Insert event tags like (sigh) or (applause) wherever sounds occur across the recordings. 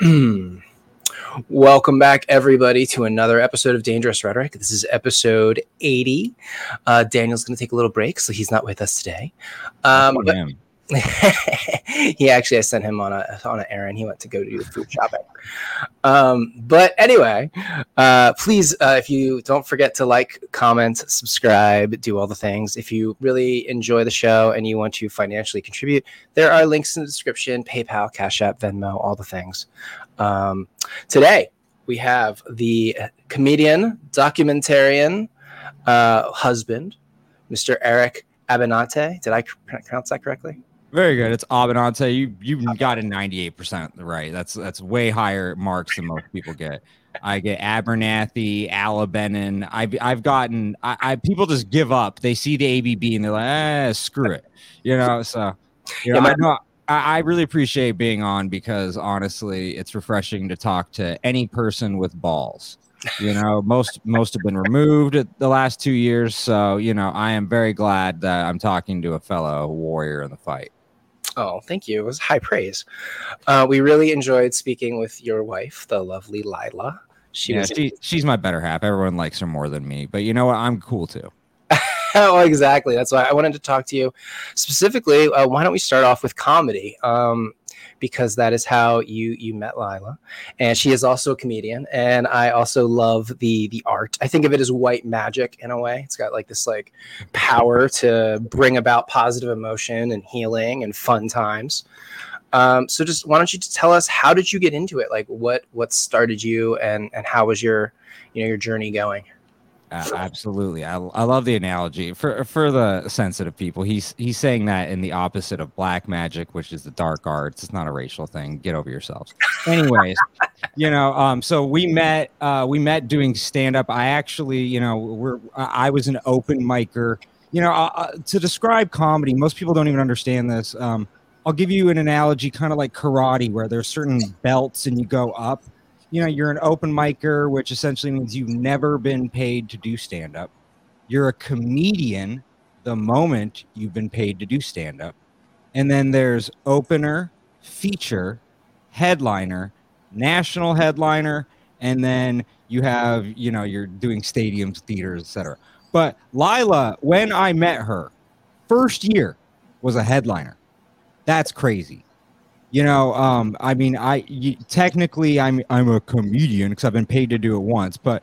(clears throat) Welcome back, everybody, to another episode of Dangerous Rhetoric. This is episode 80. Uh, Daniel's going to take a little break, so he's not with us today. Um, but, (laughs) he actually, I sent him on a on an errand. He went to go do the food shopping. Um, but anyway, uh, please, uh, if you don't forget to like, comment, subscribe, do all the things. If you really enjoy the show and you want to financially contribute, there are links in the description: PayPal, Cash App, Venmo, all the things. Um, today we have the comedian, documentarian, uh, husband, Mr. Eric Abbenante. Did I pronounce that correctly? Very good. It's Abbenante. You you got eight percent right. That's that's way higher marks than most people get. I get Abernathy, Alabenin. I've I've gotten I, I, people just give up. They see the ABB and they're like, eh, screw it. You know. So you know, yeah, I, I really appreciate being on because honestly, it's refreshing to talk to any person with balls you know most most have been removed the last two years so you know i am very glad that i'm talking to a fellow warrior in the fight Oh, thank you. It was high praise. Uh, we really enjoyed speaking with your wife, the lovely Lila. She yeah, was- she, she's my better half. Everyone likes her more than me, but you know what? I'm cool too. (laughs) oh, exactly. That's why I wanted to talk to you specifically. Uh, why don't we start off with comedy? Um, because that is how you you met Lila, and she is also a comedian. And I also love the the art. I think of it as white magic in a way. It's got like this like power to bring about positive emotion and healing and fun times. Um, so just why don't you tell us how did you get into it? Like what what started you and and how was your you know your journey going? Uh, absolutely, I, I love the analogy for for the sensitive people. He's he's saying that in the opposite of black magic, which is the dark arts. It's not a racial thing. Get over yourselves. Anyways, (laughs) you know, um, so we met uh, we met doing stand up. I actually, you know, we're I was an open micer. You know, uh, uh, to describe comedy, most people don't even understand this. Um, I'll give you an analogy, kind of like karate, where there's certain belts and you go up you know, you're an open micer, which essentially means you've never been paid to do stand up. You're a comedian the moment you've been paid to do stand up. And then there's opener, feature, headliner, national headliner, and then you have, you know, you're doing stadiums, theaters, etc. But Lila, when I met her, first year was a headliner. That's crazy. You know, um, I mean, I technically I'm I'm a comedian because I've been paid to do it once, but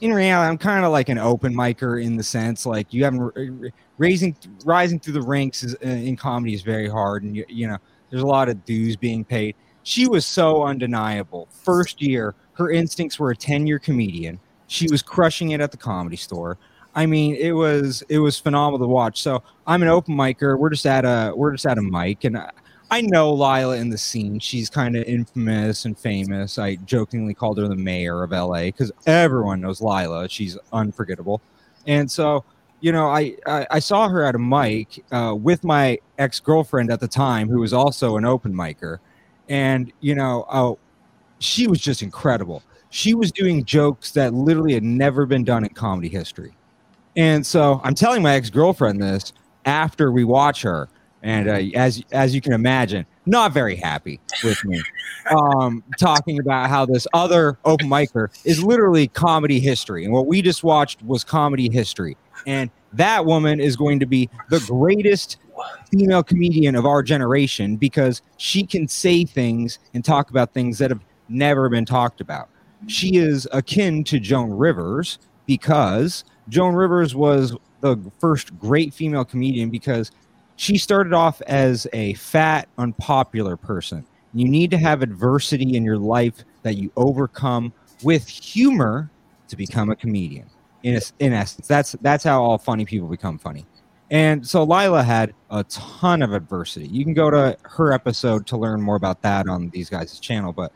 in reality, I'm kind of like an open micer in the sense like you haven't raising rising through the ranks is, uh, in comedy is very hard, and you you know there's a lot of dues being paid. She was so undeniable. First year, her instincts were a 10 year comedian. She was crushing it at the comedy store. I mean, it was it was phenomenal to watch. So I'm an open micer. We're just at a we're just at a mic, and I know Lila in the scene. She's kind of infamous and famous. I jokingly called her the mayor of LA because everyone knows Lila. She's unforgettable. And so, you know, I, I, I saw her at a mic uh, with my ex girlfriend at the time, who was also an open micer. And, you know, oh, she was just incredible. She was doing jokes that literally had never been done in comedy history. And so I'm telling my ex girlfriend this after we watch her and uh, as as you can imagine, not very happy with me. Um, talking about how this other open micer is literally comedy history, and what we just watched was comedy history, and that woman is going to be the greatest female comedian of our generation because she can say things and talk about things that have never been talked about. She is akin to Joan Rivers because Joan Rivers was the first great female comedian because she started off as a fat, unpopular person. You need to have adversity in your life that you overcome with humor to become a comedian. In, in essence, that's that's how all funny people become funny. And so Lila had a ton of adversity. You can go to her episode to learn more about that on these guys' channel. But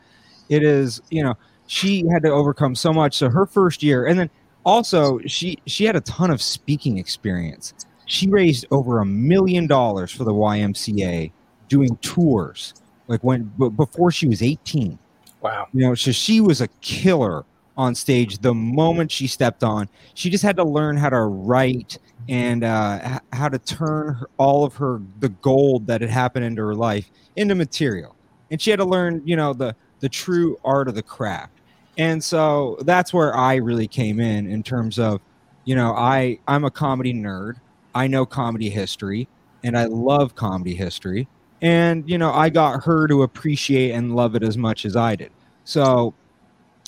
it is, you know, she had to overcome so much. So her first year, and then also she she had a ton of speaking experience she raised over a million dollars for the YMCA doing tours like when before she was 18 wow you know so she was a killer on stage the moment she stepped on she just had to learn how to write and uh, how to turn her, all of her the gold that had happened into her life into material and she had to learn you know the the true art of the craft. And so that's where I really came in in terms of, you know, I I'm a comedy nerd. I know comedy history and I love comedy history. And you know, I got her to appreciate and love it as much as I did. So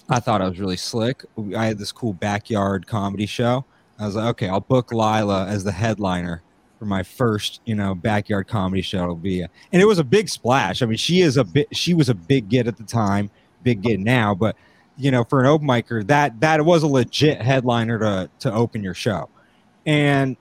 I thought I was really slick. I had this cool backyard comedy show. I was like, okay, I'll book Lila as the headliner for my first, you know, backyard comedy show. It'll be, a, and it was a big splash. I mean, she is a bit, she was a big get at the time, big get now, but you know, for an open micer, that that was a legit headliner to to open your show, and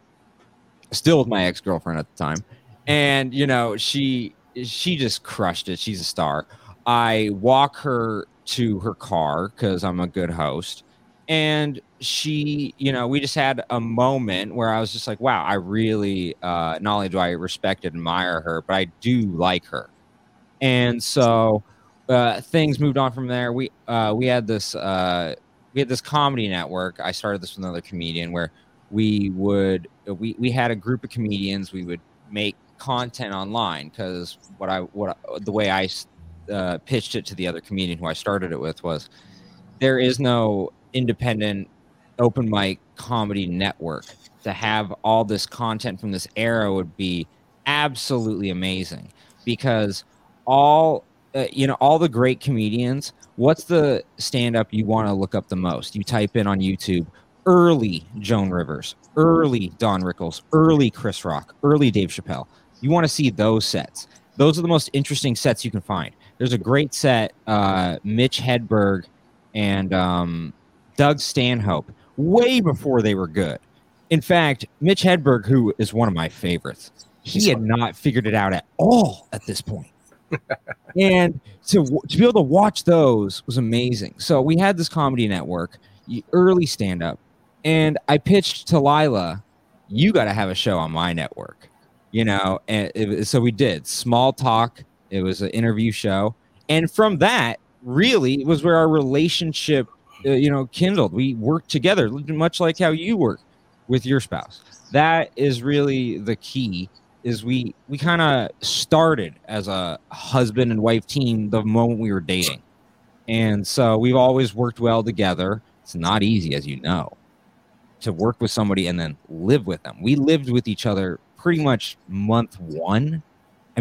still with my ex girlfriend at the time, and you know, she she just crushed it. She's a star. I walk her to her car because I'm a good host. And she, you know, we just had a moment where I was just like, wow, I really, uh, not only do I respect and admire her, but I do like her. And so uh, things moved on from there. We, uh, we had this, uh, we had this comedy network. I started this with another comedian where we would, we, we had a group of comedians. We would make content online because what I, what the way I uh, pitched it to the other comedian who I started it with was there is no independent open mic comedy network. To have all this content from this era would be absolutely amazing because all uh, you know all the great comedians what's the stand up you want to look up the most you type in on youtube early joan rivers early don rickles early chris rock early dave chappelle you want to see those sets those are the most interesting sets you can find there's a great set. Uh, Mitch Hedberg and um, Doug Stanhope, way before they were good. In fact, Mitch Hedberg, who is one of my favorites, he had not figured it out at all at this point. (laughs) and to to be able to watch those was amazing. So we had this comedy network, early stand up, and I pitched to Lila, "You got to have a show on my network," you know. And it, so we did. Small talk it was an interview show, and from that, really, was where our relationship, uh, you know, kindled. We worked together, much like how you work with your spouse. That is really the key. Is we we kind of started as a husband and wife team the moment we were dating, and so we've always worked well together. It's not easy, as you know, to work with somebody and then live with them. We lived with each other pretty much month one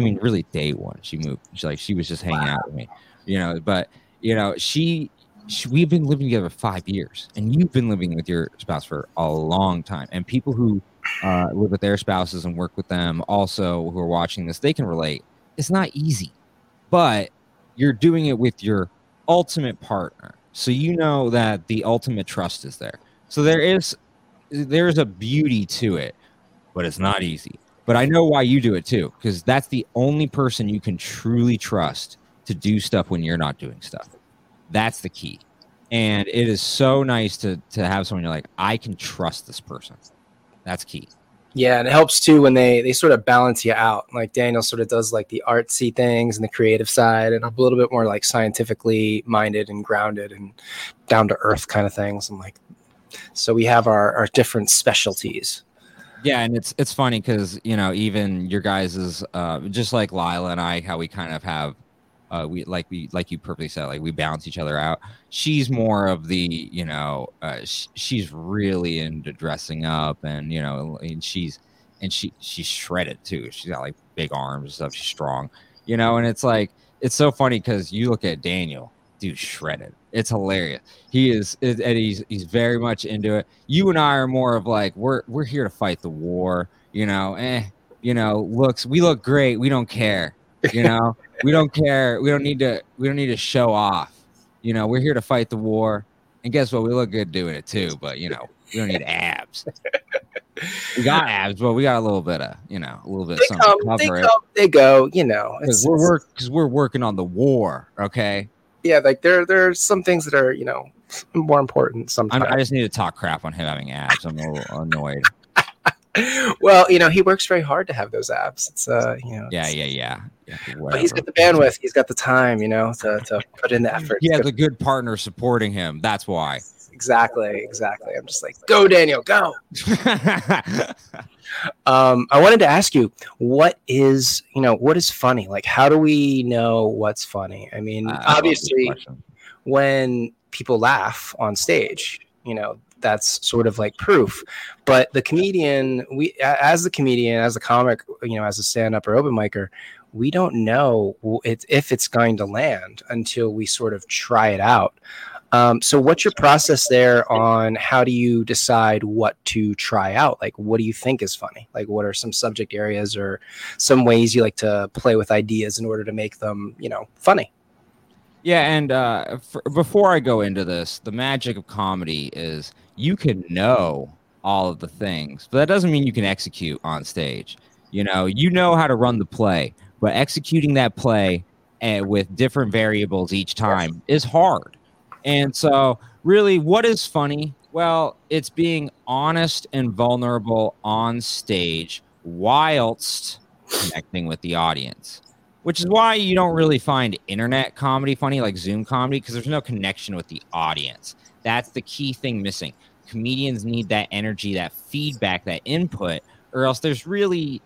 I mean, really day one, she moved. She like she was just hanging wow. out with me, you know. But you know, she, she, we've been living together five years, and you've been living with your spouse for a long time. And people who uh, live with their spouses and work with them, also who are watching this, they can relate. It's not easy, but you're doing it with your ultimate partner, so you know that the ultimate trust is there. So there is there's a beauty to it, but it's not easy. But I know why you do it too, because that's the only person you can truly trust to do stuff when you're not doing stuff. That's the key. And it is so nice to to have someone you're like, I can trust this person. That's key. Yeah, and it helps too when they they sort of balance you out. Like Daniel sort of does like the artsy things and the creative side, and I'm a little bit more like scientifically minded and grounded and down to earth kind of things. And like, so we have our our different specialties. Yeah, and it's it's funny because you know even your guys is uh, just like Lila and I, how we kind of have uh, we like we like you perfectly said like we balance each other out. She's more of the you know uh, sh- she's really into dressing up and you know and she's and she she's shredded too. She's got like big arms and stuff. She's strong, you know. And it's like it's so funny because you look at Daniel dude shredded. It's hilarious. He is, and he's he's very much into it. You and I are more of like we're we're here to fight the war. You know, eh, you know, looks we look great. We don't care. You know, (laughs) we don't care. We don't need to. We don't need to show off. You know, we're here to fight the war. And guess what? We look good doing it too. But you know, we don't need abs. (laughs) we got abs, but we got a little bit of, you know, a little bit they something come, they, come, they go, you know. Because we're because we're working on the war, okay? Yeah, like there there's some things that are you know more important sometimes. I'm, i just need to talk crap on him having abs. I'm a little annoyed. (laughs) (laughs) well, you know, he works very hard to have those abs. It's uh, you know. Yeah, yeah, yeah. yeah but he's got the bandwidth. He's got the time, you know, to, to put in the effort. He has a good partner supporting him. That's why. exactly, exactly. I'm just like, go, Daniel, go. (laughs) um, I wanted to ask you, what is, you know, what is funny? Like, how do we know what's funny? I mean, uh, obviously, when people laugh on stage, you know, that's sort of like proof. But the comedian, we, as the comedian, as a comic, you know, as a stand up or open micer, we don't know if it's going to land until we sort of try it out. Um, so, what's your process there on how do you decide what to try out? Like, what do you think is funny? Like, what are some subject areas or some ways you like to play with ideas in order to make them, you know, funny? Yeah, and uh, for, before I go into this, the magic of comedy is you can know all of the things, but that doesn't mean you can execute on stage. You know, you know how to run the play, but executing that play uh, with different variables each time is hard. And so, really, what is funny? Well, it's being honest and vulnerable on stage whilst connecting with the audience, which is why you don't really find internet comedy funny like Zoom comedy because there's no connection with the audience. That's the key thing missing. Comedians need that energy, that feedback, that input, or else there's really,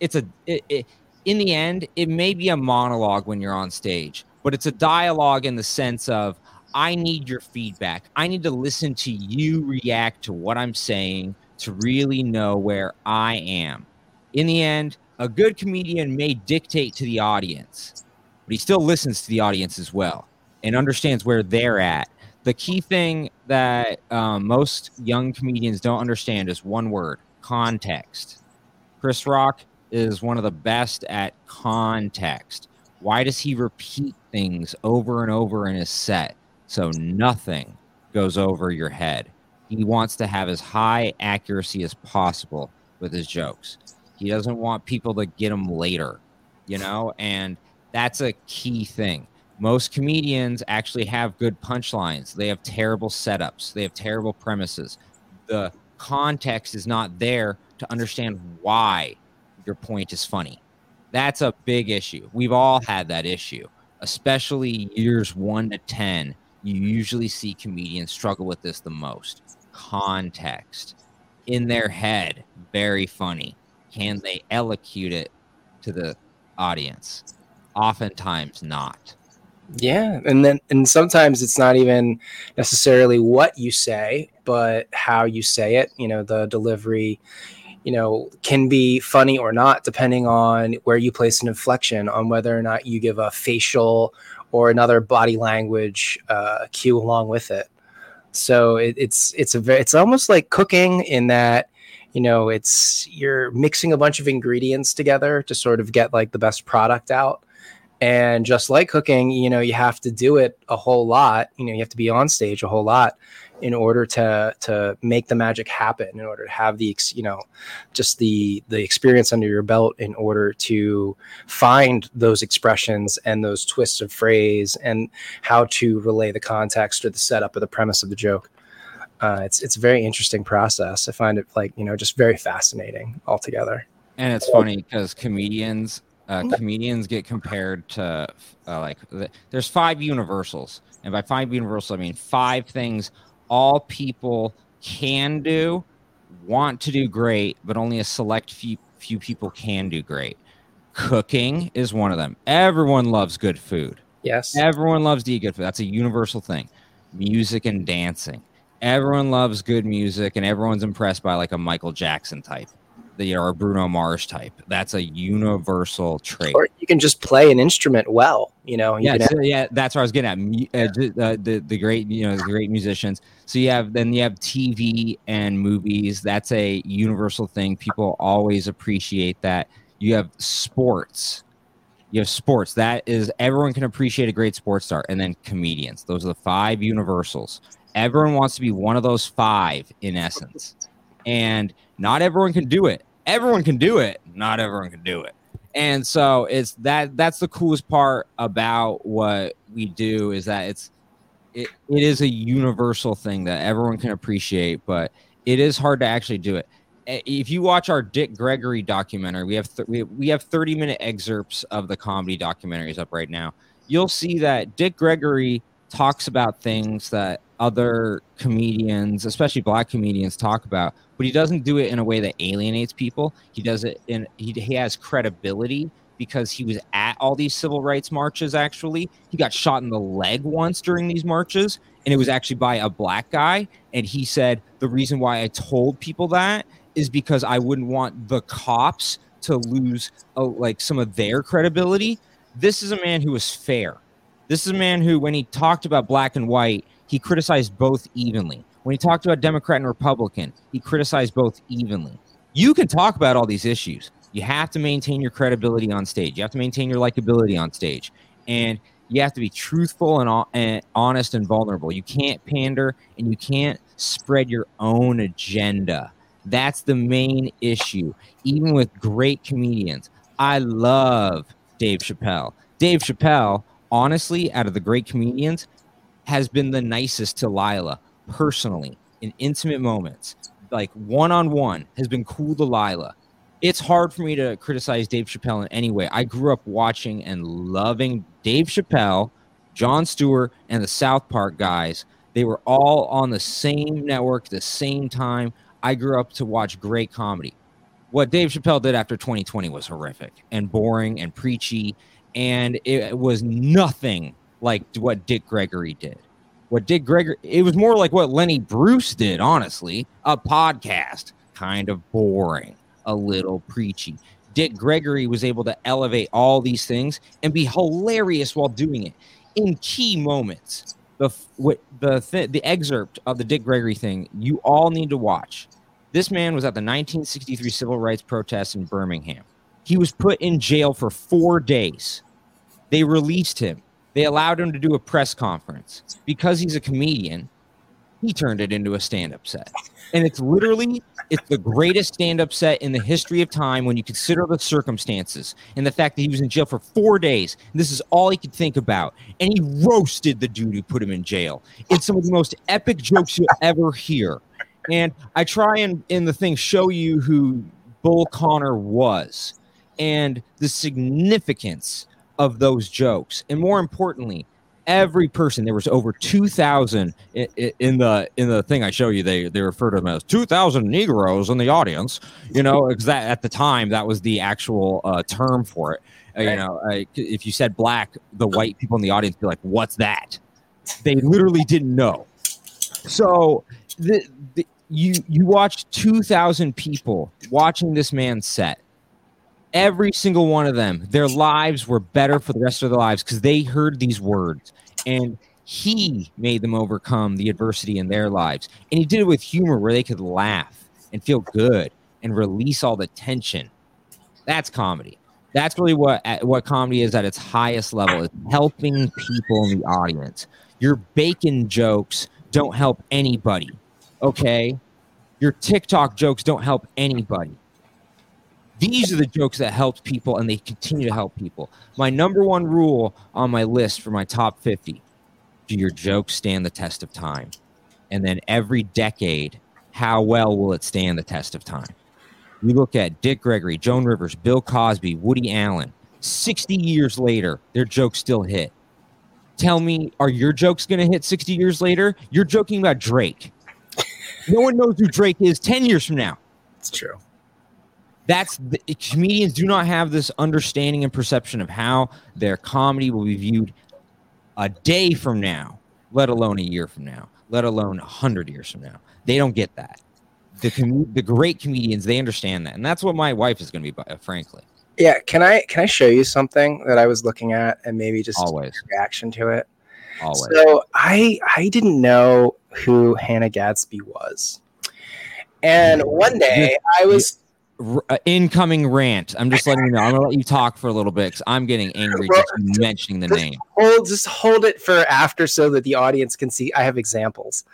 it's a, it, it, in the end, it may be a monologue when you're on stage, but it's a dialogue in the sense of I need your feedback. I need to listen to you react to what I'm saying to really know where I am. In the end, a good comedian may dictate to the audience, but he still listens to the audience as well and understands where they're at. The key thing that um, most young comedians don't understand is one word context. Chris Rock is one of the best at context. Why does he repeat things over and over in his set so nothing goes over your head? He wants to have as high accuracy as possible with his jokes. He doesn't want people to get them later, you know, and that's a key thing. Most comedians actually have good punchlines. They have terrible setups. They have terrible premises. The context is not there to understand why your point is funny. That's a big issue. We've all had that issue, especially years one to 10. You usually see comedians struggle with this the most. Context in their head, very funny. Can they elocute it to the audience? Oftentimes not. Yeah, and then and sometimes it's not even necessarily what you say, but how you say it. You know, the delivery you know, can be funny or not, depending on where you place an inflection, on whether or not you give a facial or another body language uh, cue along with it. So it, it's it's a very, it's almost like cooking in that you know it's you're mixing a bunch of ingredients together to sort of get like the best product out. And just like cooking you know you have to do it a whole lot. You know you have to be on stage a whole lot in order to to make the magic happen in order to have the you know just the the experience under your belt in order to find those expressions and those twists of phrase and how to relay the context or the setup or the premise of the joke. Uh, it's it's a very interesting process. I find it like you know just very fascinating altogether. And it's funny because comedians uh, comedians get compared to uh, like there's five universals. And by five universals i mean five things all people can do, want to do great, but only a select few, few people can do great. Cooking is one of them. Everyone loves good food. Yes. Everyone loves to eat good food. That's a universal thing. Music and dancing. Everyone loves good music and everyone's impressed by like a Michael Jackson type the or Bruno Mars type. That's a universal trait. Or you can just play an instrument well. You know. You yeah, have- yeah. That's what I was getting at. Uh, uh, the the great you know the great musicians. So you have then you have TV and movies. That's a universal thing. People always appreciate that. You have sports. You have sports. That is everyone can appreciate a great sports star, and then comedians. Those are the five universals. Everyone wants to be one of those five in essence, and not everyone can do it everyone can do it. Not everyone can do it. And so it's that that's the coolest part about what we do is that it's it, it is a universal thing that everyone can appreciate, but it is hard to actually do it. If you watch our Dick Gregory documentary, we have th- we, we have 30 minute excerpts of the comedy documentaries up right now. You'll see that Dick Gregory talks about things that other comedians, especially black comedians, talk about, but he doesn't do it in a way that alienates people. He does it in he, he has credibility because he was at all these civil rights marches actually. He got shot in the leg once during these marches and it was actually by a black guy and he said the reason why I told people that is because I wouldn't want the cops to lose uh, like some of their credibility. This is a man who was fair. This is a man who when he talked about black and white he criticized both evenly. When he talked about Democrat and Republican, he criticized both evenly. You can talk about all these issues. You have to maintain your credibility on stage. You have to maintain your likability on stage. And you have to be truthful and, and honest and vulnerable. You can't pander and you can't spread your own agenda. That's the main issue. Even with great comedians, I love Dave Chappelle. Dave Chappelle, honestly, out of the great comedians, has been the nicest to Lila personally in intimate moments, like one on one, has been cool to Lila. It's hard for me to criticize Dave Chappelle in any way. I grew up watching and loving Dave Chappelle, Jon Stewart, and the South Park guys. They were all on the same network the same time. I grew up to watch great comedy. What Dave Chappelle did after 2020 was horrific and boring and preachy, and it was nothing like what Dick Gregory did. What Dick Gregory, it was more like what Lenny Bruce did, honestly, a podcast, kind of boring, a little preachy. Dick Gregory was able to elevate all these things and be hilarious while doing it in key moments. The the th- the excerpt of the Dick Gregory thing you all need to watch. This man was at the 1963 civil rights protests in Birmingham. He was put in jail for four days. They released him. They allowed him to do a press conference because he's a comedian. He turned it into a stand-up set, and it's literally it's the greatest stand-up set in the history of time when you consider the circumstances and the fact that he was in jail for four days. this is all he could think about, and he roasted the dude who put him in jail. It's some of the most epic jokes you'll ever hear. And I try and in the thing show you who Bull Connor was and the significance of those jokes. And more importantly, every person there was over 2000 in, in, the in the thing i show you they they refer to them as 2000 negroes in the audience you know (laughs) that at the time that was the actual uh, term for it. Uh, you know uh, if you said black the white (laughs) people in the audience be like what's that? They literally didn't know. So the, the you you watched 2000 people watching this man set every single one of them, their lives were better for the rest of their lives because they heard these words. And he made them overcome the adversity in their lives. And he did it with humor where they could laugh and feel good and release all the tension. That's comedy. That's really what what comedy is at its highest level. Is helping people in the audience. Your bacon jokes don't help anybody. Okay? Your TikTok jokes don't help anybody. These are the jokes that helped people and they continue to help people. My number one rule on my list for my top 50 do your jokes stand the test of time? And then every decade, how well will it stand the test of time? We look at Dick Gregory, Joan Rivers, Bill Cosby, Woody Allen. 60 years later, their jokes still hit. Tell me, are your jokes going to hit 60 years later? You're joking about Drake. No one knows who Drake is 10 years from now. It's true that's the, comedians do not have this understanding and perception of how their comedy will be viewed a day from now, let alone a year from now, let alone a hundred years from now. They don't get that. The com- the great comedians they understand that, and that's what my wife is going to be, uh, frankly. Yeah, can I can I show you something that I was looking at and maybe just always reaction to it? Always. So I I didn't know who Hannah Gadsby was, and one day I was uh, incoming rant. I'm just letting you know. I'm gonna let you talk for a little bit because I'm getting angry just mentioning the just name. Hold, just hold it for after so that the audience can see. I have examples,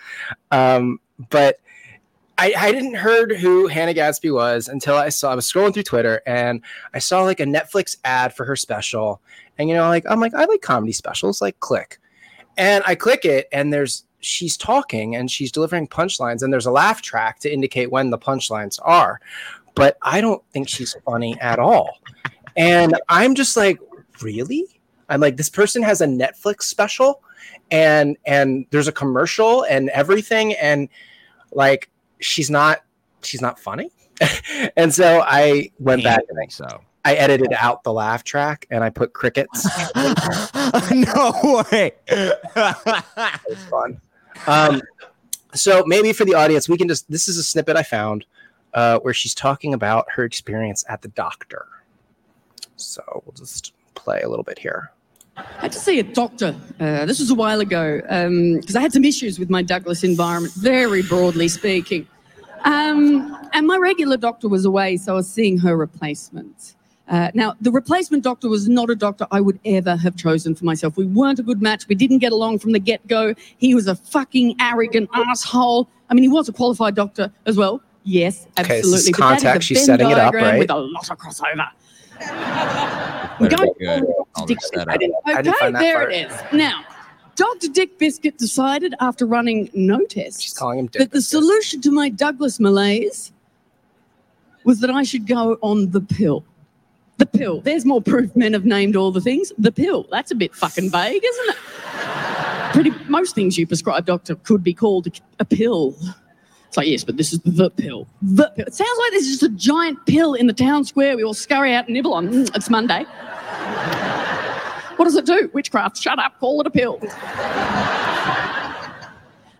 um, but I, I didn't heard who Hannah Gadsby was until I saw. I was scrolling through Twitter and I saw like a Netflix ad for her special, and you know, like I'm like I like comedy specials. Like click, and I click it, and there's she's talking and she's delivering punchlines, and there's a laugh track to indicate when the punchlines are but I don't think she's funny at all. And I'm just like, really? I'm like, this person has a Netflix special, and and there's a commercial and everything, and like she's not she's not funny. (laughs) and so I went back and I, so I edited out the laugh track and I put crickets. (laughs) no way. it's fun. Um, so maybe for the audience, we can just this is a snippet I found uh, where she's talking about her experience at the doctor. So we'll just play a little bit here. I had to see a doctor. Uh, this was a while ago because um, I had some issues with my Douglas environment, very broadly speaking. Um, and my regular doctor was away, so I was seeing her replacement. Uh, now, the replacement doctor was not a doctor I would ever have chosen for myself. We weren't a good match. We didn't get along from the get go. He was a fucking arrogant asshole. I mean, he was a qualified doctor as well. Yes, absolutely. Okay, this is contact. She's setting it up, right? With a lot of crossover. good. Okay, there it is. Now, Dr. Dick Biscuit decided after running no tests She's calling him Dick that the solution to my Douglas malaise was that I should go on the pill. The pill. There's more proof men have named all the things. The pill. That's a bit fucking vague, isn't it? Pretty most things you prescribe, doctor, could be called a pill. It's like, yes, but this is the pill. The pill. It sounds like there's just a giant pill in the town square we all scurry out and nibble on. Mm, it's Monday. What does it do? Witchcraft. Shut up. Call it a pill.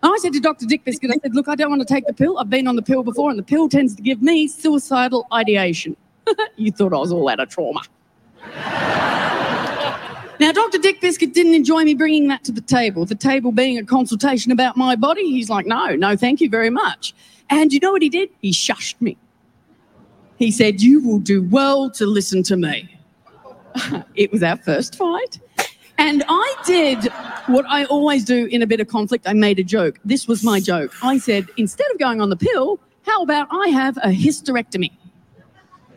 I said to Dr. Dick Biscuit, I said, look, I don't want to take the pill. I've been on the pill before, and the pill tends to give me suicidal ideation. (laughs) you thought I was all out of trauma. Now, Dr. Dick Biscuit didn't enjoy me bringing that to the table, the table being a consultation about my body. He's like, no, no, thank you very much. And you know what he did? He shushed me. He said, You will do well to listen to me. (laughs) it was our first fight. And I did what I always do in a bit of conflict. I made a joke. This was my joke. I said, instead of going on the pill, how about I have a hysterectomy?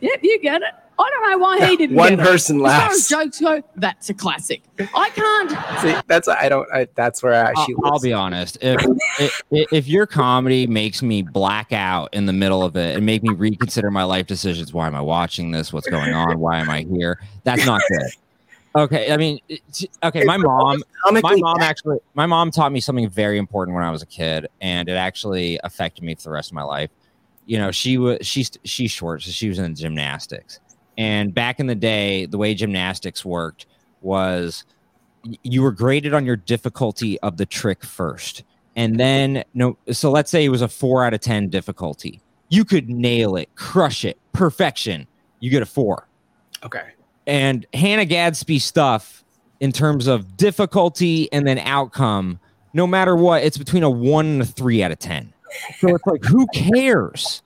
Yep, you get it. I don't know why he didn't. One person laughs. As far as jokes go, that's a classic. I can't. See, that's I don't. I, that's where I actually. I'll, I'll be honest. If, if if your comedy makes me black out in the middle of it and make me reconsider my life decisions, why am I watching this? What's going on? Why am I here? That's not good. Okay, I mean, okay, my mom, my mom actually, my mom taught me something very important when I was a kid, and it actually affected me for the rest of my life. You know, she was she's she's short, so she was in gymnastics and back in the day, the way gymnastics worked was you were graded on your difficulty of the trick first. And then no so let's say it was a 4 out of 10 difficulty. You could nail it, crush it, perfection. You get a 4. Okay. And Hannah Gadsby stuff in terms of difficulty and then outcome, no matter what, it's between a 1 and a 3 out of 10. So it's like who cares?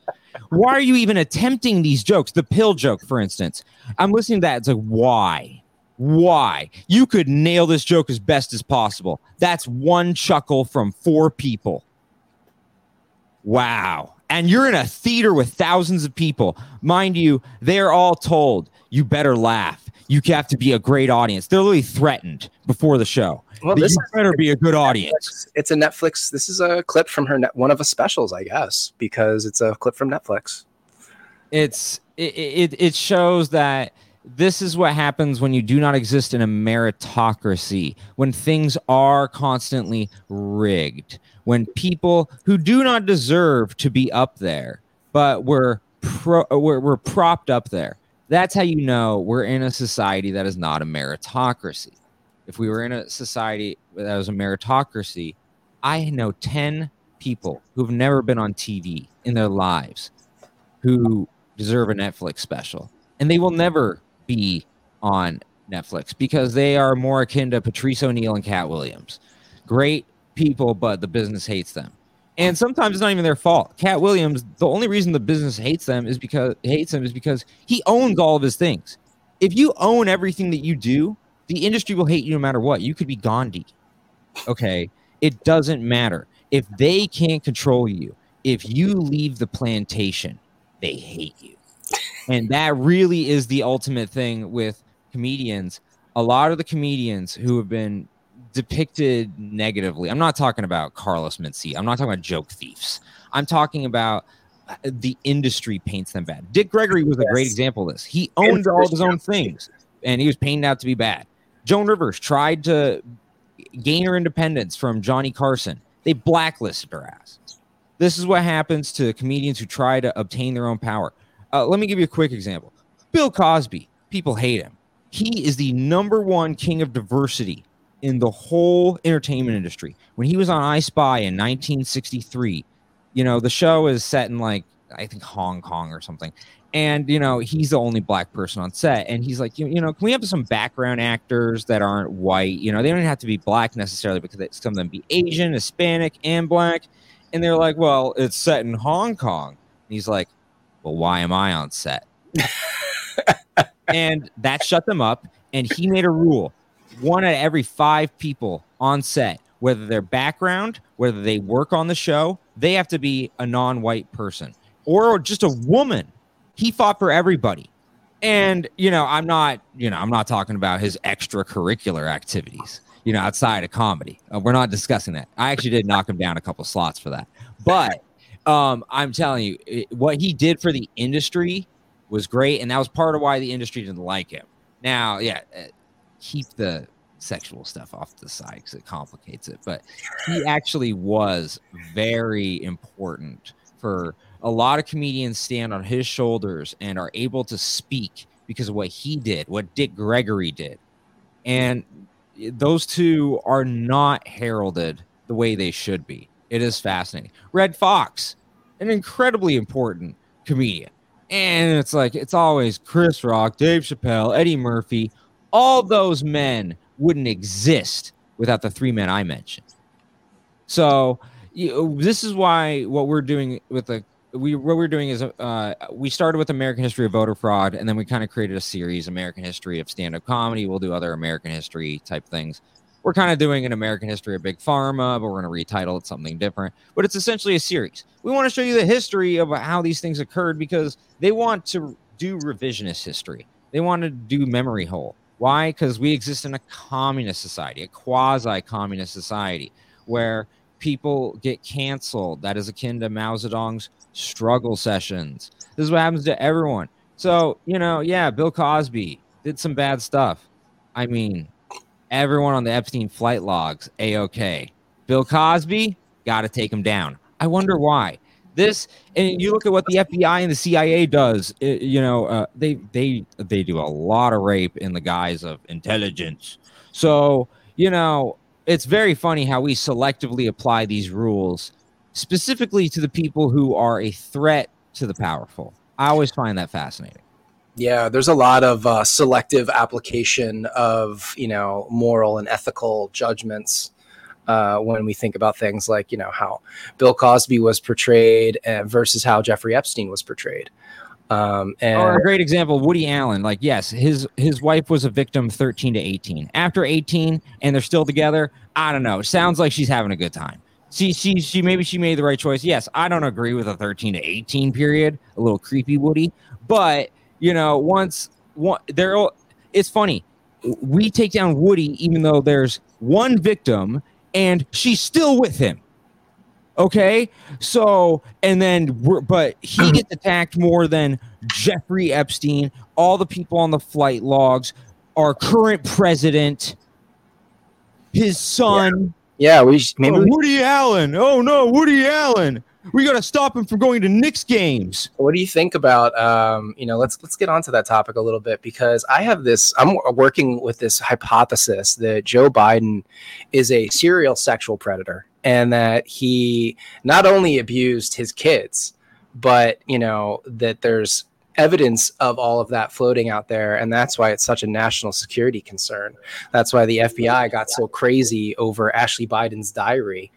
Why are you even attempting these jokes? The pill joke, for instance. I'm listening to that. It's like, why? Why? You could nail this joke as best as possible. That's one chuckle from four people. Wow. And you're in a theater with thousands of people. Mind you, they're all told, you better laugh. You have to be a great audience. They're literally threatened before the show. Well, this better be a good audience. It's a Netflix. This is a clip from her net, one of the specials, I guess, because it's a clip from Netflix. It's it, it it shows that this is what happens when you do not exist in a meritocracy, when things are constantly rigged, when people who do not deserve to be up there, but we're, pro, we're, we're propped up there. That's how you know we're in a society that is not a meritocracy if we were in a society that was a meritocracy, I know 10 people who've never been on TV in their lives who deserve a Netflix special. And they will never be on Netflix because they are more akin to Patrice O'Neal and Katt Williams. Great people, but the business hates them. And sometimes it's not even their fault. Katt Williams, the only reason the business hates them is because hates him is because he owns all of his things. If you own everything that you do, the industry will hate you no matter what. You could be Gandhi. Okay. It doesn't matter. If they can't control you, if you leave the plantation, they hate you. And that really is the ultimate thing with comedians. A lot of the comedians who have been depicted negatively, I'm not talking about Carlos Mencia, I'm not talking about joke thieves. I'm talking about uh, the industry paints them bad. Dick Gregory was a great example of this. He owned all of his own things and he was painted out to be bad Joan Rivers tried to gain her independence from Johnny Carson. They blacklisted her ass. This is what happens to comedians who try to obtain their own power. Uh, let me give you a quick example. Bill Cosby, people hate him. He is the number one king of diversity in the whole entertainment industry. When he was on I Spy in 1963, you know, the show is set in like, I think Hong Kong or something. And, you know, he's the only black person on set. And he's like, you, you know, can we have some background actors that aren't white? You know, they don't have to be black necessarily because some of them be Asian, Hispanic, and black. And they're like, well, it's set in Hong Kong. And he's like, well, why am I on set? (laughs) and that shut them up. And he made a rule one out of every five people on set, whether their background, whether they work on the show, they have to be a non white person or just a woman. He fought for everybody. And, you know, I'm not, you know, I'm not talking about his extracurricular activities, you know, outside of comedy. Uh, we're not discussing that. I actually did knock him down a couple slots for that. But um, I'm telling you, it, what he did for the industry was great. And that was part of why the industry didn't like him. Now, yeah, uh, keep the sexual stuff off the side because it complicates it. But he actually was very important for a lot of comedians stand on his shoulders and are able to speak because of what he did, what Dick Gregory did. And those two are not heralded the way they should be. It is fascinating. Redd Foxx, an incredibly important comedian. And it's like, it's always Chris Rock, Dave Chappelle, Eddie Murphy. All those men wouldn't exist without the three men I mentioned. So, you, this is why what we're doing with the we what we're doing is uh, we started with American history of voter fraud, and then we kind of created a series, American history of stand-up comedy. We'll do other American history type things. We're kind of doing an American history of big pharma, but we're going to retitle it something different. But it's essentially a series. We want to show you the history of how these things occurred because they want to do revisionist history. They want to do memory hole. Why? Because we exist in a communist society, a quasi-communist society, where people get canceled. That is akin to Mao Zedong's struggle sessions. This is what happens to everyone. So, you know, yeah, Bill Cosby did some bad stuff. I mean, everyone on the Epstein flight logs, A OK. Bill Cosby, got to take him down. I wonder why. This and you look at what the FBI and the CIA does. It, you know, uh, they they they do a lot of rape in the guise of intelligence. So you know, it's very funny how we selectively apply these rules specifically to the people who are a threat to the powerful. I always find that fascinating. Yeah, there's a lot of uh, selective application of you know moral and ethical judgments uh, when we think about things like you know how Bill Cosby was portrayed uh, versus how Jeffrey Epstein was portrayed. Um, and or a great example, Woody Allen. Like, yes, his his wife was a victim 13 to 18. After 18, and they're still together. I don't know. Sounds like she's having a good time she she she maybe she made the right choice. Yes, I don't agree with a 13 to 18 period, a little creepy Woody, but you know, once one there it's funny. We take down Woody even though there's one victim and she's still with him. Okay? So, and then we're but he gets (clears throat) attacked more than Jeffrey Epstein, all the people on the flight logs, our current president, his son. Yeah yeah, we oh, maybe oh, Woody Allen. Oh no, Woody Allen. We got to stop him from going to Knicks games. What do you think about um, you know, let's let's get onto that topic a little bit because I have this I'm working with this hypothesis that Joe Biden is a serial sexual predator and that he not only abused his kids, but you know, that there's evidence of all of that floating out there. And that's why it's such a national security concern. That's why the fbi got so crazy over ashley biden's diary.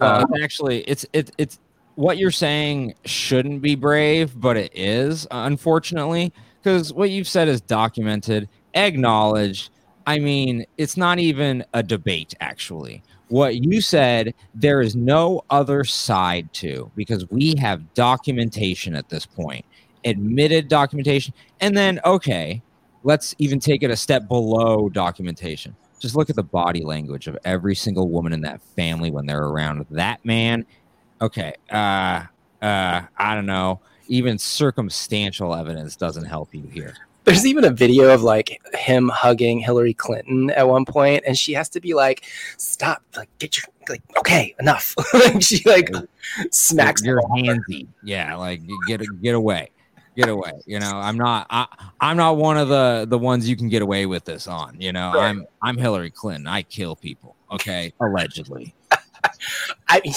Well, um, actually it's it, it's what you're saying shouldn't be brave but it is unfortunately because what you've said is documented acknowledged i mean it's not even a debate actually what you said there is no other side to because we have documentation at this point admitted documentation. And then, okay, let's even take it a step below documentation. Just look at the body language of every single woman in that family when they're around that man. Okay, uh, uh, I don't know. Even circumstantial evidence doesn't help you here. There's even a video of like him hugging Hillary Clinton at one point, and she has to be like, "Stop! Like, get your like, okay, enough." (laughs) like she like smacks You're handsy. Yeah, like get get away, get away. You know, I'm not. I, I'm not one of the the ones you can get away with this on. You know, Right. I'm I'm Hillary Clinton. I kill people. Okay, allegedly. (laughs) (laughs) I mean,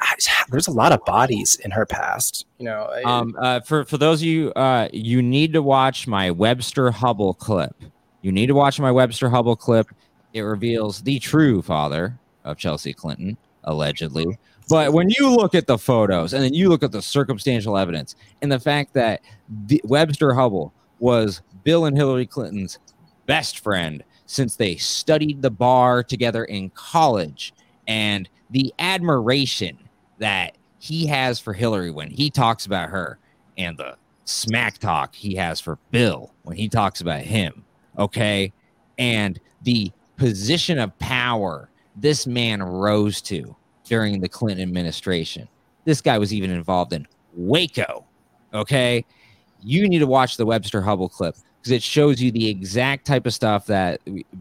I- there's a lot of bodies in her past. You know, I- Um, uh, for for those of you, uh, you need to watch my Webster Hubbell clip. You need to watch my Webster Hubbell clip. It reveals the true father of Chelsea Clinton, allegedly. But when you look at the photos and then you look at the circumstantial evidence and the fact that the, Webster Hubbell was Bill and Hillary Clinton's best friend since they studied the bar together in college, and the admiration that he has for Hillary when he talks about her, and the smack talk he has for Bill when he talks about him, okay? And the position of power this man rose to during the Clinton administration. This guy was even involved in Waco, okay? You need to watch the Webster Hubbell clip because it shows you the exact type of stuff that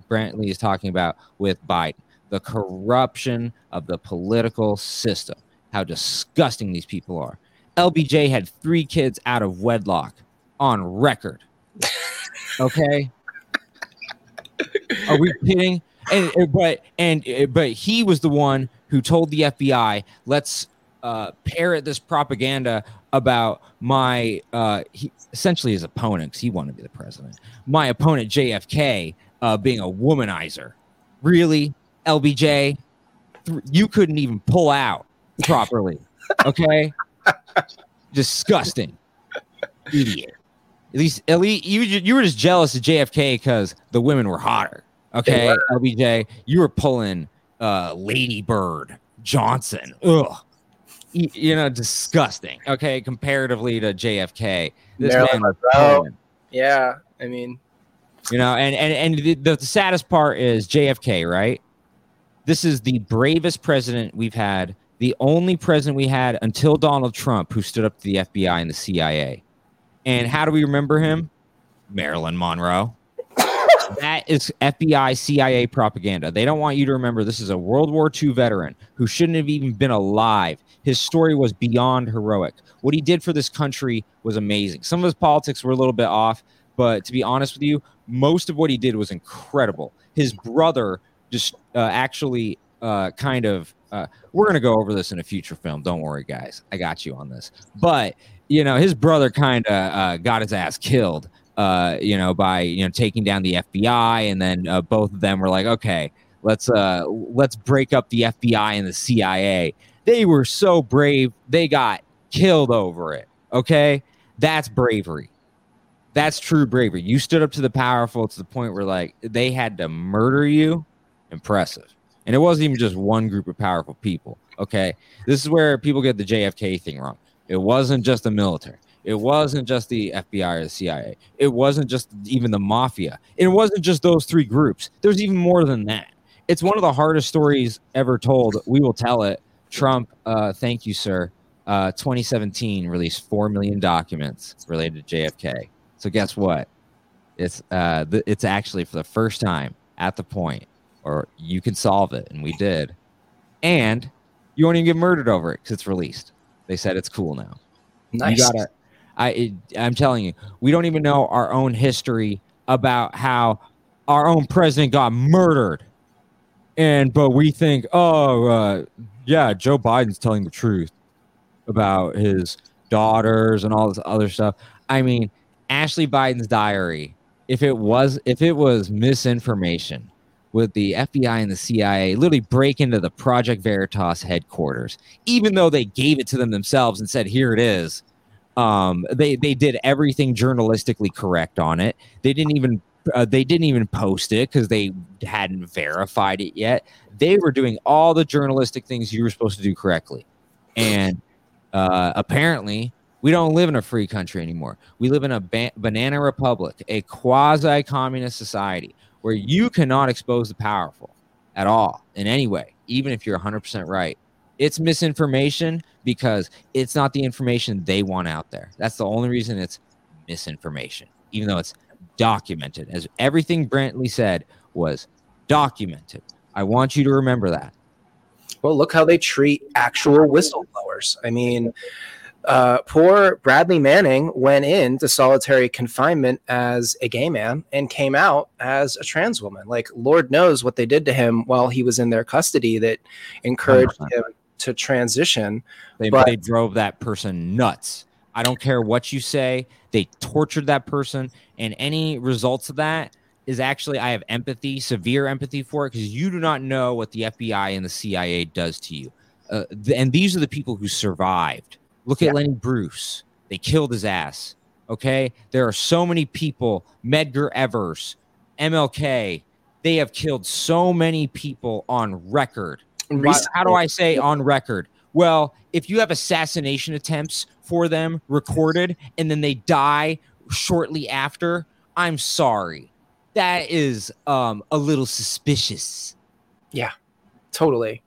Brantley is talking about with Biden the corruption of the political system, how disgusting these people are. LBJ had three kids out of wedlock on record. (laughs) Okay. Are we kidding? And but and but he was the one who told the FBI, "Let's uh, parrot this propaganda about my uh, he, essentially his opponent, 'cause he wanted to be the president. My opponent JFK uh, being a womanizer. Really, LBJ, you couldn't even pull out properly. Okay, (laughs) disgusting, idiot. At least, at least you you were just jealous of JFK because the women were hotter. Okay, were. LBJ, you were pulling uh, Lady Bird Johnson. Ugh. You know, disgusting. Okay, comparatively to JFK, this man pulling. yeah, I mean, You know, and and and the, the saddest part is JFK, right? This is the bravest president we've had, the only president we had until Donald Trump, who stood up to the FBI and the CIA. And how do we remember him? Marilyn Monroe. (coughs) that is FBI CIA propaganda. They don't want you to remember this is a World War II veteran who shouldn't have even been alive. His story was beyond heroic. What he did for this country was amazing. Some of his politics were a little bit off, but to be honest with you, most of what he did was incredible. His brother just uh, actually uh, kind of. Uh, we're gonna go over this in a future film. Don't worry, guys. I got you on this. But you know, his brother kind of uh, got his ass killed. Uh, you know, by you know taking down the FBI, and then uh, both of them were like, okay, let's uh, let's break up the FBI and the CIA. They were so brave, they got killed over it. Okay, that's bravery. That's true bravery. You stood up to the powerful to the point where like they had to murder you. Impressive. And it wasn't even just one group of powerful people. Okay. This is where people get the JFK thing wrong. It wasn't just the military. It wasn't just the FBI or the CIA. It wasn't just even the mafia. It wasn't just those three groups. There's even more than that. It's one of the hardest stories ever told. We will tell it. Trump, uh, thank you, sir. Uh, 2017 released 4 million documents related to JFK. So guess what? It's uh, th- it's actually for the first time at the point, or you can solve it, and we did. And you won't even get murdered over it because it's released. They said it's cool now. nice. You gotta. I it, I'm telling you, we don't even know our own history about how our own president got murdered, and but we think, oh, uh, yeah, Joe Biden's telling the truth about his daughters and all this other stuff. I mean, Ashley Biden's diary. If it was, if it was misinformation, with the FBI and the CIA literally break into the Project Veritas headquarters, even though they gave it to them themselves and said, "Here it is." Um, they they did everything journalistically correct on it. They didn't even uh, they didn't even post it because they hadn't verified it yet. They were doing all the journalistic things you were supposed to do correctly, and uh, apparently we don't live in a free country anymore. We live in a ba- banana republic, a quasi communist society where you cannot expose the powerful at all in any way, even if you're 100% right. It's misinformation because it's not the information they want out there. That's the only reason it's misinformation, even though it's documented. As everything Brantley said was documented. I want you to remember that. Well, look how they treat actual whistleblowers. I mean, uh, poor Bradley Manning went into solitary confinement as a gay man and came out as a trans woman. Like, Lord knows what they did to him while he was in their custody that encouraged 100%. him to transition. They, but, they drove that person nuts. I don't care what you say. They tortured that person, and any results of that is actually I have empathy, severe empathy for it, because you do not know what the FBI and the CIA does to you. Uh, th- and these are the people who survived Look at yeah. Lenny Bruce. They killed his ass. Okay. There are so many people, Medgar Evers, MLK. They have killed so many people on record. How do I say on record? Well, if you have assassination attempts for them recorded and then they die shortly after, I'm sorry. That is um, a little suspicious. Yeah, totally.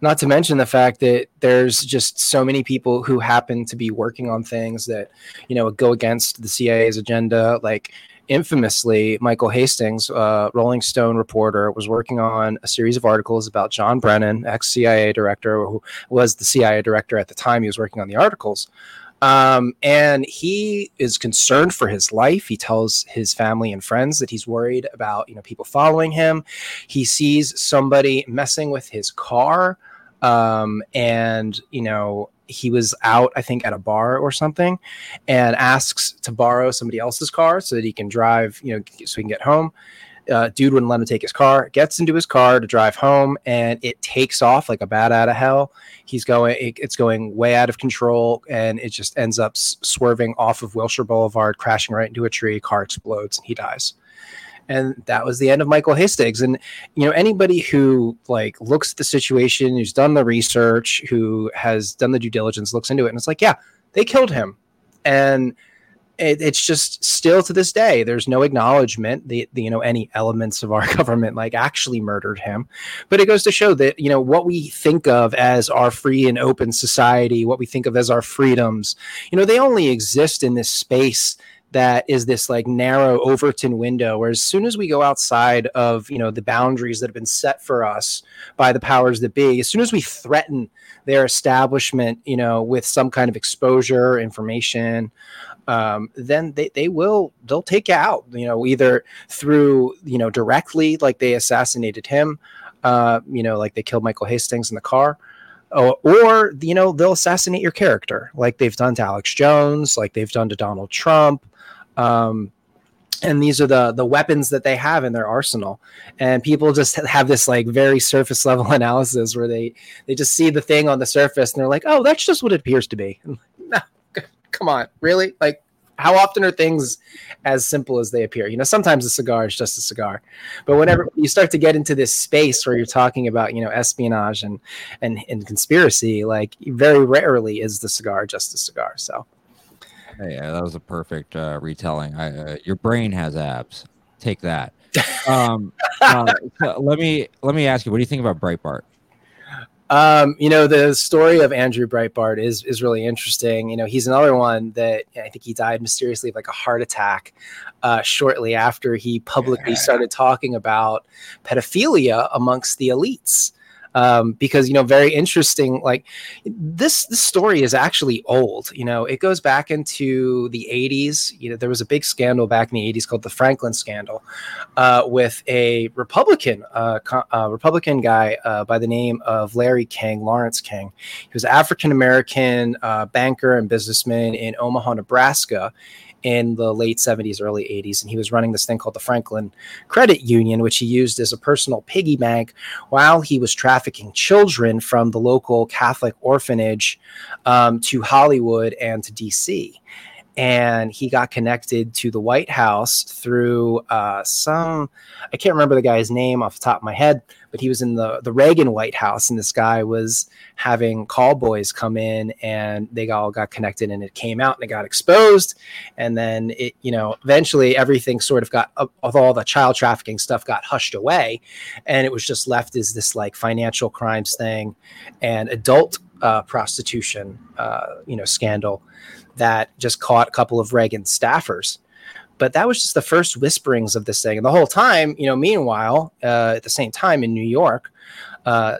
Not to mention the fact that there's just so many people who happen to be working on things that, you know, go against the CIA's agenda. Like infamously, Michael Hastings, uh, Rolling Stone reporter, was working on a series of articles about John Brennan, ex CIA director, who was the CIA director at the time he was working on the articles. Um, and he is concerned for his life. He tells his family and friends that he's worried about, you know, people following him. He sees somebody messing with his car. Um, and, you know, he was out, I think, at a bar or something, and asks to borrow somebody else's car so that he can drive, you know, so he can get home uh, dude wouldn't let him take his car gets into his car to drive home and it takes off like a bat out of hell. He's going it, it's going way out of control and it just ends up s- swerving off of wilshire boulevard crashing right into a tree car explodes and he dies. And that was the end of michael hastings and you know anybody who like looks at the situation who's done the research who has done the due diligence looks into it and it's like yeah they killed him. And it, it's just still to this day there's no acknowledgement that you know any elements of our (laughs) government like actually murdered him. But it goes to show that you know what we think of as our free and open society what we think of as our freedoms you know they only exist in this space that is this like narrow Overton window where as soon as we go outside of you know the boundaries that have been set for us by the powers that be as soon as we threaten their establishment you know with some kind of exposure information um, then they, they will they'll take you out you know either through you know directly like they assassinated him uh, you know like they killed michael hastings in the car or, or you know they'll assassinate your character like they've done to alex jones like they've done to donald trump um, and these are the the weapons that they have in their arsenal. And people just (laughs) have this like very surface level (laughs) analysis where they they just see the thing on the surface and they're like oh that's just what it appears to be (laughs) come on, really? Like, how often are things as simple as they appear? You know, sometimes a cigar is just a cigar, but whenever you start to get into this space where you're talking about, you know, espionage and and, and conspiracy, like very rarely is the cigar just a cigar. So, yeah, that was a perfect uh, retelling. I, uh, your brain has abs. Take that. (laughs) um, uh, so let me let me ask you, what do you think about Breitbart? Um, you know, the story of Andrew Breitbart is is really interesting. You know, he's another one that I think he died mysteriously of like a heart attack uh, shortly after he publicly started talking about pedophilia amongst the elites um, because you know very interesting like this this story is actually old you know it goes back into the 80s you know there was a big scandal back in the 80s called the franklin scandal uh, with a republican uh, co- republican guy uh, by the name of larry king lawrence king. He was african american uh, banker and businessman in omaha nebraska in the late 70s, early 80s. And he was running this thing called the Franklin Credit Union, which he used as a personal piggy bank while he was trafficking children from the local Catholic orphanage um, to Hollywood and to DC and he got connected to the White House through uh, some I can't remember the guy's name off the top of my head, but he was in the the Reagan White House, and this guy was having call boys come in, and they all got connected, and it came out and it got exposed, and then it you know eventually everything sort of got of all the child trafficking stuff got hushed away, and it was just left as this like financial crimes thing, and adult uh, prostitution uh, you know scandal that just caught a couple of Reagan staffers. but that was just the first whisperings of this thing. And the whole time, you know, meanwhile, uh, at the same time in New York, uh,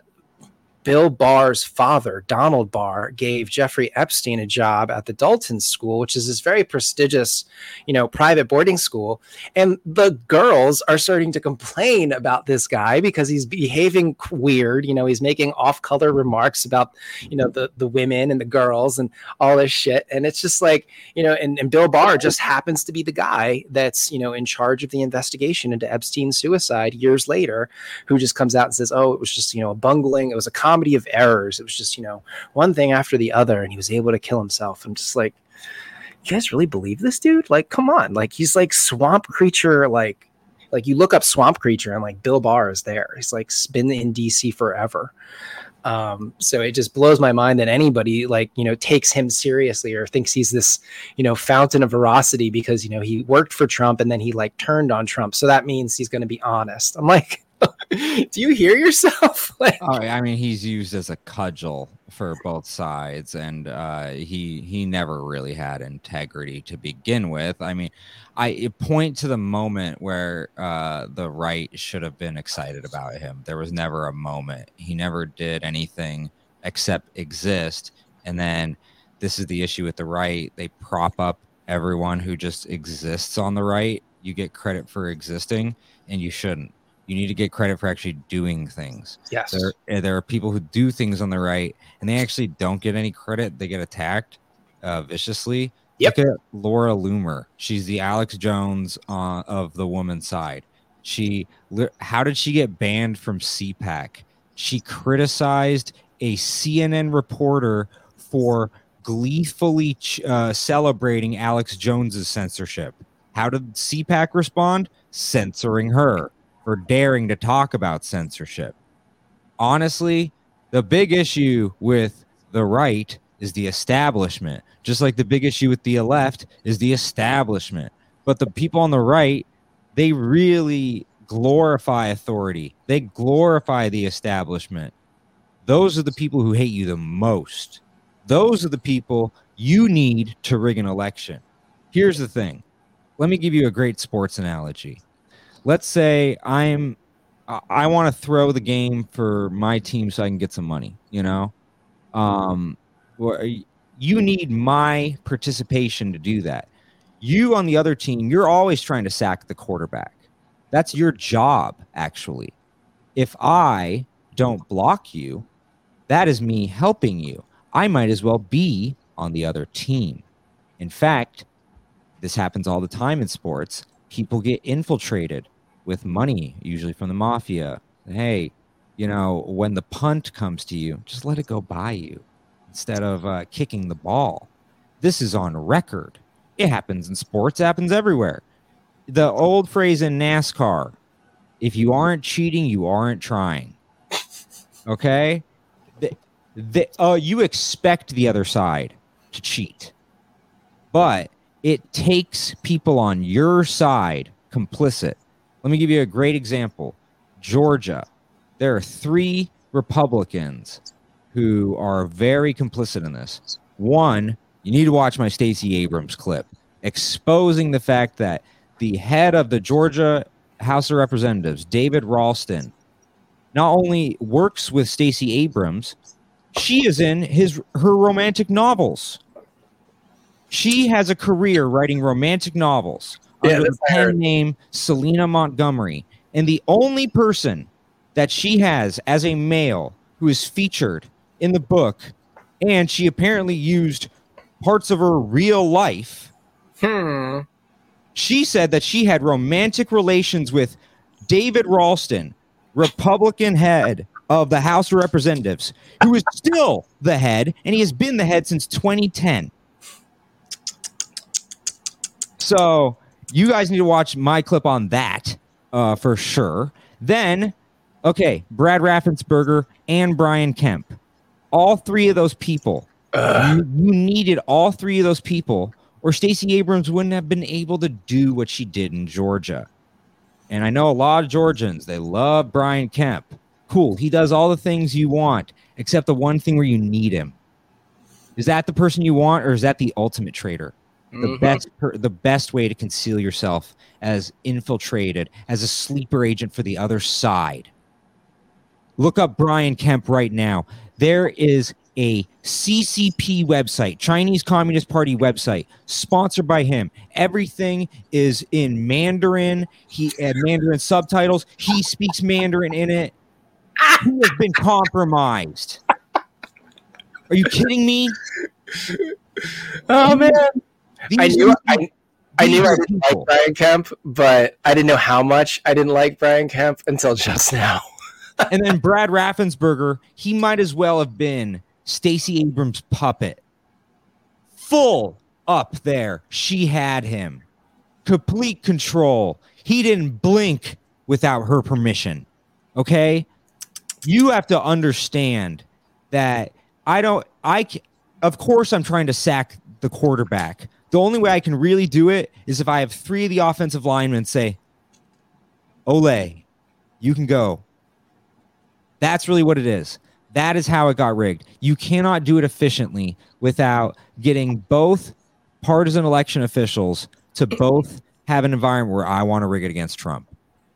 Bill Barr's father, Donald Barr, gave Jeffrey Epstein a job at the Dalton School, which is this very prestigious, you know, private boarding school. And the girls are starting to complain about this guy because he's behaving weird. You know, he's making off-color remarks about, you know, the the women and the girls and all this shit. And it's just like, you know, and, and Bill Barr just happens to be the guy that's, you know, in charge of the investigation into Epstein's suicide years later, who just comes out and says, "Oh, it was just, you know, a bungling. It was a comedy of errors. It was just, you know, one thing after the other, and he was able to kill himself. I'm just like, you guys really believe this dude? Like, come on. Like, he's like swamp creature, like, like you look up swamp creature and like Bill Barr is there. He's like been in DC forever. Um, so it just blows my mind that anybody like you know takes him seriously or thinks he's this you know fountain of veracity because you know he worked for Trump and then he like turned on Trump. So that means he's going to be honest. I'm like, (laughs) do you hear yourself? (laughs) like, oh, I mean, he's used as a cudgel for both sides, and uh, he he never really had integrity to begin with. I mean, I point to the moment where uh, the right should have been excited about him. There was never a moment. He never did anything except exist, and then this is the issue with the right. They prop up everyone who just exists on the right. You get credit for existing, and you shouldn't you need to get credit for actually doing things. Yes. There, eh, there are people who do things on the right and they actually don't get any credit. They get attacked uh, viciously. Yep. Look at Laura Loomer. She's the Alex Jones uh, of the woman's side. She, how did she get banned from CPAC? She criticized a CNN reporter for gleefully uh, celebrating Alex Jones's censorship. How did CPAC respond? Censoring her for daring to talk about censorship. Honestly, the big issue with the right is the establishment, just like the big issue with the left is the establishment. But the people on the right, they really glorify authority, they glorify the establishment. Those are the people who hate you the most. Those are the people you need to rig an election. Here's the thing let me give you a great sports analogy let's say I'm I want to throw the game for my team so I can get some money, you know? Um you need my participation to do that. You on the other team, you're always trying to sack the quarterback. That's your job actually. If I don't block you, that is me helping you. I might as well be on the other team. In fact, this happens all the time in sports. People get infiltrated with money, usually from the mafia. Hey, you know, when the punt comes to you, just let it go by you instead of uh, kicking the ball. This is on record. It happens in sports, it happens everywhere. The old phrase in NASCAR if you aren't cheating, you aren't trying. Okay? The, the, uh, you expect the other side to cheat, but it takes people on your side complicit let me give you a great example Georgia. There are three Republicans who are very complicit in this. One, you need to watch my Stacey Abrams clip exposing the fact that the head of the Georgia House of Representatives, David Ralston, not only works with Stacey Abrams, she is in his her romantic novels. She has a career writing romantic novels yeah, under the pen name Selena Montgomery. And the only person that she has as a male who is featured in the book, and she apparently used parts of her real life. Hmm. She said that she had romantic relations with David Ralston, Republican head of the House of Representatives, who is still the head, and he has been the head since 2010. So you guys need to watch my clip on that uh, for sure. Then, okay, Brad Raffensperger and Brian Kemp, all three of those people, you, you needed all three of those people, or Stacey Abrams wouldn't have been able to do what she did in Georgia. And I know a lot of Georgians, they love Brian Kemp. Cool. He does all the things you want, except the one thing where you need him. Is that the person you want, or is that the ultimate traitor? The Mhm. best the best way to conceal yourself as infiltrated as a sleeper agent for the other side. Look up Brian Kemp right now. There is a CCP website, Chinese Communist Party website, sponsored by him. Everything is in Mandarin. He had Mandarin subtitles. He speaks Mandarin in it. He has been compromised. Are you kidding me? Oh man, I knew I, I knew I didn't people. like Brian Kemp, but I didn't know how much I didn't like Brian Kemp until just now. (laughs) and then Brad Raffensperger, he might as well have been Stacey Abrams' puppet. Full up there. She had him. Complete control. He didn't blink without her permission. Okay? You have to understand that I don't I of course I'm trying to sack the quarterback. The only way I can really do it is if I have three of the offensive linemen say, Ole, you can go. That's really what it is. That is how it got rigged. You cannot do it efficiently without getting both partisan election officials to both have an environment where I want to rig it against Trump.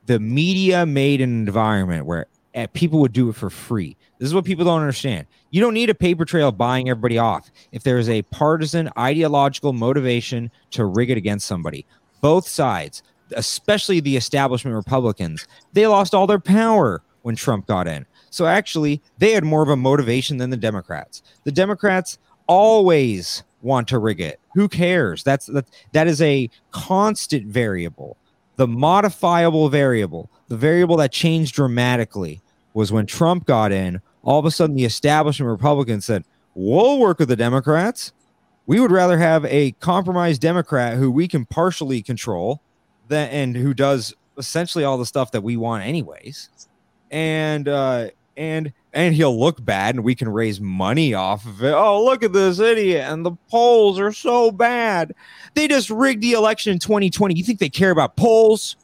The media made an environment where eh, people would do it for free. This is what people don't understand. You don't need a paper trail buying everybody off if there is a partisan ideological motivation to rig it against somebody. Both sides, especially the establishment Republicans, they lost all their power when Trump got in. So actually, they had more of a motivation than the Democrats. The Democrats always want to rig it. Who cares? That's that that is a constant variable. The modifiable variable, the variable that changed dramatically was when Trump got in, all of a sudden the establishment Republicans said, "We'll work with the Democrats. We would rather have a compromised Democrat who we can partially control than and who does essentially all the stuff that we want anyways." and uh and and he'll look bad and we can raise money off of it. Oh look at this idiot. And the polls are so bad. They just rigged the election in 2020 you think they care about polls?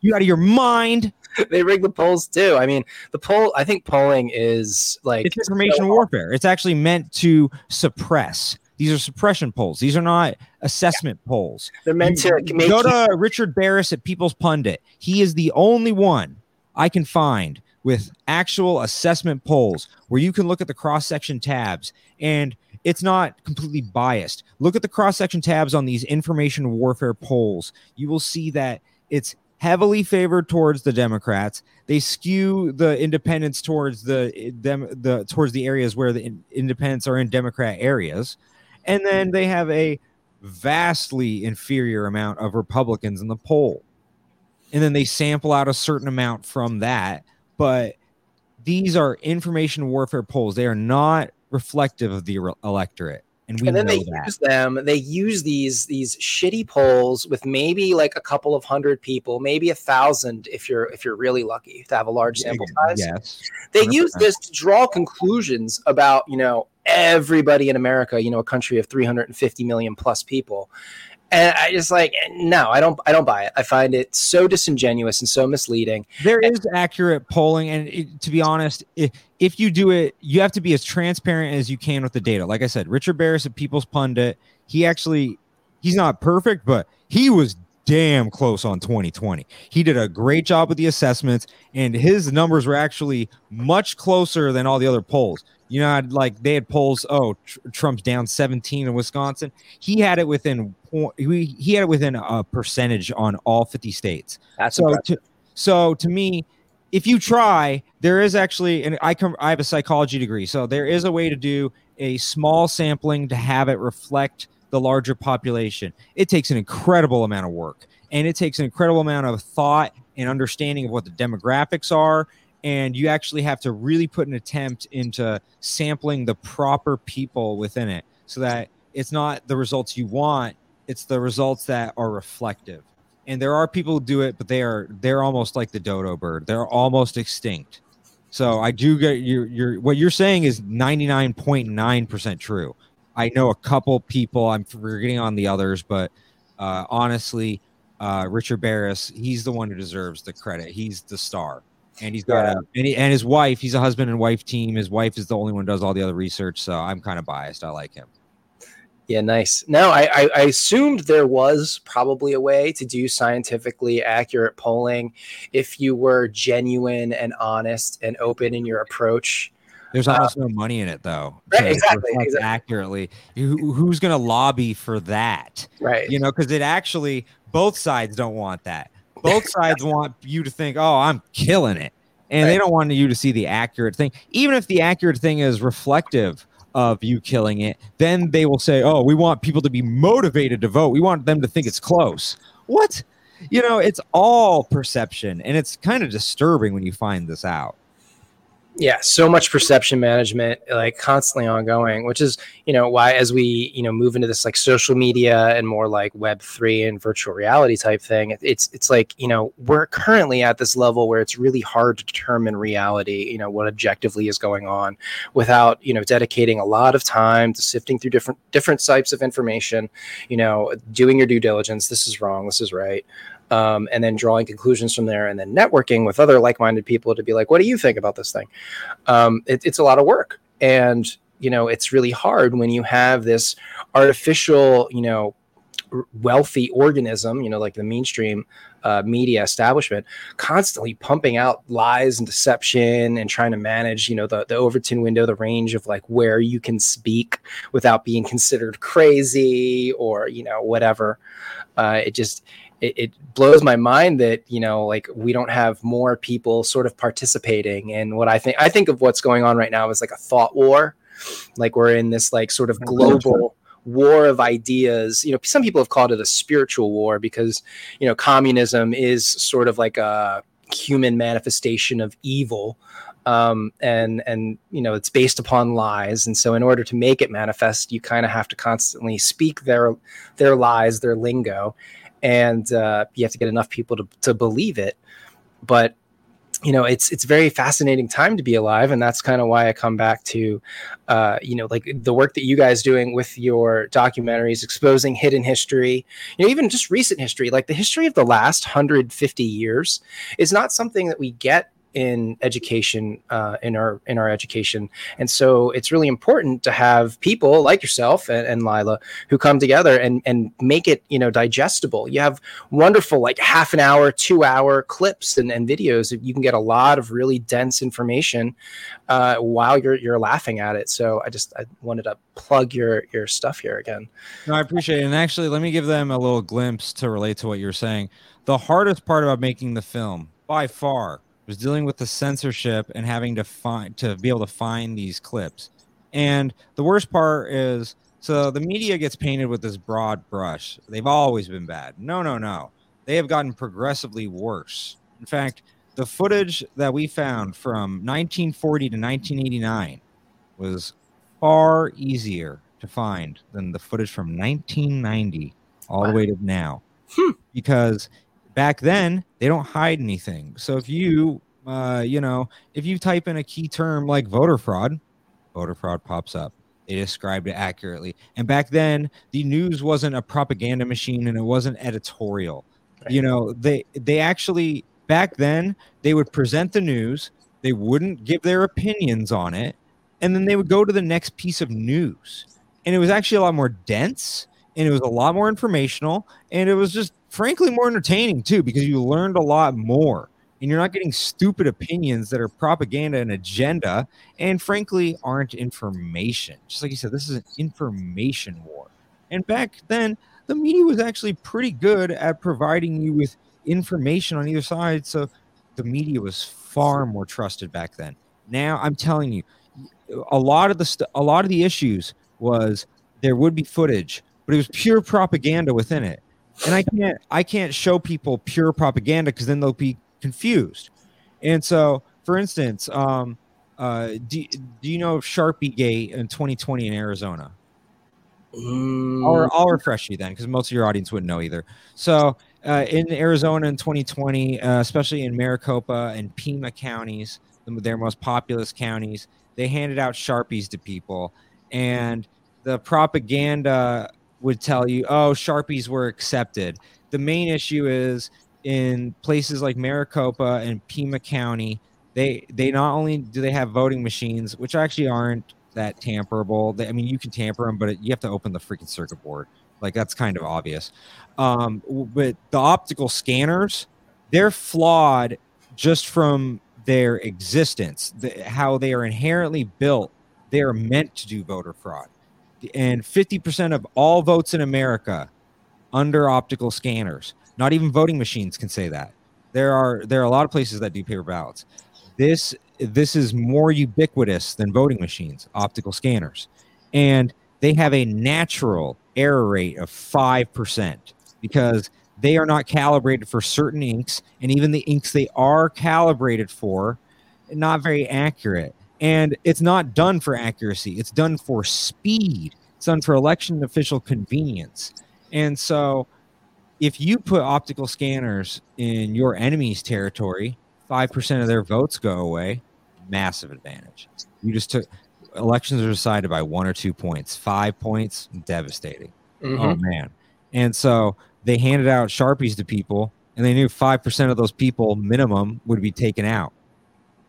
You out of your mind (laughs) they rig the polls too. I mean, the poll. I think polling is like it's information warfare it's actually meant to suppress these are suppression polls these are not assessment polls they're meant to make go you- to Richard Baris at People's Pundit. He is the only one I can find with actual assessment polls where you can look at the cross section tabs and it's not completely biased. Look at the cross section tabs on these information warfare polls. You will see that it's heavily favored towards the Democrats. They skew the independents towards the them the towards the areas where the in- independents are in Democrat areas, and then they have a vastly inferior amount of Republicans in the poll. And then they sample out a certain amount from that. But these are information warfare polls. They are not reflective of the electorate. And we and then know they that. use them. They use these these shitty polls with maybe like a couple of hundred people, maybe a thousand if you're if you're really lucky to have a large sample size. Yes. they use 100%. this to draw conclusions about you know everybody in america you know a country of 350 million plus people and i just like no i don't i don't buy it i find it so disingenuous and so misleading There is accurate polling, and it, to be honest, if, if you do it, you have to be as transparent as you can with the data. Like I said, Richard Baris at People's Pundit, he actually he's not perfect, but he was damn close on 2020. He did a great job with the assessments, and his numbers were actually much closer than all the other polls. You know, I'd like they had polls. Oh, tr- Trump's down 17 in Wisconsin. He had it within he, he had it within a percentage on all 50 states that's so impressive. to, so to me if you try there is actually and i come i have a psychology degree so there is a way to do a small sampling to have it reflect the larger population it takes an incredible amount of work and it takes an incredible amount of thought and understanding of what the demographics are and you actually have to really put an attempt into sampling the proper people within it so that it's not the results you want it's the results that are reflective. And there are people who do it but they are they're almost like the dodo bird. They're almost extinct. So i do get your your what you're saying is 99.9% true. I know a couple people i'm forgetting on the others but uh, honestly uh, richard baris he's the one who deserves the credit. He's the star and he's got Yeah. a and, he, and his wife he's a husband and wife team his wife is the only one who does all the other research so i'm kind of biased i like him Yeah, nice. No, I, I, I, assumed there was probably a way to do scientifically accurate polling if you were genuine and honest and open in your approach. There's almost uh, no money in it, though. (laughs) Right, exactly, exactly. Accurately, Who, who's going to lobby for that? Right. You know, because it actually both sides don't want that. Both (laughs) sides want you to think, "Oh, I'm killing it," and right. they don't want you to see the accurate thing, even if the accurate thing is reflective of you killing it, then they will say, "Oh, we want people to be motivated to vote. We want them to think it's close." What? You know, it's all perception, and it's kind of disturbing when you find this out yeah so much perception management like constantly ongoing which is you know why as we you know move into this like social media and more like web 3 and virtual reality type thing it's it's like you know we're currently at this level where it's really hard to determine reality you know what objectively is going on without you know dedicating a lot of time to sifting through different different types of information you know doing your due diligence this is wrong this is right um, and then drawing conclusions from there and then networking with other like-minded people to be like what do you think about this thing? Um, it, it's a lot of work. And you know it's really hard when you have this artificial you know wealthy organism you know like the mainstream uh, media establishment constantly pumping out lies and deception and trying to manage you know the, the overton window the range of like where you can speak without being considered crazy or you know whatever. Uh, it just it, it, blows my mind that you know like we don't have more people sort of participating. In what i think i think of what's going on right now is like a thought war. Like we're in this like sort of global war of ideas. You know some people have called it a spiritual war because you know communism is sort of like a human manifestation of evil. Um, and and you know it's based upon lies. And so in order to make it manifest you kind of have to constantly speak their their lies their lingo and uh, you have to get enough people to, to believe it. But you know it's it's very fascinating time to be alive and that's kind of why i come back to uh, you know like the work that you guys doing with your documentaries exposing hidden history you know even just recent history. Like the history of the last 150 years is not something that we get in education uh, in our in our education. And so it's really important to have people like yourself and, and lila who come together and and make it you know digestible. You have wonderful like half an hour two hour clips and, and videos you can get a lot of really dense information uh, while you're you're laughing at it. So i just i wanted to plug your your stuff here again. No i appreciate it. And actually let me give them a little glimpse to relate to what you're saying. The hardest part about making the film by far was dealing with the censorship and having to find to be able to find these clips. And the worst part is so the media gets painted with this broad brush. They've always been bad. No, no, no. They have gotten progressively worse. In fact, the footage that we found from 1940 to 1989 was far easier to find than the footage from 1990 all wow. the way to now. Hmm. Because back then they don't hide anything. So if you, uh, you know, if you type in a key term like voter fraud, voter fraud pops up. They described it accurately. And back then, the news wasn't a propaganda machine and it wasn't editorial. Right. You know, they they actually back then they would present the news, they wouldn't give their opinions on it, and then they would go to the next piece of news. And it was actually a lot more dense and it was a lot more informational and it was just frankly more entertaining too because you learned a lot more and you're not getting stupid opinions that are propaganda and agenda and frankly aren't information. Just like you said this is an information war. And back then the media was actually pretty good at providing you with information on either side so the media was far more trusted back then. Now i'm telling you a lot of the st- a lot of the issues was there would be footage but it was pure propaganda within it and I can't I can't show people pure propaganda because then they'll be confused. And so, for instance, um, uh, do, do you know of Sharpie Gate in 2020 in Arizona? Mm. I'll, I'll refresh you then because most of your audience wouldn't know either. So, uh, in Arizona in 2020, uh, especially in Maricopa and Pima counties, their most populous counties, they handed out Sharpies to people. And the propaganda would tell you, oh, Sharpies were accepted. The main issue is in places like Maricopa and Pima County, they they not only do they have voting machines, which actually aren't that tamperable. I mean, you can tamper them, but it, you have to open the freaking circuit board. Like that's kind of obvious. Um, but the optical scanners, they're flawed just from their existence, the, how they are inherently built. They are meant to do voter fraud. And 50% of all votes in America under optical scanners. Not even voting machines can say that. There are there are a lot of places that do paper ballots. This this is more ubiquitous than voting machines, optical scanners. And they have a natural error rate of 5% because they are not calibrated for certain inks and even the inks they are calibrated for not very accurate and it's not done for accuracy. It's done for speed. It's done for election official convenience. And so if you put optical scanners in your enemy's territory 5% of their votes go away. Massive advantage. You just took elections are decided by one or two points. Five points? Devastating. Mm-hmm. oh man. And so they handed out sharpies to people and they knew 5% of those people minimum would be taken out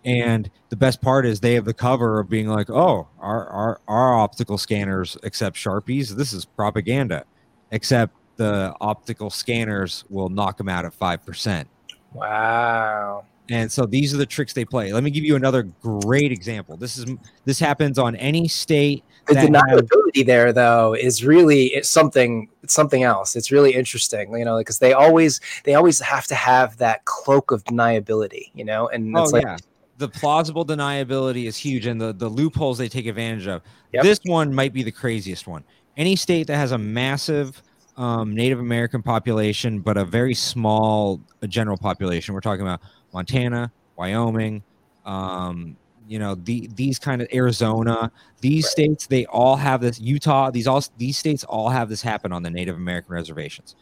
Mm-hmm. and the best part is they have the cover of being like oh our, our, our optical scanners accept sharpies. This is propaganda. Except the optical scanners will knock them out at 5% wow. And so these are the tricks they play. Let me give you another great example. This is this happens on any state the deniability has, there though is really it's something it's something else. It's really interesting you know because they always they always have to have that cloak of deniability you know? And oh, it's oh, like yeah. The plausible deniability is huge and the the loopholes they take advantage of yep. this one might be the craziest one any state that has a massive um, native american population but a very small general population we're talking about montana wyoming um, you know the these kind of Arizona, these right. states they all have this. Utah, these all these states all have this happen on the Native American reservations.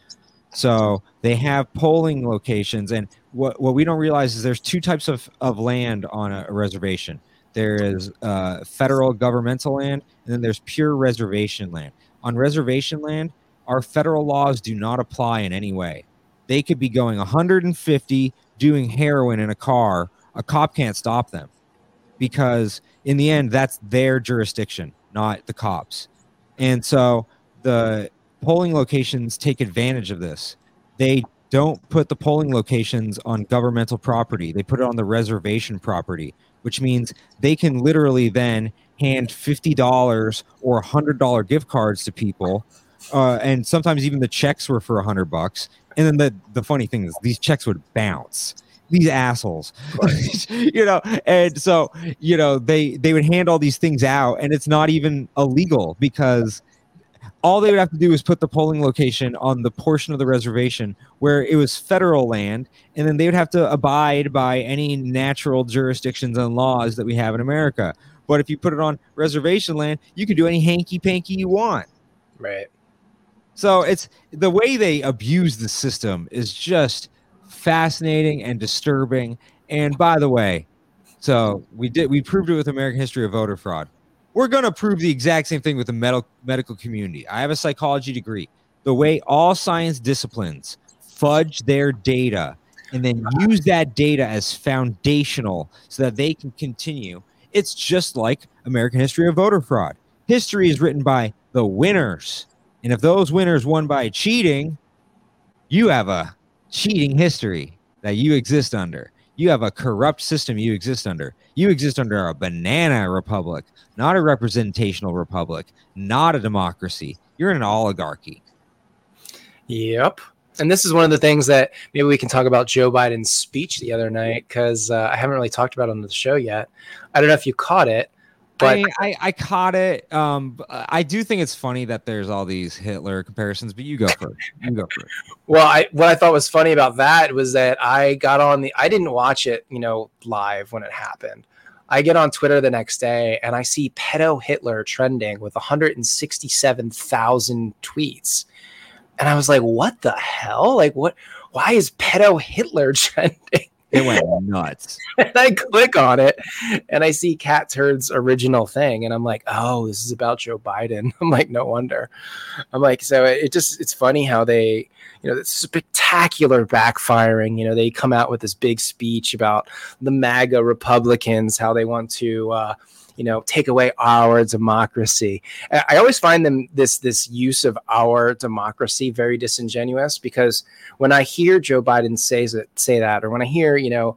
So they have polling locations, and what what we don't realize is there's two types of of land on a, a reservation. There is uh, federal governmental land, and then there's pure reservation land. On reservation land, our federal laws do not apply in any way. They could be going 150 doing heroin in a car. A cop can't stop them because in the end that's their jurisdiction not the cops and so the polling locations take advantage of this they don't put the polling locations on governmental property. They put it on the reservation property which means they can literally then hand $50 or $100 gift cards to people uh, and sometimes even the checks were for 100 bucks. And then the, the funny thing is these checks would bounce. These assholes. (laughs) You know and so you know they they would hand all these things out and it's not even illegal because all they would have to do is put the polling location on the portion of the reservation where it was federal land and then they would have to abide by any natural jurisdictions and laws that we have in america but if you put it on reservation land you can do any hanky panky you want right so it's the way they abuse the system is just fascinating and disturbing. And by the way, so we did we proved it with American History of Voter Fraud. We're going to prove the exact same thing with the medical medical community. I have a psychology degree. The way all science disciplines fudge their data and then use that data as foundational so that they can continue. It's just like American History of Voter Fraud. History is written by the winners. And if those winners won by cheating, you have a cheating history that you exist under. You have a corrupt system you exist under. You exist under a banana republic, not a representational republic, not a democracy. You're in an oligarchy. Yep. And this is one of the things that maybe we can talk about Joe Biden's speech the other night because uh, I haven't really talked about on the show yet. I don't know if you caught it, but I, I, I, caught it. Um, I do think it's funny that there's all these Hitler comparisons, but you go (laughs) first. You go first. Well, I what I thought was funny about that was that I got on the. I didn't watch it, you know, live when it happened. I get on Twitter the next day and I see pedo Hitler trending with 167,000 tweets, and I was like, "What the hell? Like, what? Why is pedo Hitler (laughs) trending?" It went nuts. (laughs) and I click on it and I see Cat Turd's original thing. And I'm like, oh, this is about Joe Biden. (laughs) I'm like, no wonder. I'm like, so it, just, it's funny how they, you know, spectacular backfiring. You know, they come out with this big speech about the MAGA Republicans, how they want to, uh, you know, take away our democracy. I always find them this this use of our democracy very disingenuous because when I hear Joe Biden say say that, or when I hear you know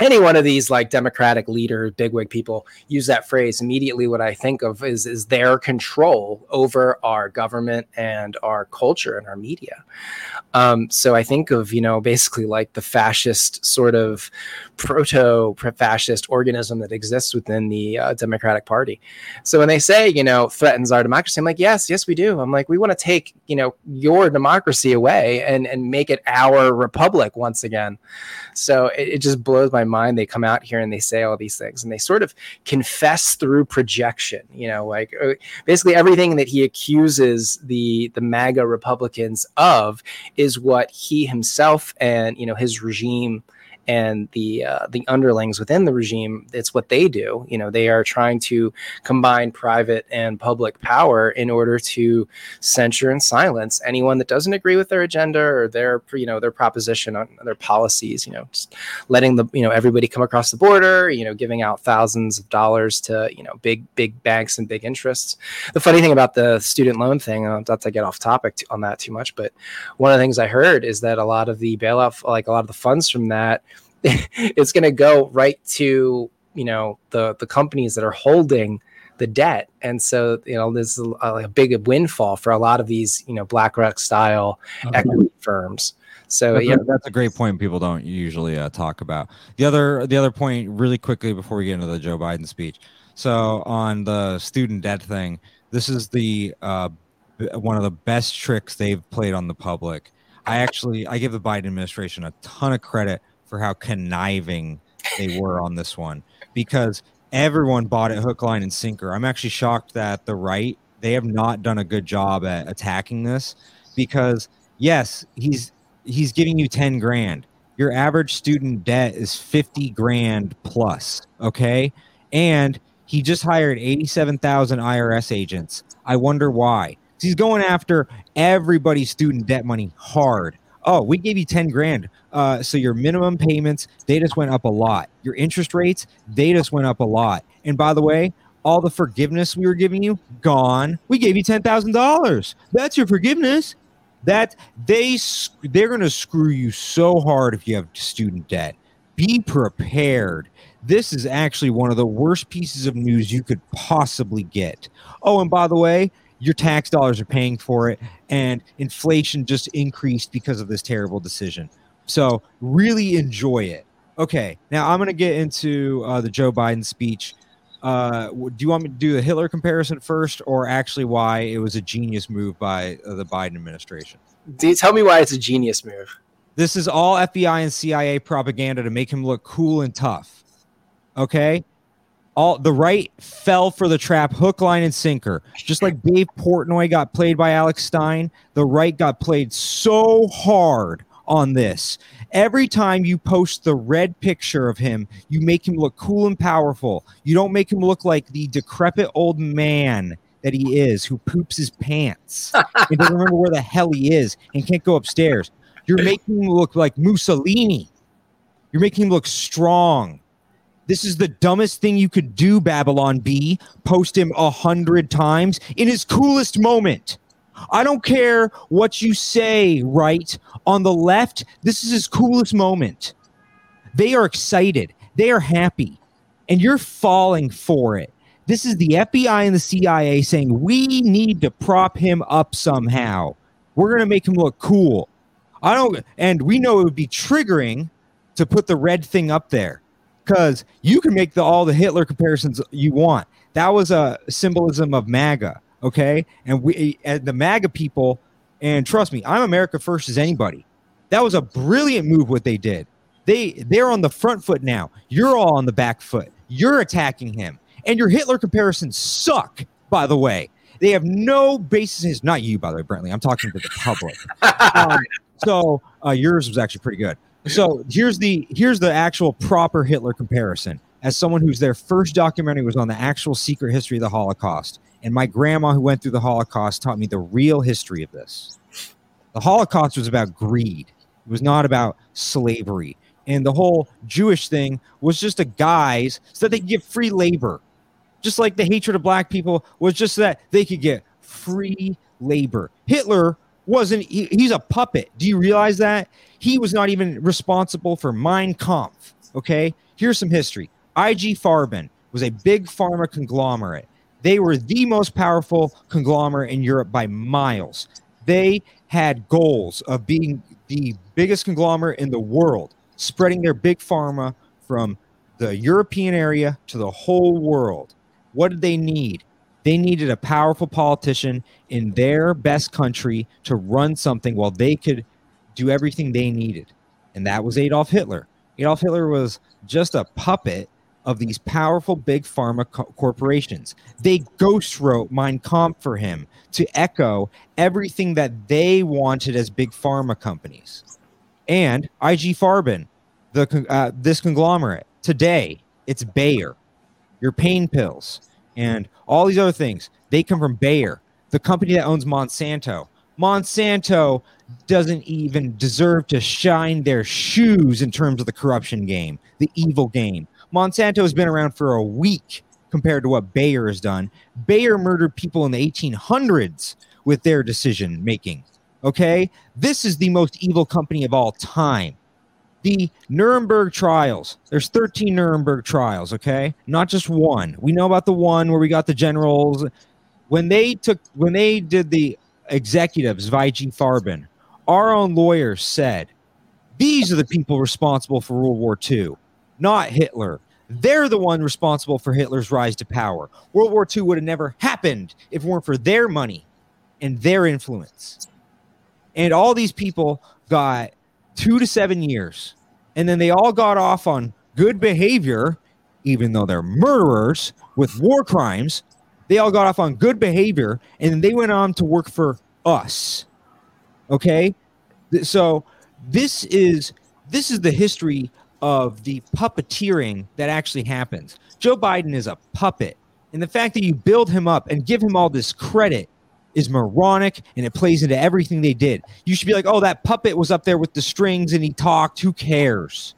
any one of these like democratic leader bigwig people use that phrase immediately what i think of is is their control over our government and our culture and our media. Um, so i think of you know basically like the fascist sort of proto fascist organism that exists within the uh, democratic party. So when they say you know threatens our democracy i'm like yes yes we do. I'm like we want to take you know your democracy away and and make it our republic once again. So it, it just blows my mind they come out here and they say all these things and they sort of confess through projection you know like uh, basically everything that he accuses the the maga republicans of is what he himself and you know his regime and the uh, the underlings within the regime it's what they do. You know they are trying to combine private and public power in order to censure and silence anyone that doesn't agree with their agenda or their you know their proposition on their policies you know just letting the you know everybody come across the border you know giving out thousands of dollars to you know big big banks and big interests. The funny thing about the student loan thing uh, not to get off topic on that too much but one of the things i heard is that a lot of the bailout like a lot of the funds from that (laughs) it's going to go right to you know the the companies that are holding the debt. And so you know this is a, a big windfall for a lot of these you know blackrock style okay. equity firms. So that's yeah. a, that's a great point people don't usually uh, talk about. The other the other point really quickly before we get into the joe biden speech. So on the student debt thing this is the uh, one of the best tricks they've played on the public. I actually i give the biden administration a ton of credit for how conniving they were on this one because everyone bought it hook, line, and sinker. I'm actually shocked that the right they have not done a good job at attacking this because yes, he's he's giving you 10 grand. Your average student debt is 50 grand plus, okay? And he just hired 87,000 IRS agents. I wonder why. He's going after everybody's student debt money hard oh, we gave you 10 grand. Uh, so your minimum payments, they just went up a lot. Your interest rates, they just went up a lot. And by the way, all the forgiveness we were giving you, gone. We gave you $10,000. That's your forgiveness. That they they're going to screw you so hard if you have student debt. Be prepared. This is actually one of the worst pieces of news you could possibly get. Oh, and by the way, your tax dollars are paying for it and inflation just increased because of this terrible decision. So really enjoy it. Okay now i'm going to get into uh, the joe biden speech. Uh, do you want me to do the hitler comparison first or actually why it was a genius move by uh, the biden administration? Do you tell me why it's a genius move? This is all fbi and cia propaganda to make him look cool and tough. Okay all the right fell for the trap hook line and sinker. Just like dave portnoy got played by alex stein the right got played so hard on this. Every time you post the red picture of him you make him look cool and powerful. You don't make him look like the decrepit old man that he is who poops his pants and doesn't remember where the hell he is and can't go upstairs. You're making him look like mussolini. You're making him look strong this is the dumbest thing you could do, Babylon Bee. Post him a hundred times in his coolest moment. I don't care what you say, right? On the left, this is his coolest moment. They are excited, they are happy, and you're falling for it. This is the FBI and the CIA saying, we need to prop him up somehow. We're going to make him look cool. I don't, and we know it would be triggering to put the red thing up there because you can make the, all the Hitler comparisons you want. That was a symbolism of MAGA, okay? And we and the MAGA people, and trust me, I'm America first as anybody. That was a brilliant move what they did. They they're on the front foot now. You're all on the back foot. You're attacking him. And your Hitler comparisons suck, by the way. They have no basis. Not you, by the way, Brentley. I'm talking to the public. (laughs) um, so uh, yours was actually pretty good. So here's the here's the actual proper Hitler comparison. As someone whose their first documentary was on the actual secret history of the Holocaust, and my grandma who went through the Holocaust taught me the real history of this. The Holocaust was about greed. It was not about slavery. And the whole Jewish thing was just a guise so that they could get free labor. just like the hatred of black people was just that they could get free labor. Hitler wasn't, he, he's a puppet. Do you realize that? He was not even responsible for Mein Kampf. Okay. Here's some history IG Farben was a big pharma conglomerate. They were the most powerful conglomerate in Europe by miles. They had goals of being the biggest conglomerate in the world, spreading their big pharma from the European area to the whole world. What did they need? They needed a powerful politician in their best country to run something while they could do everything they needed. And that was Adolf Hitler. Adolf Hitler was just a puppet of these powerful big pharma co- corporations. They ghost wrote Mein Kampf for him to echo everything that they wanted as big pharma companies. And IG Farben, the uh, this conglomerate today, it's Bayer, your pain pills, and all these other things. They come from Bayer, the company that owns Monsanto. Monsanto doesn't even deserve to shine their shoes in terms of the corruption game, the evil game. Monsanto has been around for a week compared to what Bayer has done. Bayer murdered people in the 1800s with their decision making. Okay? This is the most evil company of all time. The Nuremberg trials, there's 13 Nuremberg trials, okay? Not just one. We know about the one where we got the generals. When they took, when they did the executives of IG Farben, our own lawyers said these are the people responsible for World War II not Hitler. They're the one responsible for Hitler's rise to power. World War II would have never happened if it weren't for their money and their influence. And all these people got two to seven years. And then they all got off on good behavior, even though they're murderers with war crimes. They all got off on good behavior and they went on to work for us. Okay? So this is this is the history of the puppeteering that actually happens. Joe Biden is a puppet. And the fact that you build him up and give him all this credit is moronic and it plays into everything they did. You should be like, oh, that puppet was up there with the strings and he talked. Who cares?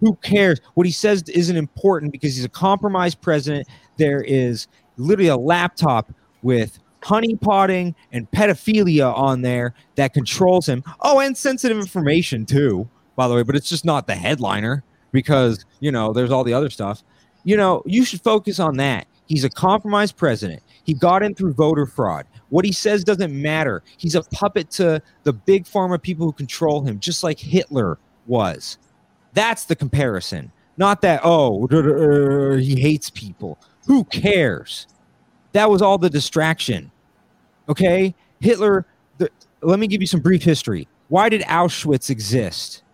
Who cares? What he says isn't important because he's a compromised president. There is literally a laptop with honeypotting and pedophilia on there that controls him. Oh, and sensitive information too by the way, but it's just not the headliner because, you know, there's all the other stuff. You know, you should focus on that. He's a compromised president. He got in through voter fraud. What he says doesn't matter. He's a puppet to the big pharma people who control him, just like Hitler was. That's the comparison. Not that, oh, (laughs) he hates people. Who cares? That was all the distraction. Okay? Hitler, the, let me give you some brief history. Why did Auschwitz exist?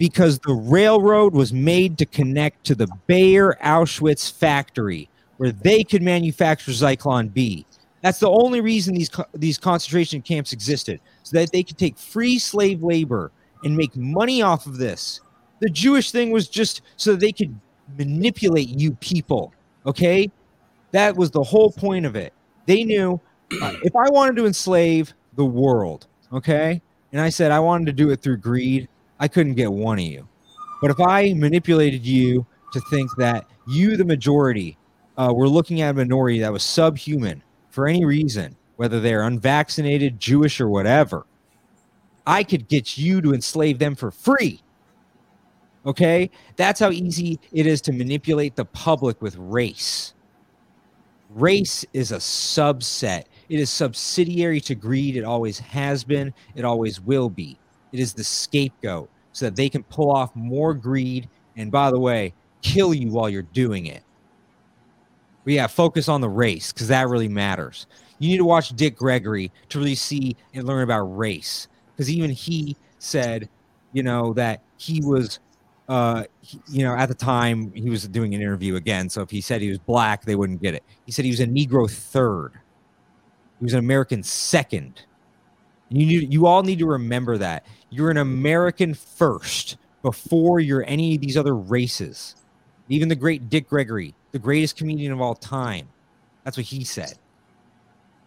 because the railroad was made to connect to the Bayer Auschwitz factory where they could manufacture Zyklon B. That's the only reason these these concentration camps existed, so that they could take free slave labor and make money off of this. The Jewish thing was just so they could manipulate you people. Okay, that was the whole point of it. They knew uh, if I wanted to enslave the world, okay, and I said I wanted to do it through greed, I couldn't get one of you. But if I manipulated you to think that you, the majority, uh, were looking at a minority that was subhuman for any reason, whether they're unvaccinated, Jewish, or whatever, I could get you to enslave them for free. Okay? That's how easy it is to manipulate the public with race. Race is a subset, it is subsidiary to greed. It always has been, it always will be. It is the scapegoat so that they can pull off more greed and, by the way, kill you while you're doing it. But yeah, focus on the race because that really matters. You need to watch Dick Gregory to really see and learn about race because even he said, you know, that he was, uh, he, you know, at the time he was doing an interview again. So if he said he was black, they wouldn't get it. He said he was a Negro third. He was an American second. You need, you all need to remember that you're an American first before you're any of these other races. Even the great Dick Gregory, the greatest comedian of all time, that's what he said.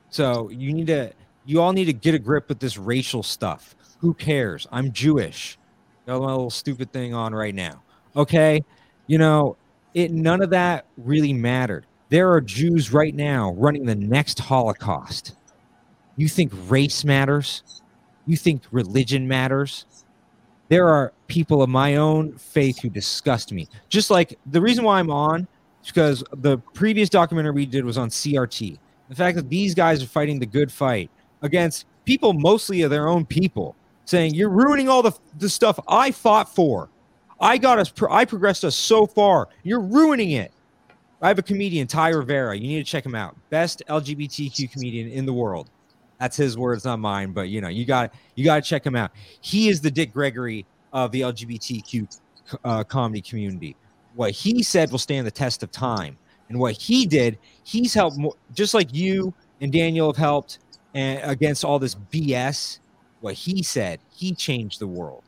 So you need to, you all need to get a grip with this racial stuff. Who cares? I'm Jewish. Got my little stupid thing on right now. Okay, you know, it none of that really mattered. There are Jews right now running the next Holocaust. You think race matters? You think religion matters? There are people of my own faith who disgust me. Just like the reason why I'm on is because the previous documentary we did was on CRT. The fact that these guys are fighting the good fight against people mostly of their own people, saying you're ruining all the, the stuff I fought for. I got us, I progressed us so far. You're ruining it. I have a comedian, Thai Rivera. You need to check him out. Best LGBTQ comedian in the world. That's his words, not mine. But you know, you got you got to check him out. He is the Dick Gregory of the LGBTQ uh, comedy community. What he said will stand the test of time, and what he did, he's helped more, just like you and Daniel have helped and against all this BS. What he said, he changed the world.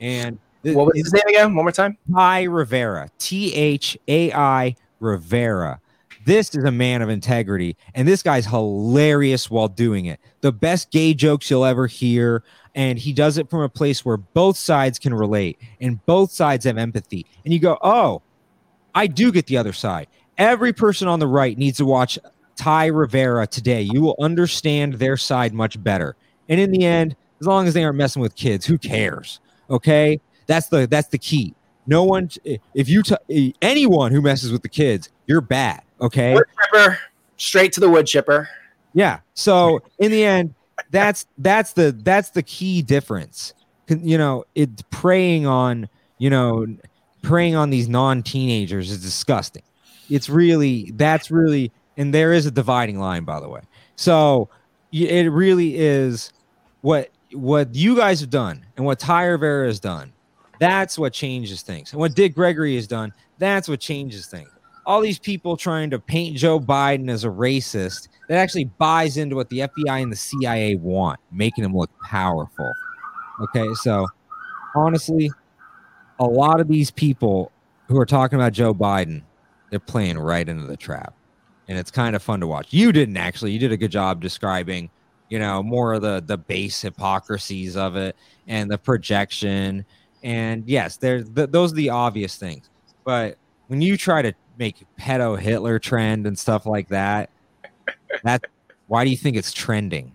And what was his name again? One more time. Thai Rivera. T H A I Rivera. This is a man of integrity, and this guy's hilarious while doing it. The best gay jokes you'll ever hear, and he does it from a place where both sides can relate and both sides have empathy. And you go, oh, I do get the other side. Every person on the right needs to watch Thai Rivera today. You will understand their side much better. And in the end, as long as they aren't messing with kids, who cares? Okay, that's the that's the key. No one, if you t- anyone who messes with the kids, you're bad. Okay, wood chipper, straight to the wood chipper. Yeah. So in the end, that's that's the that's the key difference. You know, it preying on you know preying on these non-teenagers is disgusting. It's really that's really and there is a dividing line by the way. So it really is what what you guys have done and what Thai Rivera has done. That's what changes things. And what Dick Gregory has done, that's what changes things. All these people trying to paint Joe Biden as a racist that actually buys into what the FBI and the CIA want, making him look powerful. Okay, so honestly, a lot of these people who are talking about Joe Biden, they're playing right into the trap. And it's kind of fun to watch. You didn't actually. You did a good job describing, you know, more of the the base hypocrisies of it and the projection. And yes, there th- those are the obvious things. But when you try to make pedo Hitler trend and stuff like that, that why do you think it's trending?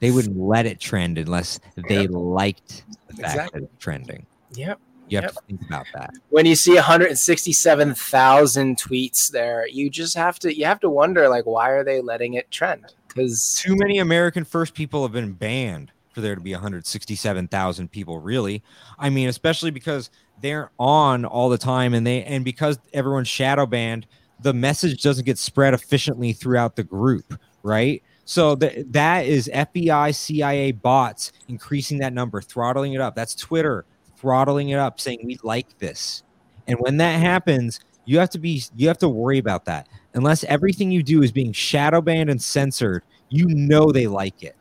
They wouldn't let it trend unless they yep. liked the fact exactly. that it's trending. Yep. You have yep. to think about that. When you see 167,000 tweets there, you just have to you have to wonder like why are they letting it trend? Because too many American first people have been banned for there to be 167,000 people really. I mean, especially because they're on all the time and they and because everyone's shadow banned, the message doesn't get spread efficiently throughout the group, right? So th- that is FBI, CIA bots increasing that number, throttling it up. That's Twitter throttling it up, saying we like this. And when that happens, you have to be you have to worry about that. Unless everything you do is being shadow banned and censored, you know they like it.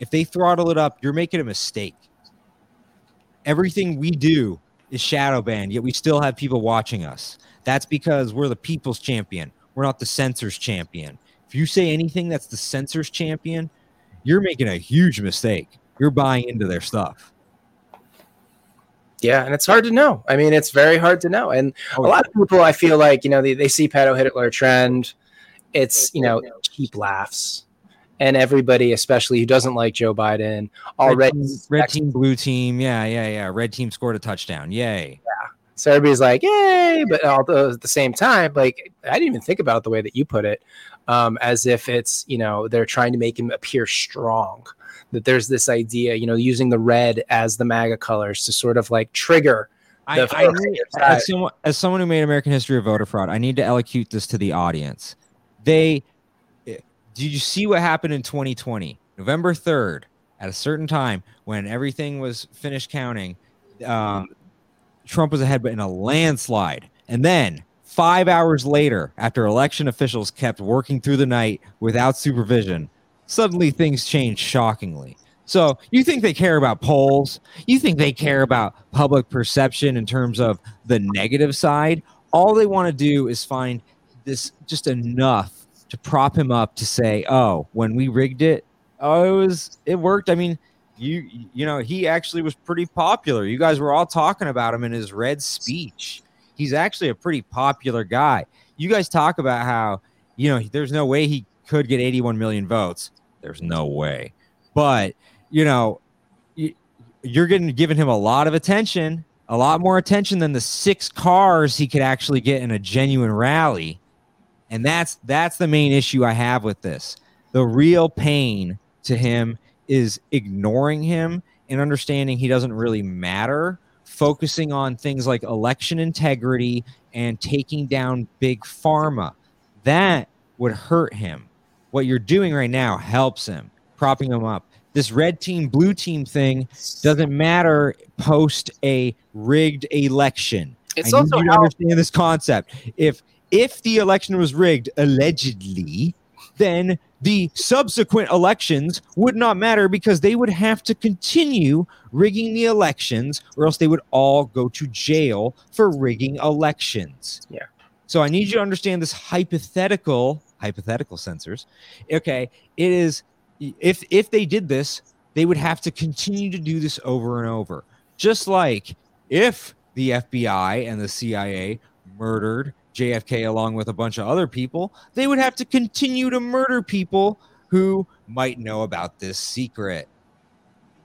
If they throttle it up, you're making a mistake. Everything we do is shadow banned, yet we still have people watching us. That's because we're the people's champion. We're not the censors champion. If you say anything that's the censors champion, you're making a huge mistake. You're buying into their stuff. Yeah, and it's hard to know. I mean, it's very hard to know. And oh, a lot of people, I feel like, you know, they, they see pedo Hitler trend. It's, you know, cheap laughs. And everybody, especially who doesn't like Joe Biden, already. Red team, red team, blue team. Yeah, yeah, yeah. Red team scored a touchdown. Yay. Yeah. So everybody's like, yay. But although at the same time, like, I didn't even think about it the way that you put it, um, as if it's, you know, they're trying to make him appear strong that there's this idea, you know, using the red as the MAGA colors to sort of like trigger. I, I need, as, someone, as someone who made American history of voter fraud, I need to elocute this to the audience. They did you see what happened in 2020, November 3rd, at a certain time when everything was finished counting? Um, Trump was ahead, but in a landslide. And then five hours later, after election officials kept working through the night without supervision, suddenly things changed shockingly. So you think they care about polls? You think they care about public perception in terms of the negative side? All they want to do is find this just enough to prop him up to say, "Oh, when we rigged it, oh, it was it worked." I mean, you you know, he actually was pretty popular. You guys were all talking about him in his red speech. He's actually a pretty popular guy. you guys talk about how you know there's no way he could get 81 million votes. There's no way, but you know, you're getting giving him a lot of attention, a lot more attention than the six cars he could actually get in a genuine rally, and that's that's the main issue I have with this. The real pain to him is ignoring him and understanding he doesn't really matter, focusing on things like election integrity and taking down big pharma. That would hurt him. What you're doing right now helps him, propping him up. This red team, blue team thing doesn't matter post a rigged election. It's I also need you to understand this concept. If if the election was rigged allegedly, then the subsequent elections would not matter because they would have to continue rigging the elections or else they would all go to jail for rigging elections. Yeah. So I need you to understand this hypothetical hypothetical censors. Okay, it is if if they did this, they would have to continue to do this over and over. Just like if the FBI and the CIA murdered JFK along with a bunch of other people, they would have to continue to murder people who might know about this secret.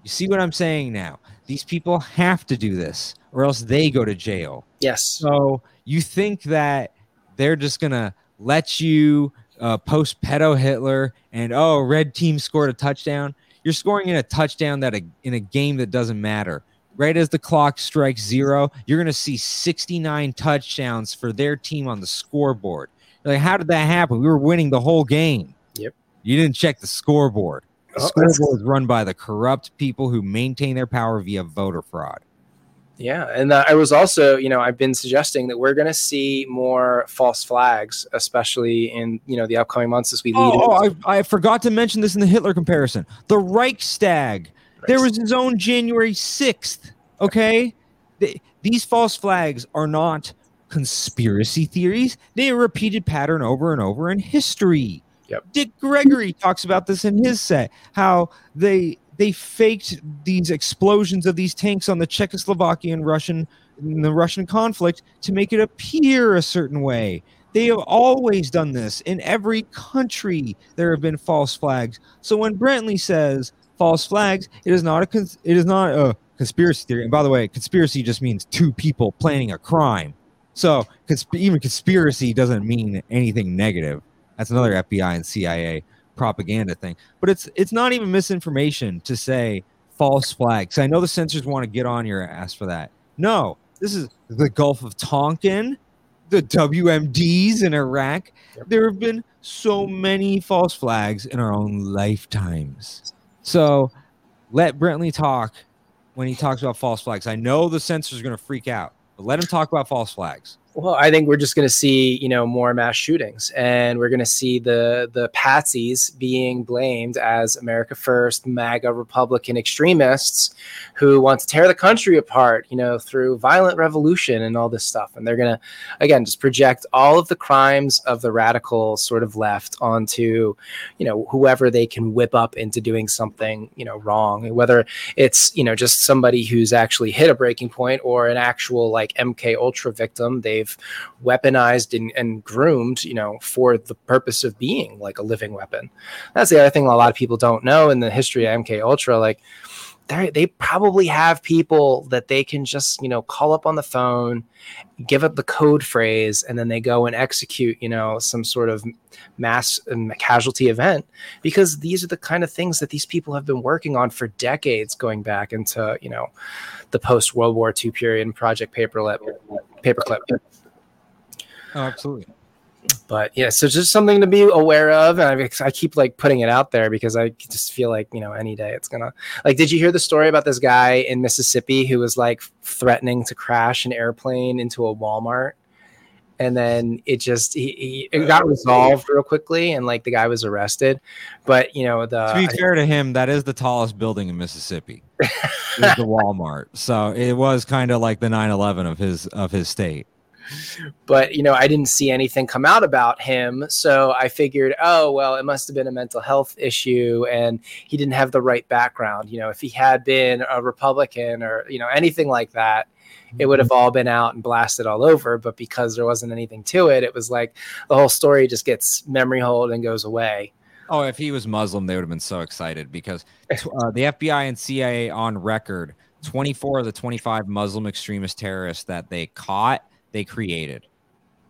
You see what I'm saying now? These people have to do this or else they go to jail. Yes. So you think that they're just going to let you uh, post pedo Hitler and oh, red team scored a touchdown. You're scoring in a touchdown that a, in a game that doesn't matter right as the clock strikes zero, you're going to see 69 touchdowns for their team on the scoreboard. You're like, how did that happen? We were winning the whole game. Yep. You didn't check the scoreboard. The oh, scoreboard is run by the corrupt people who maintain their power via voter fraud. Yeah, and uh, I was also, you know, I've been suggesting that we're going to see more false flags, especially in you know the upcoming months as we lead. Oh, oh I, I forgot to mention this in the Hitler comparison. The Reichstag there was his own January 6th. Okay. these false flags are not conspiracy theories. They are a repeated pattern over and over in history. Yep. Dick Gregory talks about this in his set, how they they faked these explosions of these tanks on the Czechoslovakian Russian the Russian conflict to make it appear a certain way. They have always done this in every country. There have been false flags. So when Brentley says false flags. It is not a cons- it is not a conspiracy theory. And by the way, conspiracy just means two people planning a crime. So consp- even conspiracy doesn't mean anything negative. That's another FBI and CIA propaganda thing. But it's it's not even misinformation to say false flags. I know the censors want to get on your ass for that. No, this is the Gulf of Tonkin, the WMDs in Iraq. There have been so many false flags in our own lifetimes. So let Brentley talk when he talks about false flags. I know the censor's are going to freak out, but let him talk about false flags. Well, I think we're just going to see, you know, more mass shootings, and we're going to see the the patsies being blamed as America First, MAGA Republican extremists who want to tear the country apart, you know, through violent revolution and all this stuff. And they're going to, again, just project all of the crimes of the radical sort of left onto, you know, whoever they can whip up into doing something, you know, wrong. Whether it's, you know, just somebody who's actually hit a breaking point or an actual like MK Ultra victim. They've weaponized and, and groomed, you know, for the purpose of being like a living weapon. That's the other thing a lot of people don't know in the history of MK Ultra. Like, they probably have people that they can just you know call up on the phone give up the code phrase and then they go and execute you know some sort of mass um, casualty event because these are the kind of things that these people have been working on for decades going back into you know the post world war ii period and project paperclip Oh, absolutely. But yeah, so just something to be aware of, and I, I keep like putting it out there because I just feel like you know any day it's gonna like. Did you hear the story about this guy in Mississippi who was like threatening to crash an airplane into a Walmart? and then it just he, he, it got oh, resolved real quickly and like the guy was arrested but you know the to be fair to him that is the tallest building in mississippi (laughs) is the walmart so it was kind of like the 9-11 of his of his state but you know i didn't see anything come out about him so i figured oh well it must have been a mental health issue and he didn't have the right background you know if he had been a republican or you know anything like that it would have all been out and blasted all over. But because there wasn't anything to it, it was like the whole story just gets memory hold and goes away. Oh, if he was Muslim, they would have been so excited because (laughs) uh, the FBI and CIA on record 24 of the 25 Muslim extremist terrorists that they caught, they created.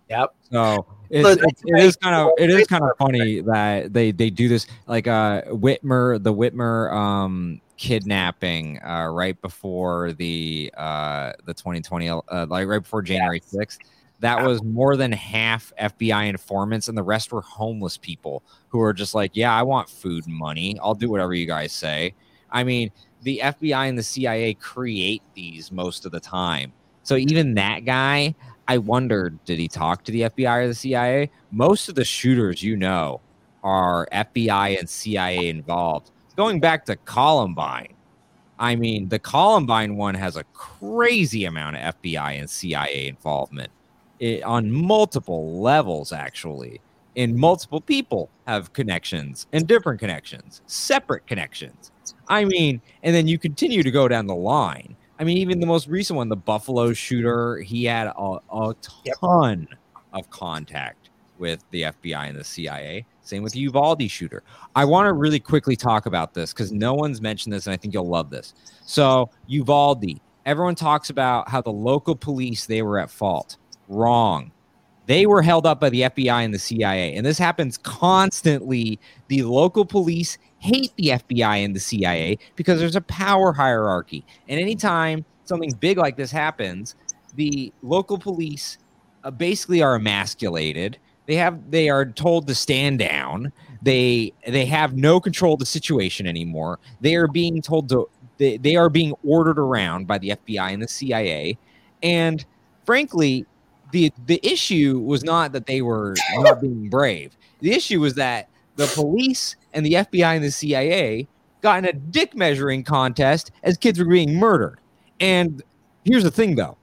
Yep. So it's, it's, it is kind of it is kind of funny that they they do this like uh Whitmer the Whitmer um kidnapping uh right before the uh the 2020 uh, like right before January 6th that was more than half FBI informants and the rest were homeless people who are just like yeah I want food and money. I'll do whatever you guys say. I mean the FBI and the CIA create these most of the time. So even that guy I wondered, did he talk to the FBI or the CIA? Most of the shooters you know are FBI and CIA involved. Going back to Columbine, I mean, the Columbine one has a crazy amount of FBI and CIA involvement it, on multiple levels, actually. And multiple people have connections and different connections, separate connections. I mean, and then you continue to go down the line. I mean, even the most recent one, the Buffalo shooter, he had a, a ton yep. of contact with the FBI and the CIA. Same with the Uvalde shooter. I want to really quickly talk about this because no one's mentioned this, and I think you'll love this. So, Uvalde, everyone talks about how the local police they were at fault. Wrong. They were held up by the FBI and the CIA, and this happens constantly. The local police hate the FBI and the CIA because there's a power hierarchy. And anytime something big like this happens, the local police uh, basically are emasculated. They have they are told to stand down. They they have no control of the situation anymore. They are being told to they, they are being ordered around by the FBI and the CIA. And frankly, the the issue was not that they were not being brave. The issue was that the police and the FBI and the CIA got in a dick measuring contest as kids were being murdered. And here's the thing though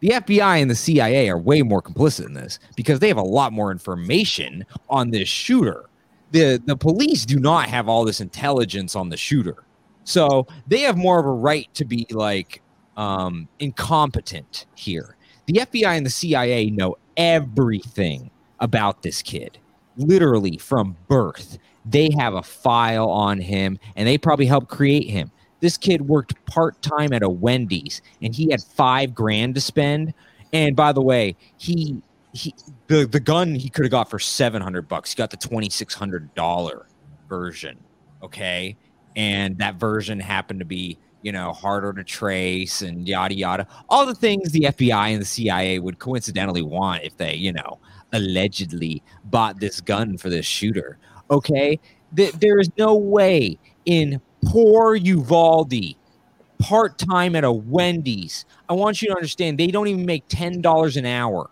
the FBI and the CIA are way more complicit in this because they have a lot more information on this shooter. The, the police do not have all this intelligence on the shooter. So they have more of a right to be like um, incompetent here. The FBI and the CIA know everything about this kid, literally from birth. They have a file on him and they probably helped create him. This kid worked part time at a Wendy's and he had five grand to spend. And by the way, he he the, the gun he could have got for 700 bucks. He got the $2600 version, okay? And that version happened to be, you know, harder to trace and yada yada. All the things the FBI and the CIA would coincidentally want if they, you know, allegedly bought this gun for this shooter. Okay, Th- there is no way in poor Uvalde, part time at a Wendy's. I want you to understand they don't even make ten dollars an hour.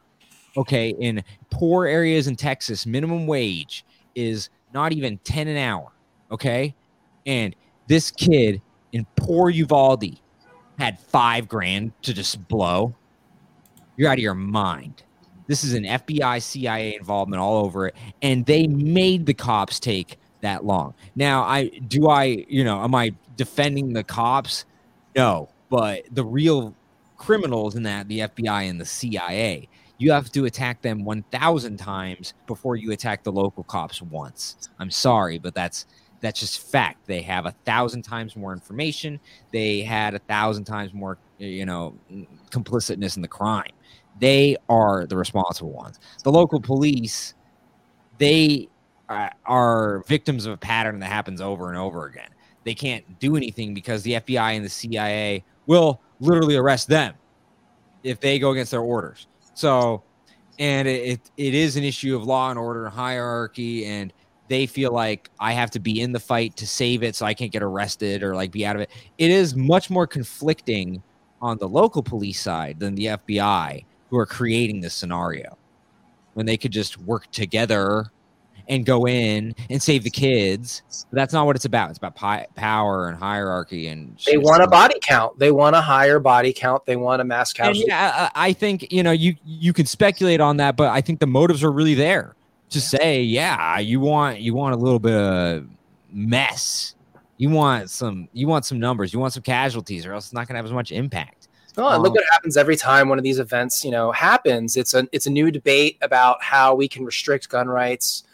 Okay, in poor areas in Texas, minimum wage is not even ten an hour. Okay, and this kid in poor Uvalde had five grand to just blow. You're out of your mind. This is an FBI, CIA involvement all over it, and they made the cops take that long. Now, I do I, you know, am I defending the cops? No, but the real criminals in that, the FBI and the CIA, you have to attack them 1,000 times before you attack the local cops once. I'm sorry, but that's that's just fact. They have a thousand times more information. They had a thousand times more, you know, complicitness in the crime. They are the responsible ones. The local police, they uh, are victims of a pattern that happens over and over again. They can't do anything because the FBI and the CIA will literally arrest them if they go against their orders. So, and it, it, is an issue of law and order and hierarchy, and they feel like I have to be in the fight to save it so I can't get arrested or like be out of it. It is much more conflicting on the local police side than the FBI who are creating this scenario when they could just work together and go in and save the kids. But that's not what it's about. It's about pi- power and hierarchy and they want a body count. They want a higher body count. They want a mass count. Yeah, I think you know you you can speculate on that, but I think the motives are really there to say, yeah, you want you want a little bit of mess. You want some you want some numbers. You want some casualties, or else it's not going to have as much impact. Oh, and look what happens every time one of these events, you know, happens. It's a it's a new debate about how we can restrict gun rights.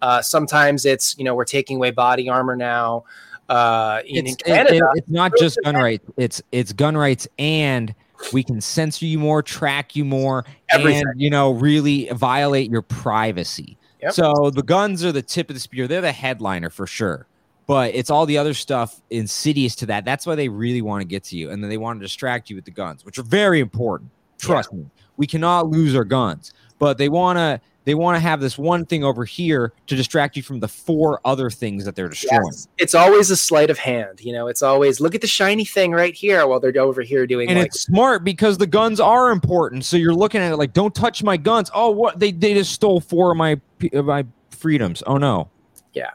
Uh, sometimes it's you know we're taking away body armor now. Uh, in, it's, Canada, it, it, it's not just gun rights. It's it's gun rights, and we can censor you more, track you more, Everything. and you know really violate your privacy. Yep. So the guns are the tip of the spear. They're the headliner for sure. But it's all the other stuff insidious to that. That's why they really want to get to you. And then they want to distract you with the guns, which are very important. Trust me. We cannot lose our guns. But they want to they want to have this one thing over here to distract you from the four other things that they're destroying. Yes. It's always a sleight of hand. You know, it's always look at the shiny thing right here while they're over here doing And like it's smart because the guns are important. So you're looking at it like, don't touch my guns. Oh, what they they just stole four of my of my freedoms. Oh no. Yeah.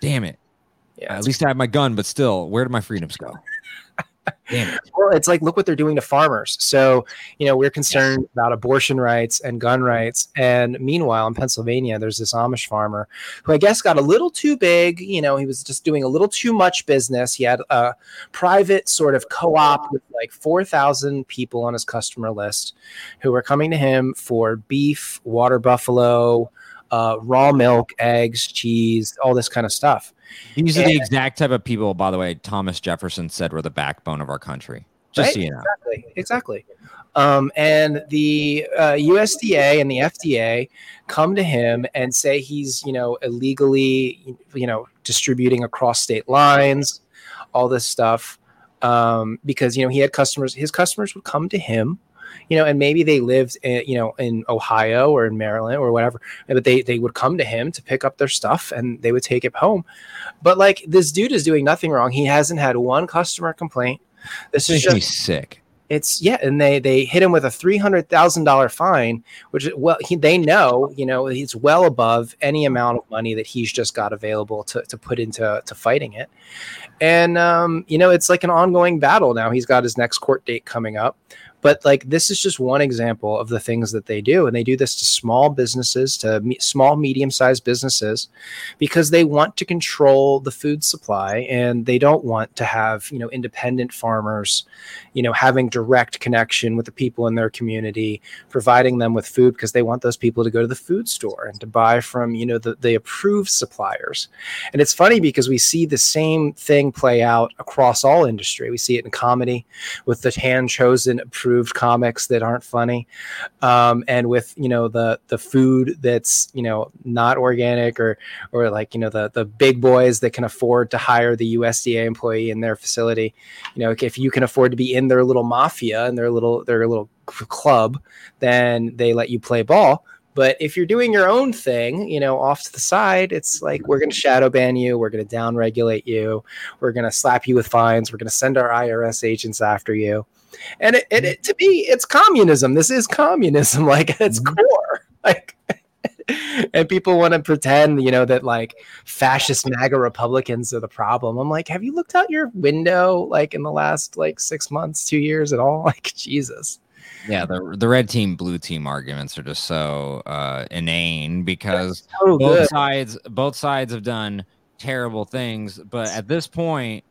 Damn it. Yeah, At least I have my gun, but still, where do my freedoms go? (laughs) Damn it. Well, it's like look what they're doing to farmers. So, you know, we're concerned about abortion rights and gun rights. And meanwhile, in Pennsylvania, there's this Amish farmer who I guess got a little too big. You know, he was just doing a little too much business. He had a private sort of co-op with like 4,000 people on his customer list who were coming to him for beef, water buffalo, uh, raw milk, eggs, cheese, all this kind of stuff. These are the exact type of people, by the way, Thomas Jefferson said were the backbone of our country. Just Right? so you know. exactly exactly um, and the uh, usda and the fda come to him and say he's you know illegally you know distributing across state lines all this stuff um, because you know he had customers his customers would come to him you know and maybe they lived in, you know in ohio or in maryland or whatever but they they would come to him to pick up their stuff and they would take it home. But like this dude is doing nothing wrong. He hasn't had one customer complaint. This This is just sick. it's yeah, and they they hit him with a three hundred thousand dollar fine, which well he, they know you know he's well above any amount of money that he's just got available to to put into to fighting it, and um, you know it's like an ongoing battle now. He's got his next court date coming up, but like this is just one example of the things that they do, and they do this to small businesses, to me- small medium sized businesses, because they want to control the food supply and they don't want to have you know independent farmers you know having direct connection with the people in their community providing them with food because they want those people to go to the food store and to buy from you know the, the approved suppliers. And it's funny because we see the same thing play out across all industry. We see it in comedy with the hand chosen approved comics that aren't funny. Um, and with you know the the food that's you know not organic or or like you know the the big boys that can afford to hire the USDA employee in their facility you know if you can afford to be in their little mafia and their little their little club then they let you play ball. But if you're doing your own thing you know off to the side it's like we're going to shadow ban you we're going to down regulate you we're going to slap you with fines we're going to send our irs agents after you and it, it, it- to me it's communism this is communism (laughs) like at its core (laughs) like (laughs) and people want to pretend, you know, that like fascist MAGA Republicans are the problem. I'm like, have you looked out your window like in the last like six months, two years at all? Like, Jesus. Yeah, the the red team, blue team arguments are just so uh, inane because So both sides both sides have done terrible things but at this point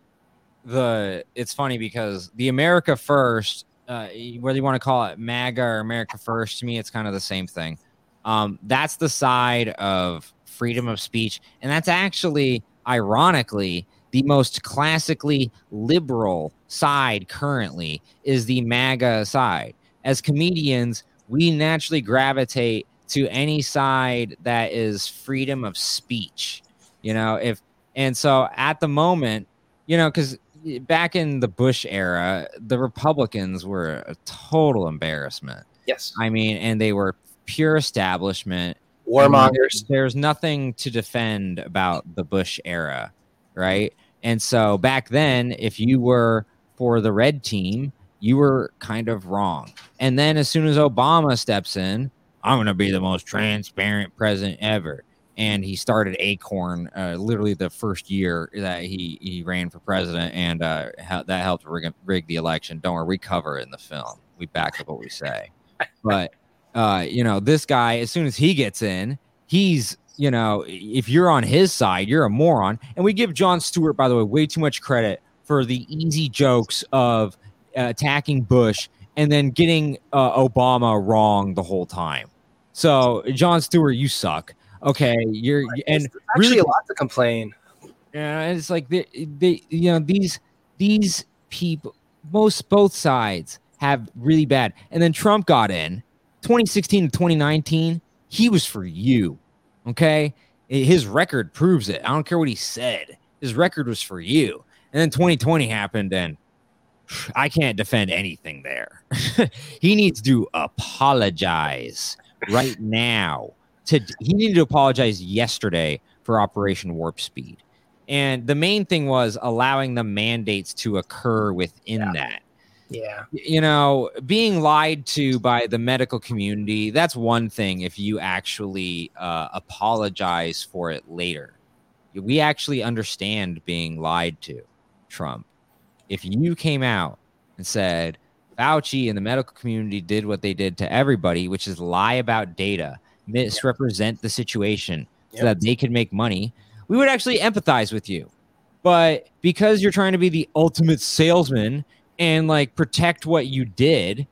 the it's funny because the america first uh, whether you want to call it maga or america first to me it's kind of the same thing. Um, that's the side of freedom of speech. And that's actually ironically the most classically liberal side currently is the maga side. As comedians we naturally gravitate to any side that is freedom of speech you know if and so at the moment you know because back in the bush era the republicans were a total embarrassment. Yes. i mean and they were pure establishment. Warmongers. there's nothing to defend about the bush era right? And so back then if you were for the red team you were kind of wrong. And then as soon as obama steps in i'm going to be the most transparent president ever and he started Acorn uh, literally the first year that he he ran for president, and uh, hel- that helped rig, rig the election. Don't worry, we cover it in the film. We back up what we say. (laughs) But uh, you know, this guy, as soon as he gets in, he's you know, if you're on his side, you're a moron. And we give Jon Stewart, by the way, way too much credit for the easy jokes of uh, attacking Bush and then getting uh, Obama wrong the whole time. So, Jon Stewart, you suck. Okay, you're and There's actually really a lot to complain. yeah, it's like they, they, you know, these these people, most both sides have really bad. And then Trump got in, 2016 to 2019. He was for you, okay. His record proves it. I don't care what he said. His record was for you. And then 2020 happened, and I can't defend anything there. (laughs) he needs to apologize right now. To he needed to apologize yesterday for Operation Warp Speed. And the main thing was allowing the mandates to occur within Yeah. that. Yeah. You know, being lied to by the medical community, that's one thing if you actually uh, apologize for it later. We actually understand being lied to, Trump. If you came out and said Fauci and the medical community did what they did to everybody, which is lie about data, misrepresent the situation so that they could make money, we would actually empathize with you. But because you're trying to be the ultimate salesman and like protect what you did,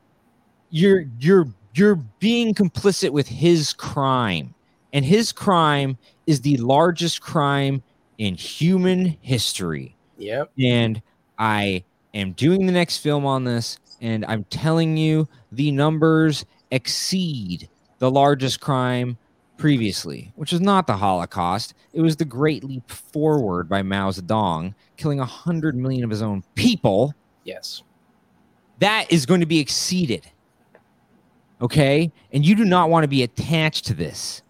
you're you're you're being complicit with his crime. And his crime is the largest crime in human history Yep. and I am doing the next film on this, and I'm telling you the numbers exceed the largest crime previously, which is not the Holocaust. It was the Great Leap Forward by Mao Zedong, killing 100 million of his own people. Yes. That is going to be exceeded. Okay? And you do not want to be attached to this.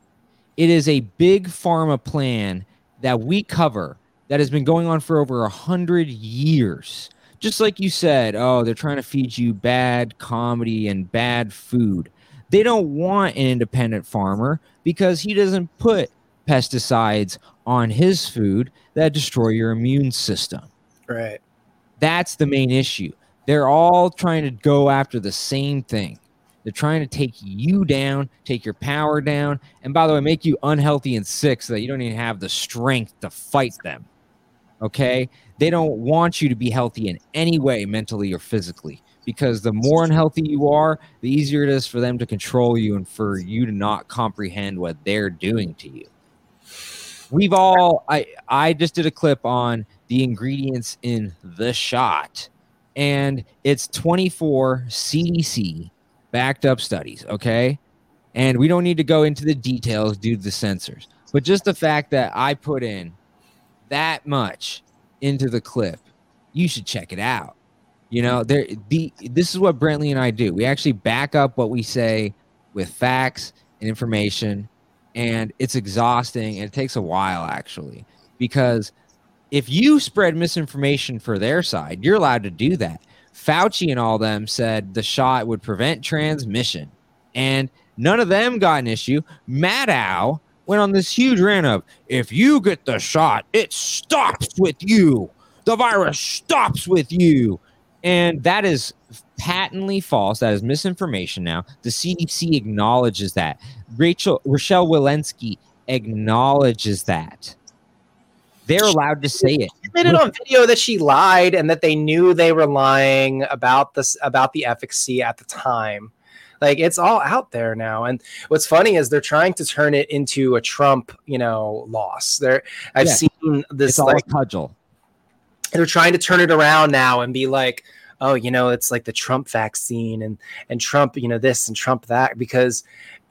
It is a big pharma plan that we cover that has been going on for over a hundred years. Just like you said, oh, they're trying to feed you bad comedy and bad food. They don't want an independent farmer because he doesn't put pesticides on his food that destroy your immune system. Right. That's the main issue. They're all trying to go after the same thing. They're trying to take you down, take your power down, and by the way, make you unhealthy and sick so that you don't even have the strength to fight them. Okay? They don't want you to be healthy in any way, mentally or physically, because the more unhealthy you are, the easier it is for them to control you and for you to not comprehend what they're doing to you. We've all I I just did a clip on the ingredients in the shot and it's 24 CDC backed up studies, okay? And we don't need to go into the details due to the censors, but just the fact that I put in that much into the clip, you should check it out. You know, there the this is what Brentley and I do. We actually back up what we say with facts and information, and it's exhausting and it takes a while actually because if you spread misinformation for their side, you're allowed to do that. Fauci and all them said the shot would prevent transmission, and none of them got an issue. Maddow went on this huge rant of if you get the shot, it stops with you. The virus stops with you. And that is patently false. That is misinformation now. The CDC acknowledges that. Rachel Rochelle Walensky acknowledges that. They're allowed to say it. She admitted on video that she lied and that they knew they were lying about this about the efficacy at the time. Like it's all out there now. And what's funny is they're trying to turn it into a Trump, you know, loss. There I've Yeah. seen this It's all like cudgel. they're trying to turn it around now and be like, oh, you know, it's like the Trump vaccine and and Trump, you know, this and Trump that because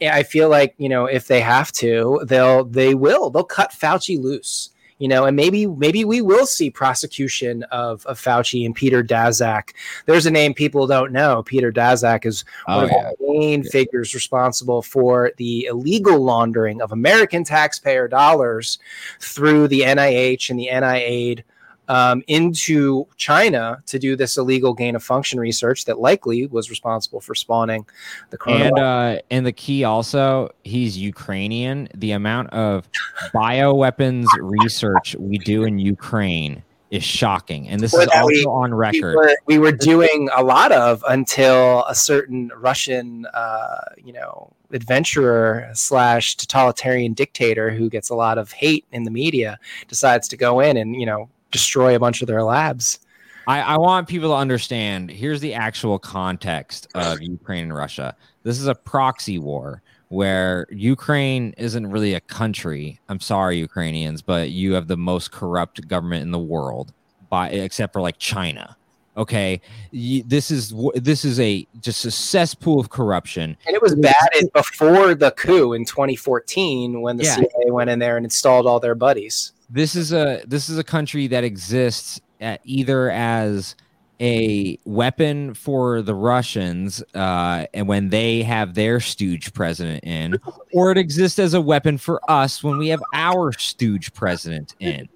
I feel like you know if they have to, they'll they will they'll cut Fauci loose. You know, and maybe maybe we will see prosecution of, of Fauci and Peter Daszak. There's a name people don't know. Peter Daszak is oh, one Oh, of yeah. the main figures responsible for the illegal laundering of American taxpayer dollars through the NIH and the NIAID um, into China to do this illegal gain of function research that likely was responsible for spawning the coronavirus. And uh, and the key also, he's Ukrainian. The amount of bioweapons research we do in Ukraine is shocking, and this Well, is also we- on we record. were, we were doing a lot of until a certain Russian, uh, you know, adventurer slash totalitarian dictator who gets a lot of hate in the media decides to go in and you know destroy a bunch of their labs. I, I want people to understand here's the actual context of Ukraine and Russia. This is a proxy war where Ukraine isn't really a country. I'm sorry, Ukrainians, but you have the most corrupt government in the world, by except for like China. Okay, this is this is a just a cesspool of corruption, and it was bad before the coup in 2014 when the yeah. CIA went in there and installed all their buddies. This is a this is a country that exists either as a weapon for the Russians, uh, and when they have their stooge president in, (laughs) or it exists as a weapon for us when we have our stooge president in.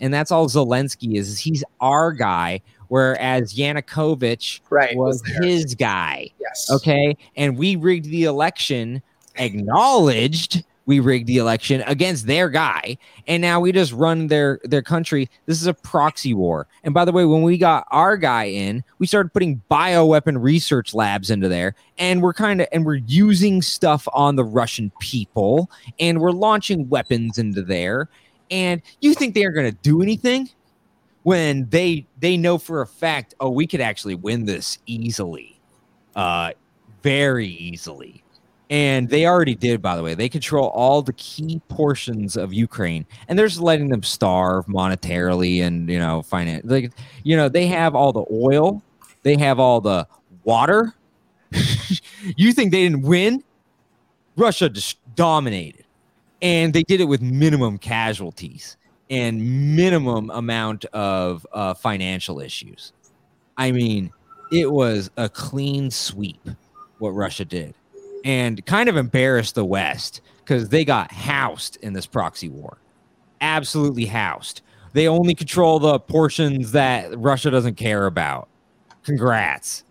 And that's all Zelensky is. is he's our guy, whereas Yanukovych right, was, was his guy. Yes. Okay. And we rigged the election, acknowledged we rigged the election against their guy and now we just run their their country. This is a proxy war. And by the way when we got our guy in we started putting bioweapon research labs into there and we're kind of and we're using stuff on the russian people and we're launching weapons into there. And you think they are going to do anything? When they they know for a fact oh we could actually win this easily. Uh very easily and they already did, by the way. They control all the key portions of Ukraine, and they're just letting them starve monetarily and you know, finance. Like, you know, they have all the oil, they have all the water. (laughs) you think they didn't win? Russia just dominated, and they did it with minimum casualties and minimum amount of uh, financial issues. I mean, it was a clean sweep what Russia did and kind of embarrassed the West because they got housed in this proxy war. Absolutely housed. They only control the portions that Russia doesn't care about. Congrats.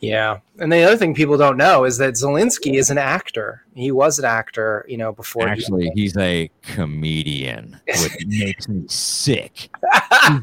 Yeah. And the other thing people don't know is that Zelensky is an actor. He was an actor, you know, before. Actually, he he's a comedian, which (laughs) makes me sick.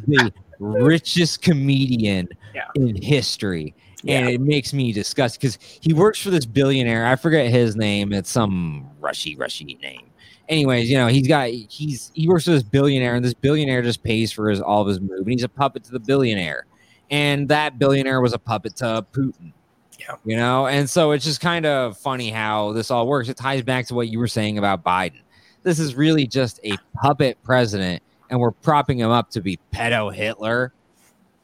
He's the richest comedian yeah. in history yeah. and it makes me disgusted because he works for this billionaire. I forget his name. It's some rushy, rushy name. Anyways, you know he's got he's he works for this billionaire, and this billionaire just pays for his all of his move, and he's a puppet to the billionaire, and that billionaire was a puppet to Putin. Yeah, you know, and so it's just kind of funny how this all works. It ties back to what you were saying about Biden. This is really just a puppet president, and we're propping him up to be pedo Hitler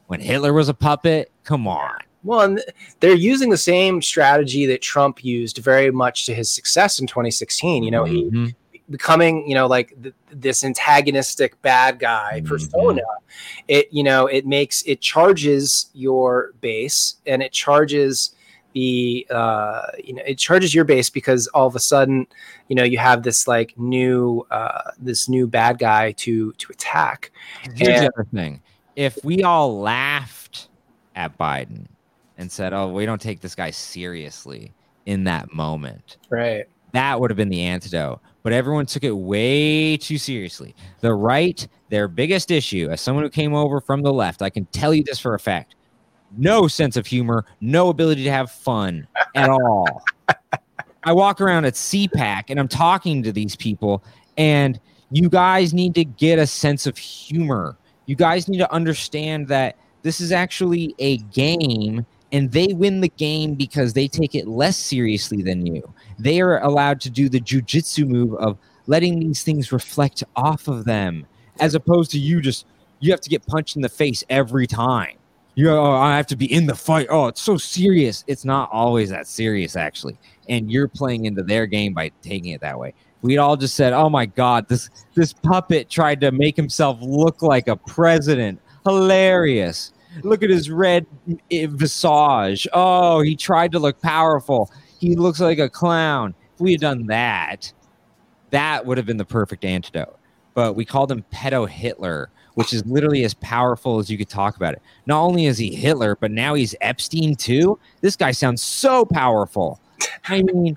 when Hitler was a puppet. Come on. Well, and they're using the same strategy that Trump used very much to his success in 2016. You know, mm-hmm. he becoming, you know, like th- this antagonistic bad guy mm-hmm. persona. It, you know, it makes it charges your base and it charges the uh you know it charges your base because all of a sudden you know you have this like new uh this new bad guy to to attack here's and, the other thing if we all laughed at biden and said, "Oh, we don't take this guy seriously in that moment." Right. That would have been the antidote. But everyone took it way too seriously. The right, their biggest issue, as someone who came over from the left, I can tell you this for a fact no sense of humor, no ability to have fun (laughs) at all. I walk around at CPAC and I'm talking to these people, and you guys need to get a sense of humor. You guys need to understand that this is actually a game and they win the game because they take it less seriously than you. They are allowed to do the jujitsu move of letting these things reflect off of them, as opposed to you just you have to get punched in the face every time. You oh, I have to be in the fight. Oh, it's so serious. It's not always that serious, actually. And you're playing into their game by taking it that way. We'd all just said, "Oh my God, this this puppet tried to make himself look like a president." Hilarious Look at his red visage. Oh, he tried to look powerful. He looks like a clown. If we had done that, that would have been the perfect antidote. But we called him pedo Hitler, which is literally as powerful as you could talk about it. Not only is he Hitler, but now he's Epstein too. This guy sounds so powerful. I mean,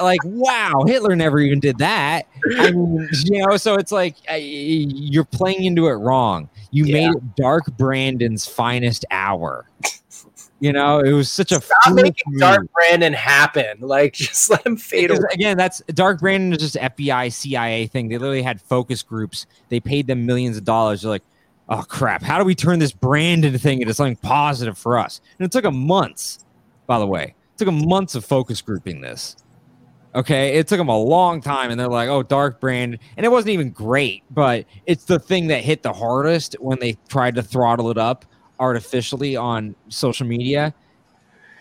like wow hitler never even did that i mean you know so it's like you're playing into it wrong you yeah. made it dark brandon's finest hour (laughs) you know it was such a stop making move. dark brandon happen like (laughs) just let him fade away. again that's dark brandon is just fbi cia thing they literally had focus groups they paid them millions of dollars they're like oh crap, how do we turn this brand into thing into something positive for us? And it took a months, by the way, it took them months of focus grouping this. Okay, it took them a long time, and they're like, "Oh, dark brand," and it wasn't even great, but it's the thing that hit the hardest when they tried to throttle it up artificially on social media.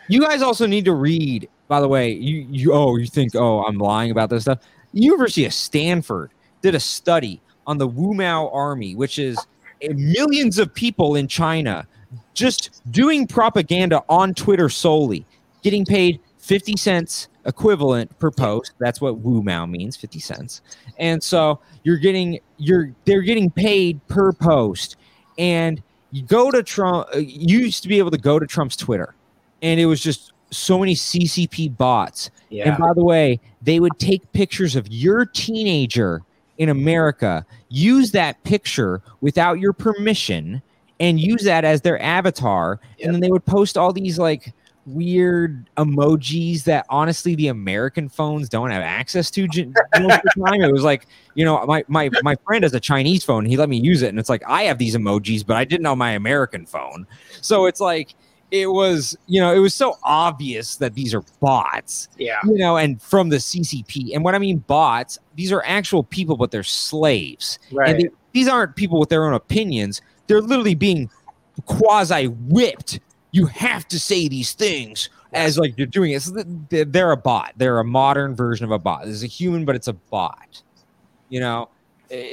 You guys also need to read. By the way, you you oh you think oh I'm lying about this stuff. University of Stanford did a study on the Wu Mao army, which is millions of people in China just doing propaganda on Twitter solely, getting paid 50 cents equivalent per post. That's what Wu Mao means, 50 cents. And so you're getting you're they're getting paid per post. And you go to Trump uh, you used to be able to go to Trump's Twitter and it was just so many CCP bots. Yeah. And by the way, they would take pictures of your teenager in America, use that picture without your permission, and use that as their avatar. Yep. And then they would post all these like weird emojis that honestly the American phones don't have access to (laughs) most of the time. It was like, you know, my my my friend has a Chinese phone, he let me use it, and it's like I have these emojis, but I didn't know my American phone. So it's like it was, you know, it was so obvious that these are bots. Yeah. You know, and from the CCP. And what I mean bots, these are actual people, but they're slaves. Right. And they, these aren't people with their own opinions. They're literally being quasi whipped. You have to say these things as like you're doing it. So they're a bot. They're a modern version of a bot. It's a human, but it's a bot. You know,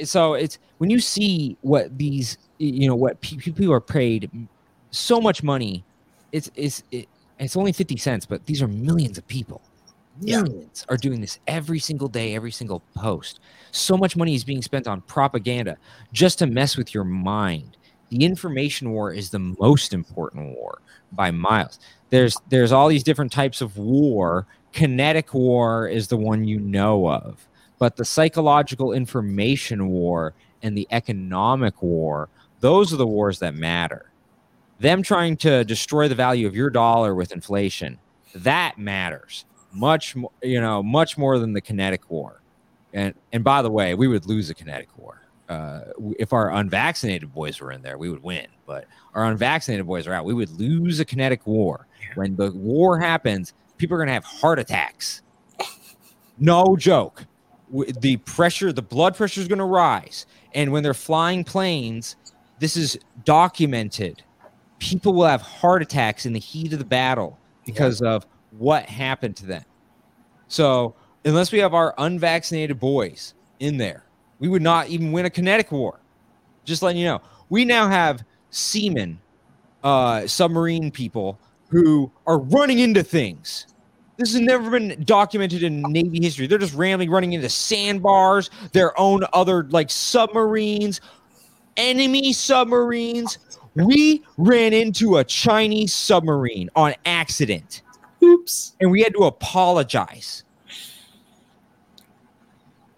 so it's when you see what these, you know, what people are paid so much money it's it's it, it's only 50 cents but these are millions of people millions yeah. are doing this every single day every single post so much money is being spent on propaganda just to mess with your mind the information war is the most important war by miles. There's there's all these different types of war. Kinetic war is the one you know of but the psychological information war and the economic war those are the wars that matter. Them trying to destroy the value of your dollar with inflation that matters much more you know much more than the kinetic war. And and by the way we would lose a kinetic war uh, if our unvaccinated boys were in there we would win. But our unvaccinated boys are out. We would lose a kinetic war. When the war happens people are going to have heart attacks. No joke. The pressure the blood pressure is going to rise. And when they're flying planes this is documented. People will have heart attacks in the heat of the battle because yeah. of what happened to them. So, unless we have our unvaccinated boys in there, we would not even win a kinetic war. Just letting you know, we now have seamen, uh, submarine people who are running into things. This has never been documented in Navy history. They're just randomly running into sandbars, their own other like submarines, enemy submarines we ran into a Chinese submarine on accident. Oops. And we had to apologize.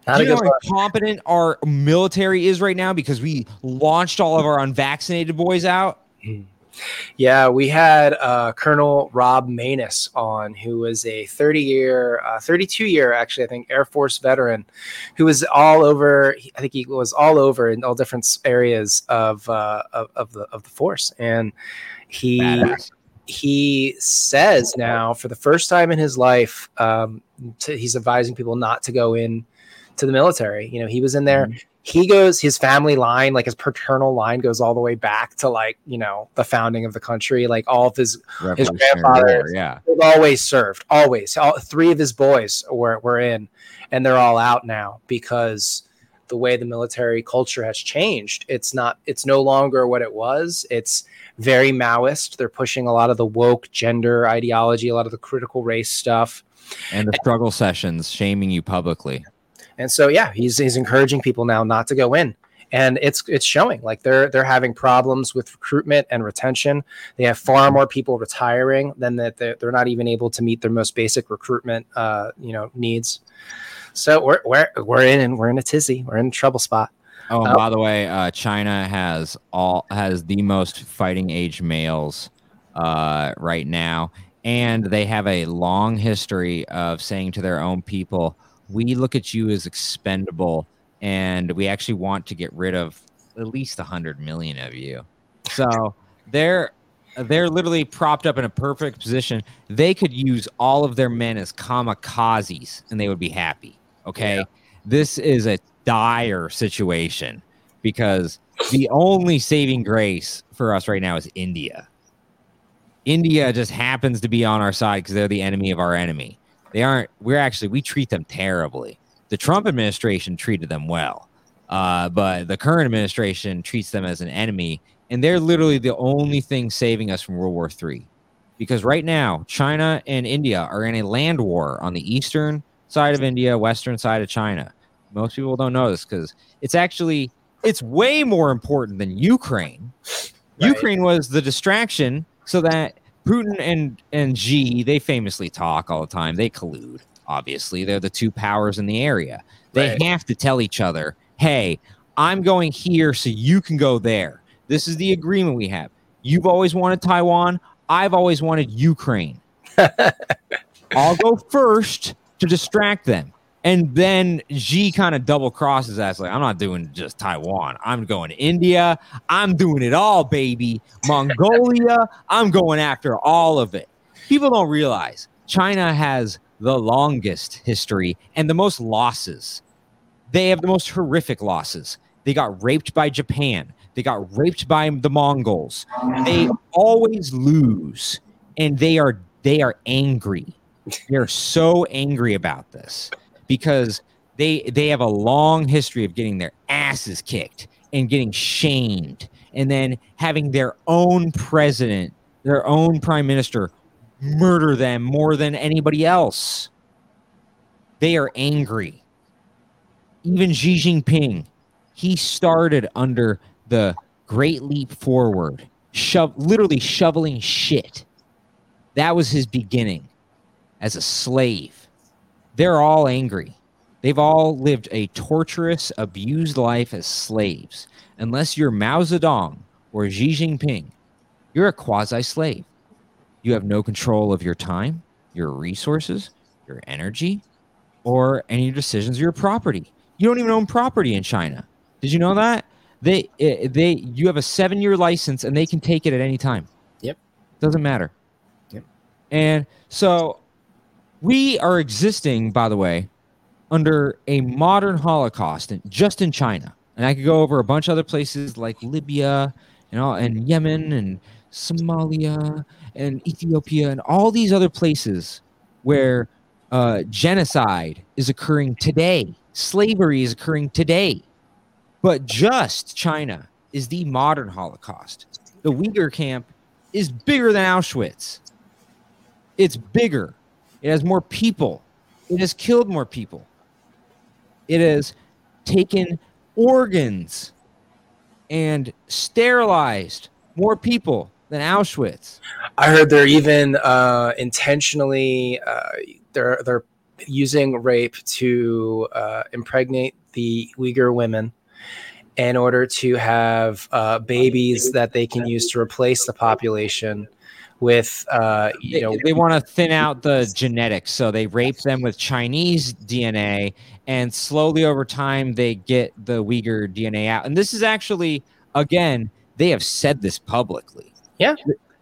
Not Do you know how incompetent our military is right now because we launched all of our unvaccinated boys out? Hmm. Yeah, we had uh, Colonel Rob Maness on, who was a 30 year, uh, 32 year, actually, I think, Air Force veteran who was all over. I think he was all over in all different areas of, uh, of, of, the, of the force. And he. Badass. He says now, for the first time in his life, um, to, he's advising people not to go in to the military. You know, he was in there. Mm-hmm. He goes his family line like his paternal line goes all the way back to like you know the founding of the country like all of his his grandfather yeah. always served always. All three of his boys were, were in and they're all out now because the way the military culture has changed it's not it's no longer what it was. It's very maoist. They're pushing a lot of the woke gender ideology a lot of the critical race stuff. And the struggle sessions shaming you publicly and so yeah, he's he's encouraging people now not to go in. And it's it's showing like they're they're having problems with recruitment and retention. They have far more people retiring than that they're, they're not even able to meet their most basic recruitment uh, you know needs. So we're we're we're in and we're in a tizzy. We're in a trouble spot. Oh, and uh, by the way, uh, China has all has the most fighting age males uh, right now, and they have a long history of saying to their own people, we look at you as expendable and we actually want to get rid of at least 100 million of you. So they're they're literally propped up in a perfect position. They could use all of their men as kamikazes and they would be happy. Okay. Yeah. This is a dire situation because the only saving grace for us right now is India. India just happens to be on our side because they're the enemy of our enemy. They aren't, we're actually, we treat them terribly. The Trump administration treated them well, uh, but the current administration treats them as an enemy. And they're literally the only thing saving us from World War III. Because right now, China and India are in a land war on the eastern side of India, western side of China. Most people don't know this because it's actually it's way more important than Ukraine. Right. Ukraine was the distraction so that Putin and and Xi they famously talk all the time. They collude. Obviously, they're the two powers in the area. They right. have to tell each other, "Hey, I'm going here, so you can go there." This is the agreement we have. You've always wanted Taiwan. I've always wanted Ukraine. (laughs) I'll go first to distract them. And then Xi kind of double crosses us like, I'm not doing just Taiwan. I'm going to India. I'm doing it all, baby. Mongolia. (laughs) I'm going after all of it. People don't realize China has the longest history and the most losses. They have the most horrific losses. They got raped by Japan. They got raped by the Mongols. They always lose, and they are they are angry. They're so angry about this because they they have a long history of getting their asses kicked and getting shamed and then having their own president, their own prime minister murder them more than anybody else. They are angry. Even Xi Jinping, he started under the Great Leap Forward, literally shoveling shit. That was his beginning as a slave they're all angry. They've all lived a torturous, abused life as slaves. Unless you're Mao Zedong or Xi Jinping, you're a quasi slave. You have no control of your time, your resources, your energy, or any decisions of your property. You don't even own property in China. Did you know that? They eh, they you have a 7-year license and they can take it at any time. Yep. Doesn't matter. Yep. And so we are existing, by the way, under a modern Holocaust, just in China. And I could go over a bunch of other places like Libya and all, and Yemen and Somalia and Ethiopia and all these other places where uh, genocide is occurring today, slavery is occurring today. But just China is the modern Holocaust. The Uyghur camp is bigger than Auschwitz. It's bigger. It has more people. It has killed more people. It has taken organs and sterilized more people than Auschwitz. I heard they're even uh, intentionally uh, they're they're using rape to uh, impregnate the Uyghur women in order to have uh, babies that they can use to replace the population with uh, you know they, want to thin out the genetics. So they rape them with chinese dna and slowly over time they get the uyghur dna out. And this is actually again they have said this publicly. Yeah.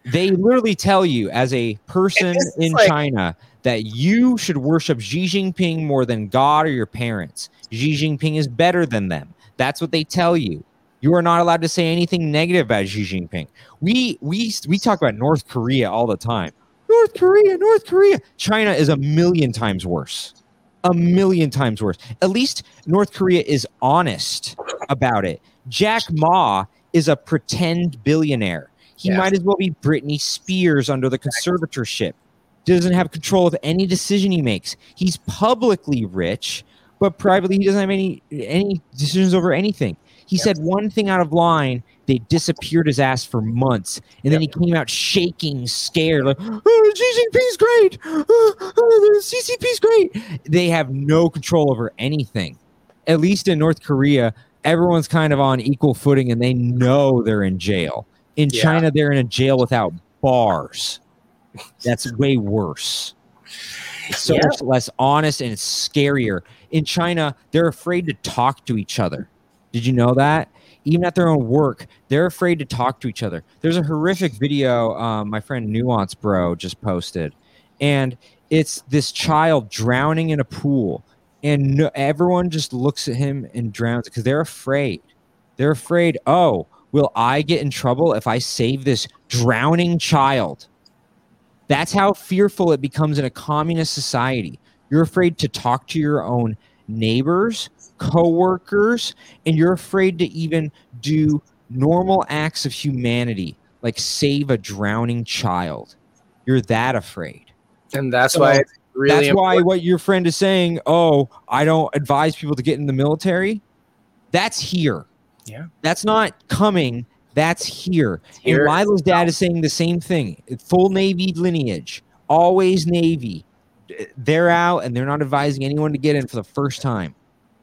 They literally tell you as a person in like, china that you should worship xi jinping more than god or your parents. Xi jinping is better than them. That's what they tell you you are not allowed to say anything negative about Xi Jinping. We we we talk about North Korea all the time. North Korea, North Korea. China is a million times worse. A million times worse. At least North Korea is honest about it. Jack Ma is a pretend billionaire. He yeah. might as well be Britney Spears under the conservatorship. Doesn't have control of any decision he makes. He's publicly rich, but privately he doesn't have any any decisions over anything. He yep. said one thing out of line, they disappeared his ass for months, and yep. then he came out shaking, scared, like oh, Jinping's great, oh, (laughs) oh, CCP's great. They have no control over anything. At least in North Korea, everyone's kind of on equal footing, and they know they're in jail. In yeah. China, they're in a jail without bars. That's (laughs) way worse. It's so yeah. much less honest and it's scarier. In China, they're afraid to talk to each other. Did you know that? even at their own work, they're afraid to talk to each other. There's a horrific video um, my friend Nuance Bro just posted, and it's this child drowning in a pool, and no, everyone just looks at him and drowns because they're afraid. They're afraid. Oh, will I get in trouble if I save this drowning child? That's how fearful it becomes in a communist society. You're afraid to talk to your own neighbors, coworkers, and you're afraid to even do normal acts of humanity like save a drowning child. You're that afraid. And that's so why really That's important. why what your friend is saying, "Oh, I don't advise people to get in the military." That's here. Yeah. That's not coming. That's here. here. And Lila's dad is saying the same thing. Full Navy lineage, always Navy. They're out and they're not advising anyone to get in for the first time.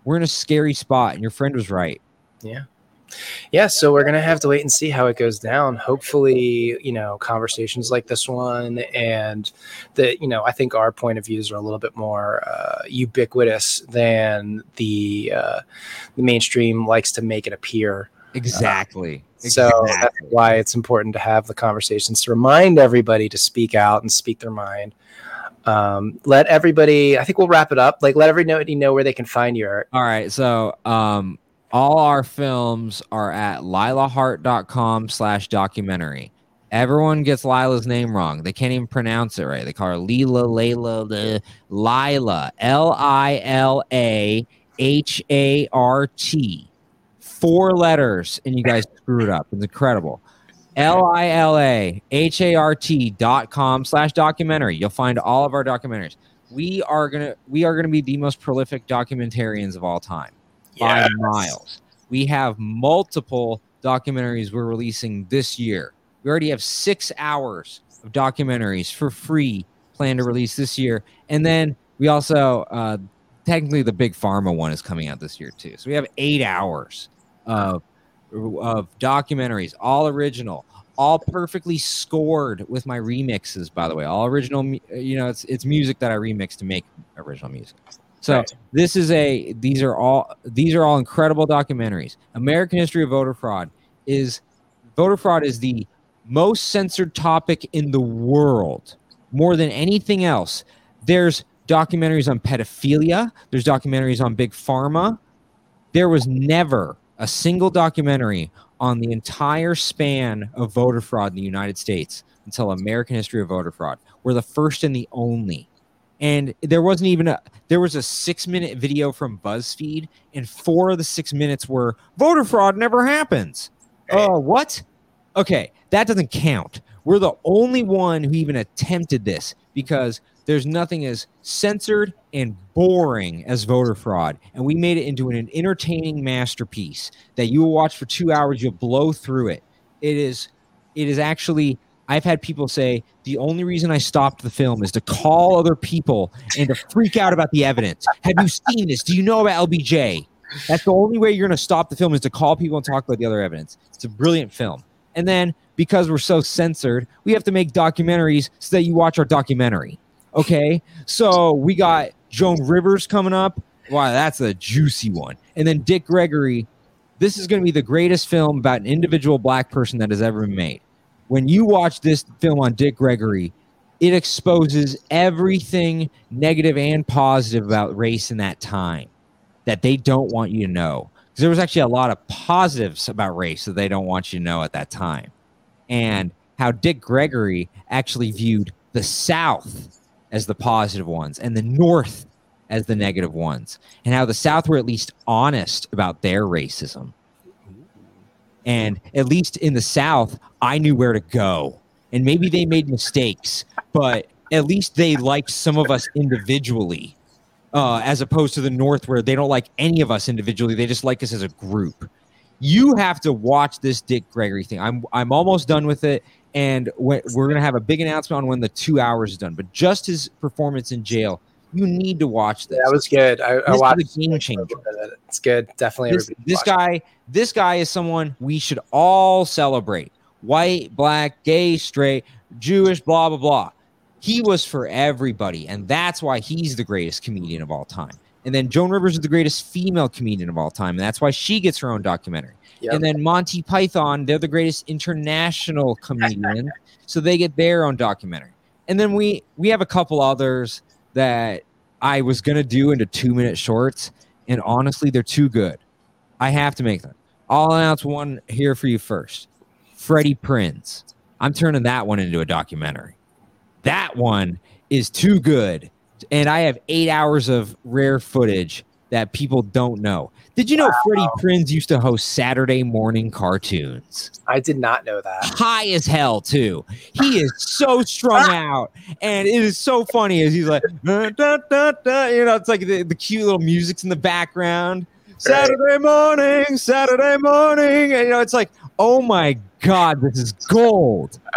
We're in a scary spot, and your friend was right. Yeah yeah, so we're gonna have to wait and see how it goes down. Hopefully, you know, conversations like this one, and that you know, I think our point of views are a little bit more uh, ubiquitous than the uh, the mainstream likes to make it appear. Exactly. Uh, so exactly. that's why it's important to have the conversations to remind everybody to speak out and speak their mind. Um, let everybody. I think we'll wrap it up. Like, let everybody know where they can find you. All right. So, um, all our films are at lilahart.com slash documentary. Everyone gets Lila's name wrong. They can't even pronounce it right. They call her Lila, Layla, the Lila, L I L A H A R T. Four letters, and you guys screwed up. It's incredible. L I L A H A R T dot com slash documentary. You'll find all of our documentaries. We are gonna we are gonna be the most prolific documentarians of all time yes. by miles. We have multiple documentaries we're releasing this year. We already have six hours of documentaries for free planned to release this year. And then we also, uh, technically, the big pharma one is coming out this year too. So we have eight hours of, of documentaries, all original, all perfectly scored with my remixes, by the way. All original, uh, you know, it's, it's music that I remix to make original music. So right. this is a these are all these are all incredible documentaries. American History of Voter Fraud is voter fraud is the most censored topic in the world, more than anything else. There's documentaries on pedophilia, there's documentaries on big pharma. There was never a single documentary on the entire span of voter fraud in the United States until American History of Voter Fraud. We're the first and the only. And there wasn't even a there was a six minute video from buzzfeed and four of the six minutes were voter fraud never happens. Oh uh, what? Okay that doesn't count. We're the only one who even attempted this because there's nothing as censored and boring as voter fraud and we made it into an entertaining masterpiece that you will watch for two hours you'll blow through it it is it is actually I've had people say the only reason I stopped the film is to call other people and to freak out about the evidence. Have you seen this? Do you know about LBJ? That's the only way you're going to stop the film is to call people and talk about the other evidence. It's a brilliant film. And then because we're so censored, we have to make documentaries so that you watch our documentary. Okay? So we got Joan Rivers coming up. Wow, that's a juicy one. And then Dick Gregory. This is going to be the greatest film about an individual black person that has ever been made when you watch this film on Dick Gregory, it exposes everything negative and positive about race in that time that they don't want you to know. Because there was actually a lot of positives about race that they don't want you to know at that time. And how Dick Gregory actually viewed the South as the positive ones and the North as the negative ones, and how the South were at least honest about their racism. And at least in the South, I knew where to go. And maybe they made mistakes, but at least they liked some of us individually, uh, as opposed to the North, where they don't like any of us individually. They just like us as a group. You have to watch this Dick Gregory thing. I'm I'm almost done with it, and we're going to have a big announcement on when the two hours is done. But just his performance in jail you need to watch this. That was good. I, I watched. game changer. It's good. Definitely. This, this guy. This guy is someone we should all celebrate. White, black, gay, straight, Jewish, blah blah blah. He was for everybody, and that's why he's the greatest comedian of all time. And then Joan Rivers is the greatest female comedian of all time, and that's why she gets her own documentary. Yep. And then Monty Python, they're the greatest international comedian, (laughs) so they get their own documentary. And then we we have a couple others that I was gonna do into two minute shorts, and honestly, they're too good. I have to make them. I'll announce one here for you first. Freddie Prinze. I'm turning that one into a documentary. That one is too good. And I have eight hours of rare footage that people don't know. Did you know Wow. Freddie Prinze used to host Saturday morning cartoons? I did not know that. High as hell, too. He is so strung (laughs) out. And it is so funny as he's like, "Da, da, da, da," you know, it's like the, the cute little music's in the background. Saturday morning, Saturday morning. And, you know, it's like, oh my God, this is gold. (laughs)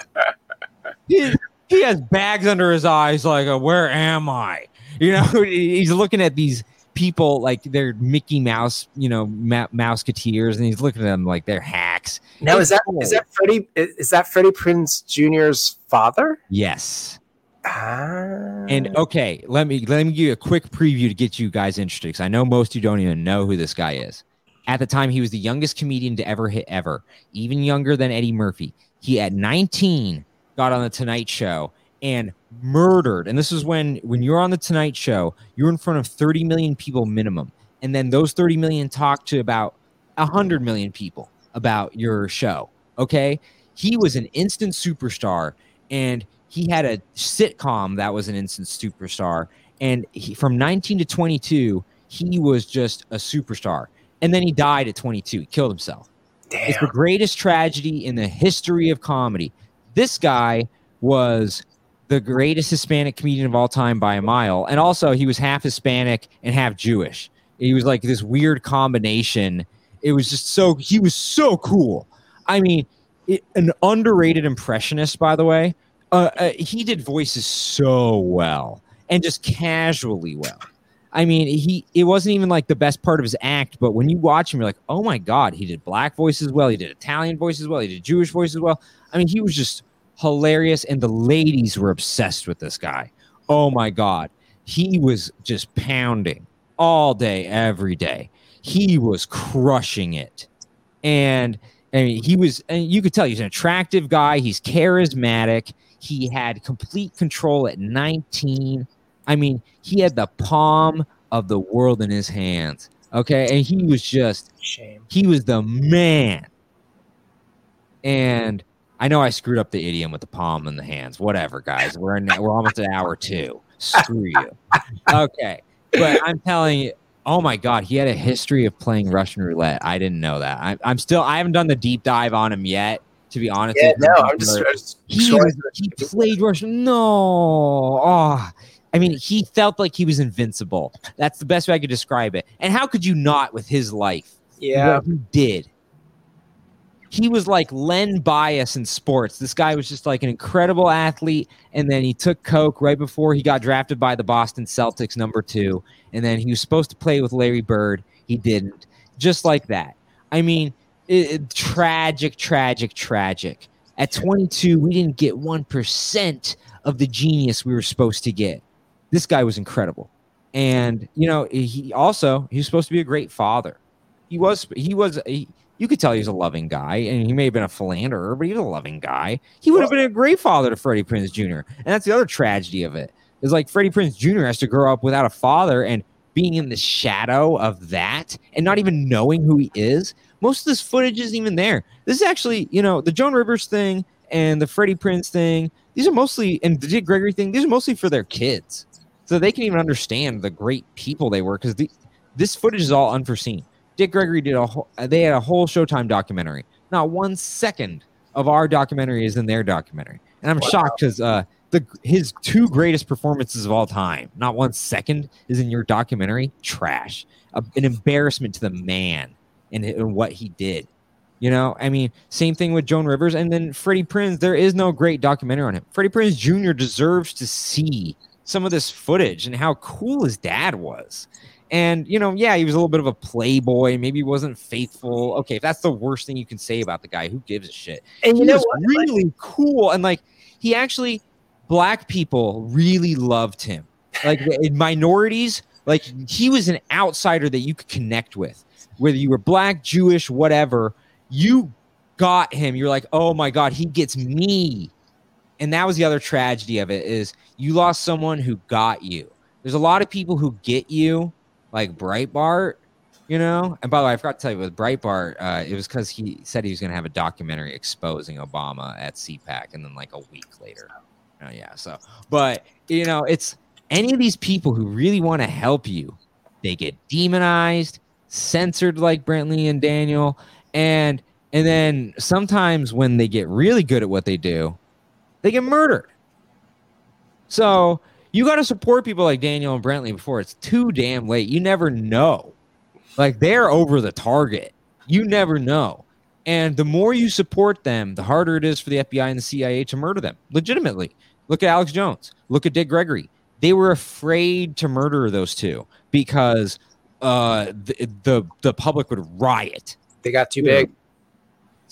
He, he has bags under his eyes, like, uh, where am I? You know, (laughs) he's looking at these people like they're Mickey Mouse, you know, ma- Mouseketeers, and he's looking at them like they're hacks. Now is It's that is that Freddie is that Freddie Prinze Jr.'s father? Yes. Ah. And okay, let me let me give you a quick preview to get you guys interested because I know most of you don't even know who this guy is. At the time, he was the youngest comedian to ever hit ever, even younger than Eddie Murphy. He at 19 got on the Tonight Show and murdered. And this is when when you're on the Tonight Show, you're in front of 30 million people minimum, and then those 30 million talk to about 100 million people about your show. Okay, he was an instant superstar, and he had a sitcom that was an instant superstar. And he, from 19 to 22, he was just a superstar. And then he died at 22. He killed himself. It's the greatest tragedy in the history of comedy. This guy was the greatest Hispanic comedian of all time by a mile. And also, he was half Hispanic and half Jewish. He was like this weird combination. It was just so, he was so cool. I mean, it, an underrated impressionist, by the way. Uh, uh, he did voices so well and just casually well. I mean, he it wasn't even like the best part of his act, but when you watch him, you're like, oh my god, he did black voices well, he did Italian voices well, he did Jewish voices well. I mean, he was just hilarious, and the ladies were obsessed with this guy. Oh my god, he was just pounding all day, every day. He was crushing it, and I mean, he was, and you could tell he's an attractive guy. He's charismatic. He had complete control at 19. I mean, he had the palm of the world in his hands. Okay. And he was just, Shame. he was the man. And I know I screwed up the idiom with the palm and the hands. Whatever, guys. We're in, we're almost an hour two. Screw you. Okay. But I'm telling you, oh my God, he had a history of playing Russian roulette. I didn't know that. I, I'm still, I haven't done the deep dive on him yet, to be honest. Yeah, no, I'm just, I'm just He, sure- was- he played Russian. No. Oh, I mean, he felt like he was invincible. That's the best way I could describe it. And how could you not with his life? Yeah. What he did. He was like Len Bias in sports. This guy was just like an incredible athlete. And then he took Coke right before he got drafted by the Boston Celtics, number two. And then he was supposed to play with Larry Bird. He didn't. Just like that. I mean, it, it- tragic, tragic, tragic. At 22, we didn't get 1% of the genius we were supposed to get. This guy was incredible. And, you know, he also, he was supposed to be a great father. He was, he was, he, you could tell he was a loving guy, and he may have been a philanderer, but he was a loving guy. He would have been a great father to Freddie Prinze Jr. And that's the other tragedy of it. Is like Freddie Prinze Jr. has to grow up without a father and being in the shadow of that and not even knowing who he is. Most of this footage isn't even there. This is actually, you know, the Joan Rivers thing and the Freddie Prinze thing. These are mostly, and the Dick Gregory thing. These are mostly for their kids, so they can even understand the great people they were. Because this footage is all unforeseen. Dick Gregory did a whole, they had a whole Showtime documentary. Not one second of our documentary is in their documentary, and I'm Wow. shocked because uh, the his two greatest performances of all time, not one second is in your documentary. Trash, a, an embarrassment to the man and, and what he did. You know, I mean, same thing with Joan Rivers and then Freddie Prinze. There is no great documentary on him. Freddie Prinze Jr. deserves to see some of this footage and how cool his dad was. And you know, yeah, he was a little bit of a playboy. Maybe he wasn't faithful. Okay, if that's the worst thing you can say about the guy, who gives a shit? And you he know was really cool, and like he actually, black people really loved him. Like minorities Like he was an outsider that you could connect with, whether you were black, Jewish, whatever. You got him. You're like, oh my god, he gets me. And that was the other tragedy of it is you lost someone who got you. There's a lot of people who get you, like Breitbart, you know. And by the way, I forgot to tell you with Breitbart, uh, it was because he said he was going to have a documentary exposing Obama at CPAC, and then like a week later, oh yeah. So, but you know, it's any of these people who really want to help you, they get demonized, censored like Brentley and Daniel, and and then sometimes when they get really good at what they do, they get murdered. So you got to support people like Daniel and Brentley before it's too damn late. You never know. Like they're over the target. You never know. And the more you support them, the harder it is for the FBI and the CIA to murder them. Legitimately. Look at Alex Jones. Look at Dick Gregory. They were afraid to murder those two because uh, the, the the public would riot. They got too big.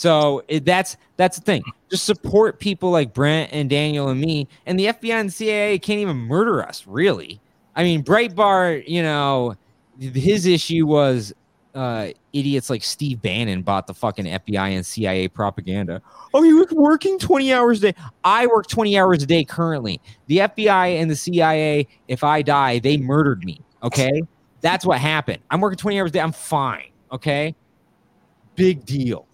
So it, that's that's the thing. Just support people like Brent and Daniel and me, and the FBI and CIA can't even murder us. Really, I mean, Breitbart, you know, his issue was uh, idiots like Steve Bannon bought the fucking FBI and CIA propaganda. Oh, he was working 20 hours a day. I work 20 hours a day currently. The FBI and the CIA, if I die, they murdered me. Okay. That's what happened. I'm working 20 hours a day. I'm fine. Okay. Big deal.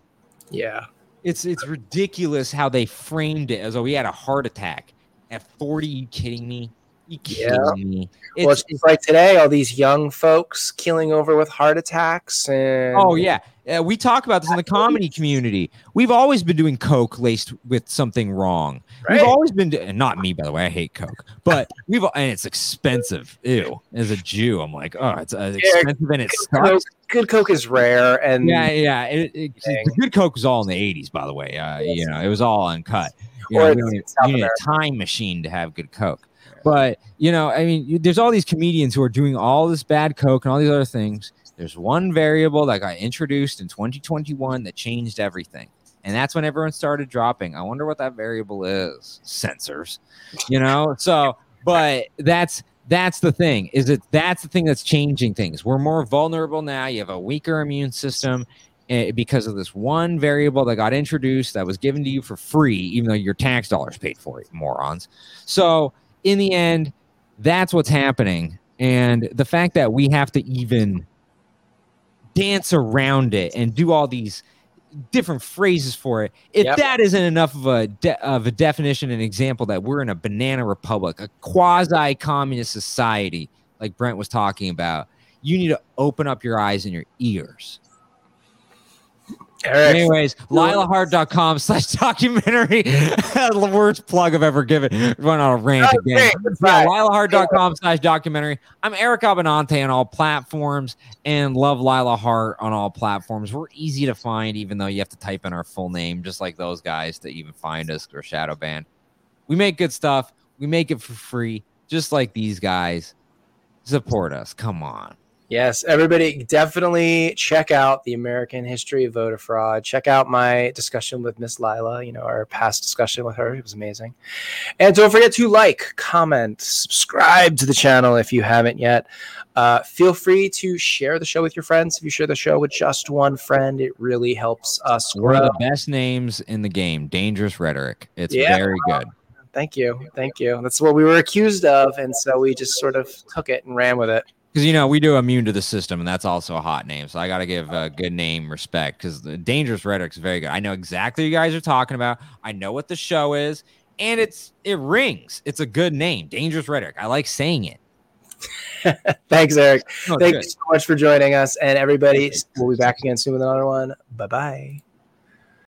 Yeah. It's it's ridiculous how they framed it as though he had a heart attack at 40. You kidding me? You kidding Yeah. me? well, it's just like today, all these young folks killing over with heart attacks and Oh yeah, uh, we talk about this in the comedy community. We've always been doing coke laced with something wrong. Right. We've always been, do- not me by the way. I hate coke, but we've and it's expensive. Ew, as a Jew, I'm like, oh, it's uh, expensive and it Good coke, sucks. good coke is rare, and Yeah, yeah. It, it, good coke was all in the '80s, by the way. Uh, you know, it was all uncut. You Or know, it's you, need, you need a time machine to have good coke. But you know, I mean, there's all these comedians who are doing all this bad coke and all these other things. There's one variable that got introduced in 2021 that changed everything, and that's when everyone started dropping. I wonder what that variable is. Sensors, you know. So, but that's that's the thing. Is it that's the thing that's changing things. We're more vulnerable now. You have a weaker immune system eh, because of this one variable that got introduced that was given to you for free, even though your tax dollars paid for it, morons. So in the end, that's what's happening. And the fact that we have to even dance around it and do all these different phrases for it, if Yep. that isn't enough of a de- of a definition and example that we're in a banana republic, a quasi communist society, like Brent was talking about, you need to open up your eyes and your ears. Eric, Anyways, lilahart.com slash documentary. (laughs) (laughs) the worst plug I've ever given. Run on a rant Oh, again. Yeah, fine. lilahart.com slash documentary. I'm Eric Abbenante on all platforms and love Lila Hart on all platforms. We're easy to find, even though you have to type in our full name, just like those guys to even find us or shadow banned. We make good stuff. We make it for free, just like these guys. Support us. Come on. Yes, everybody definitely check out the American history of voter fraud. Check out my discussion with Miss Lila, you know, our past discussion with her. It was amazing. And don't forget to like, comment, subscribe to the channel if you haven't yet. Uh, feel free to share the show with your friends. If you share the show with just one friend, it really helps us grow. One of the best names in the game. Dangerous rhetoric. It's Yeah. very good. Thank you. Thank you. That's what we were accused of. And so we just sort of took it and ran with it. Because you know we do immune to the system, and that's also a hot name. So I got to give a good name respect because the dangerous rhetoric is very good. I know exactly what you guys are talking about. I know what the show is, and it's it rings. It's a good name, dangerous rhetoric. I like saying it. (laughs) Thanks, Eric. It's Thank good. you so much for joining us. And everybody, we'll be back again soon with another one. Bye bye.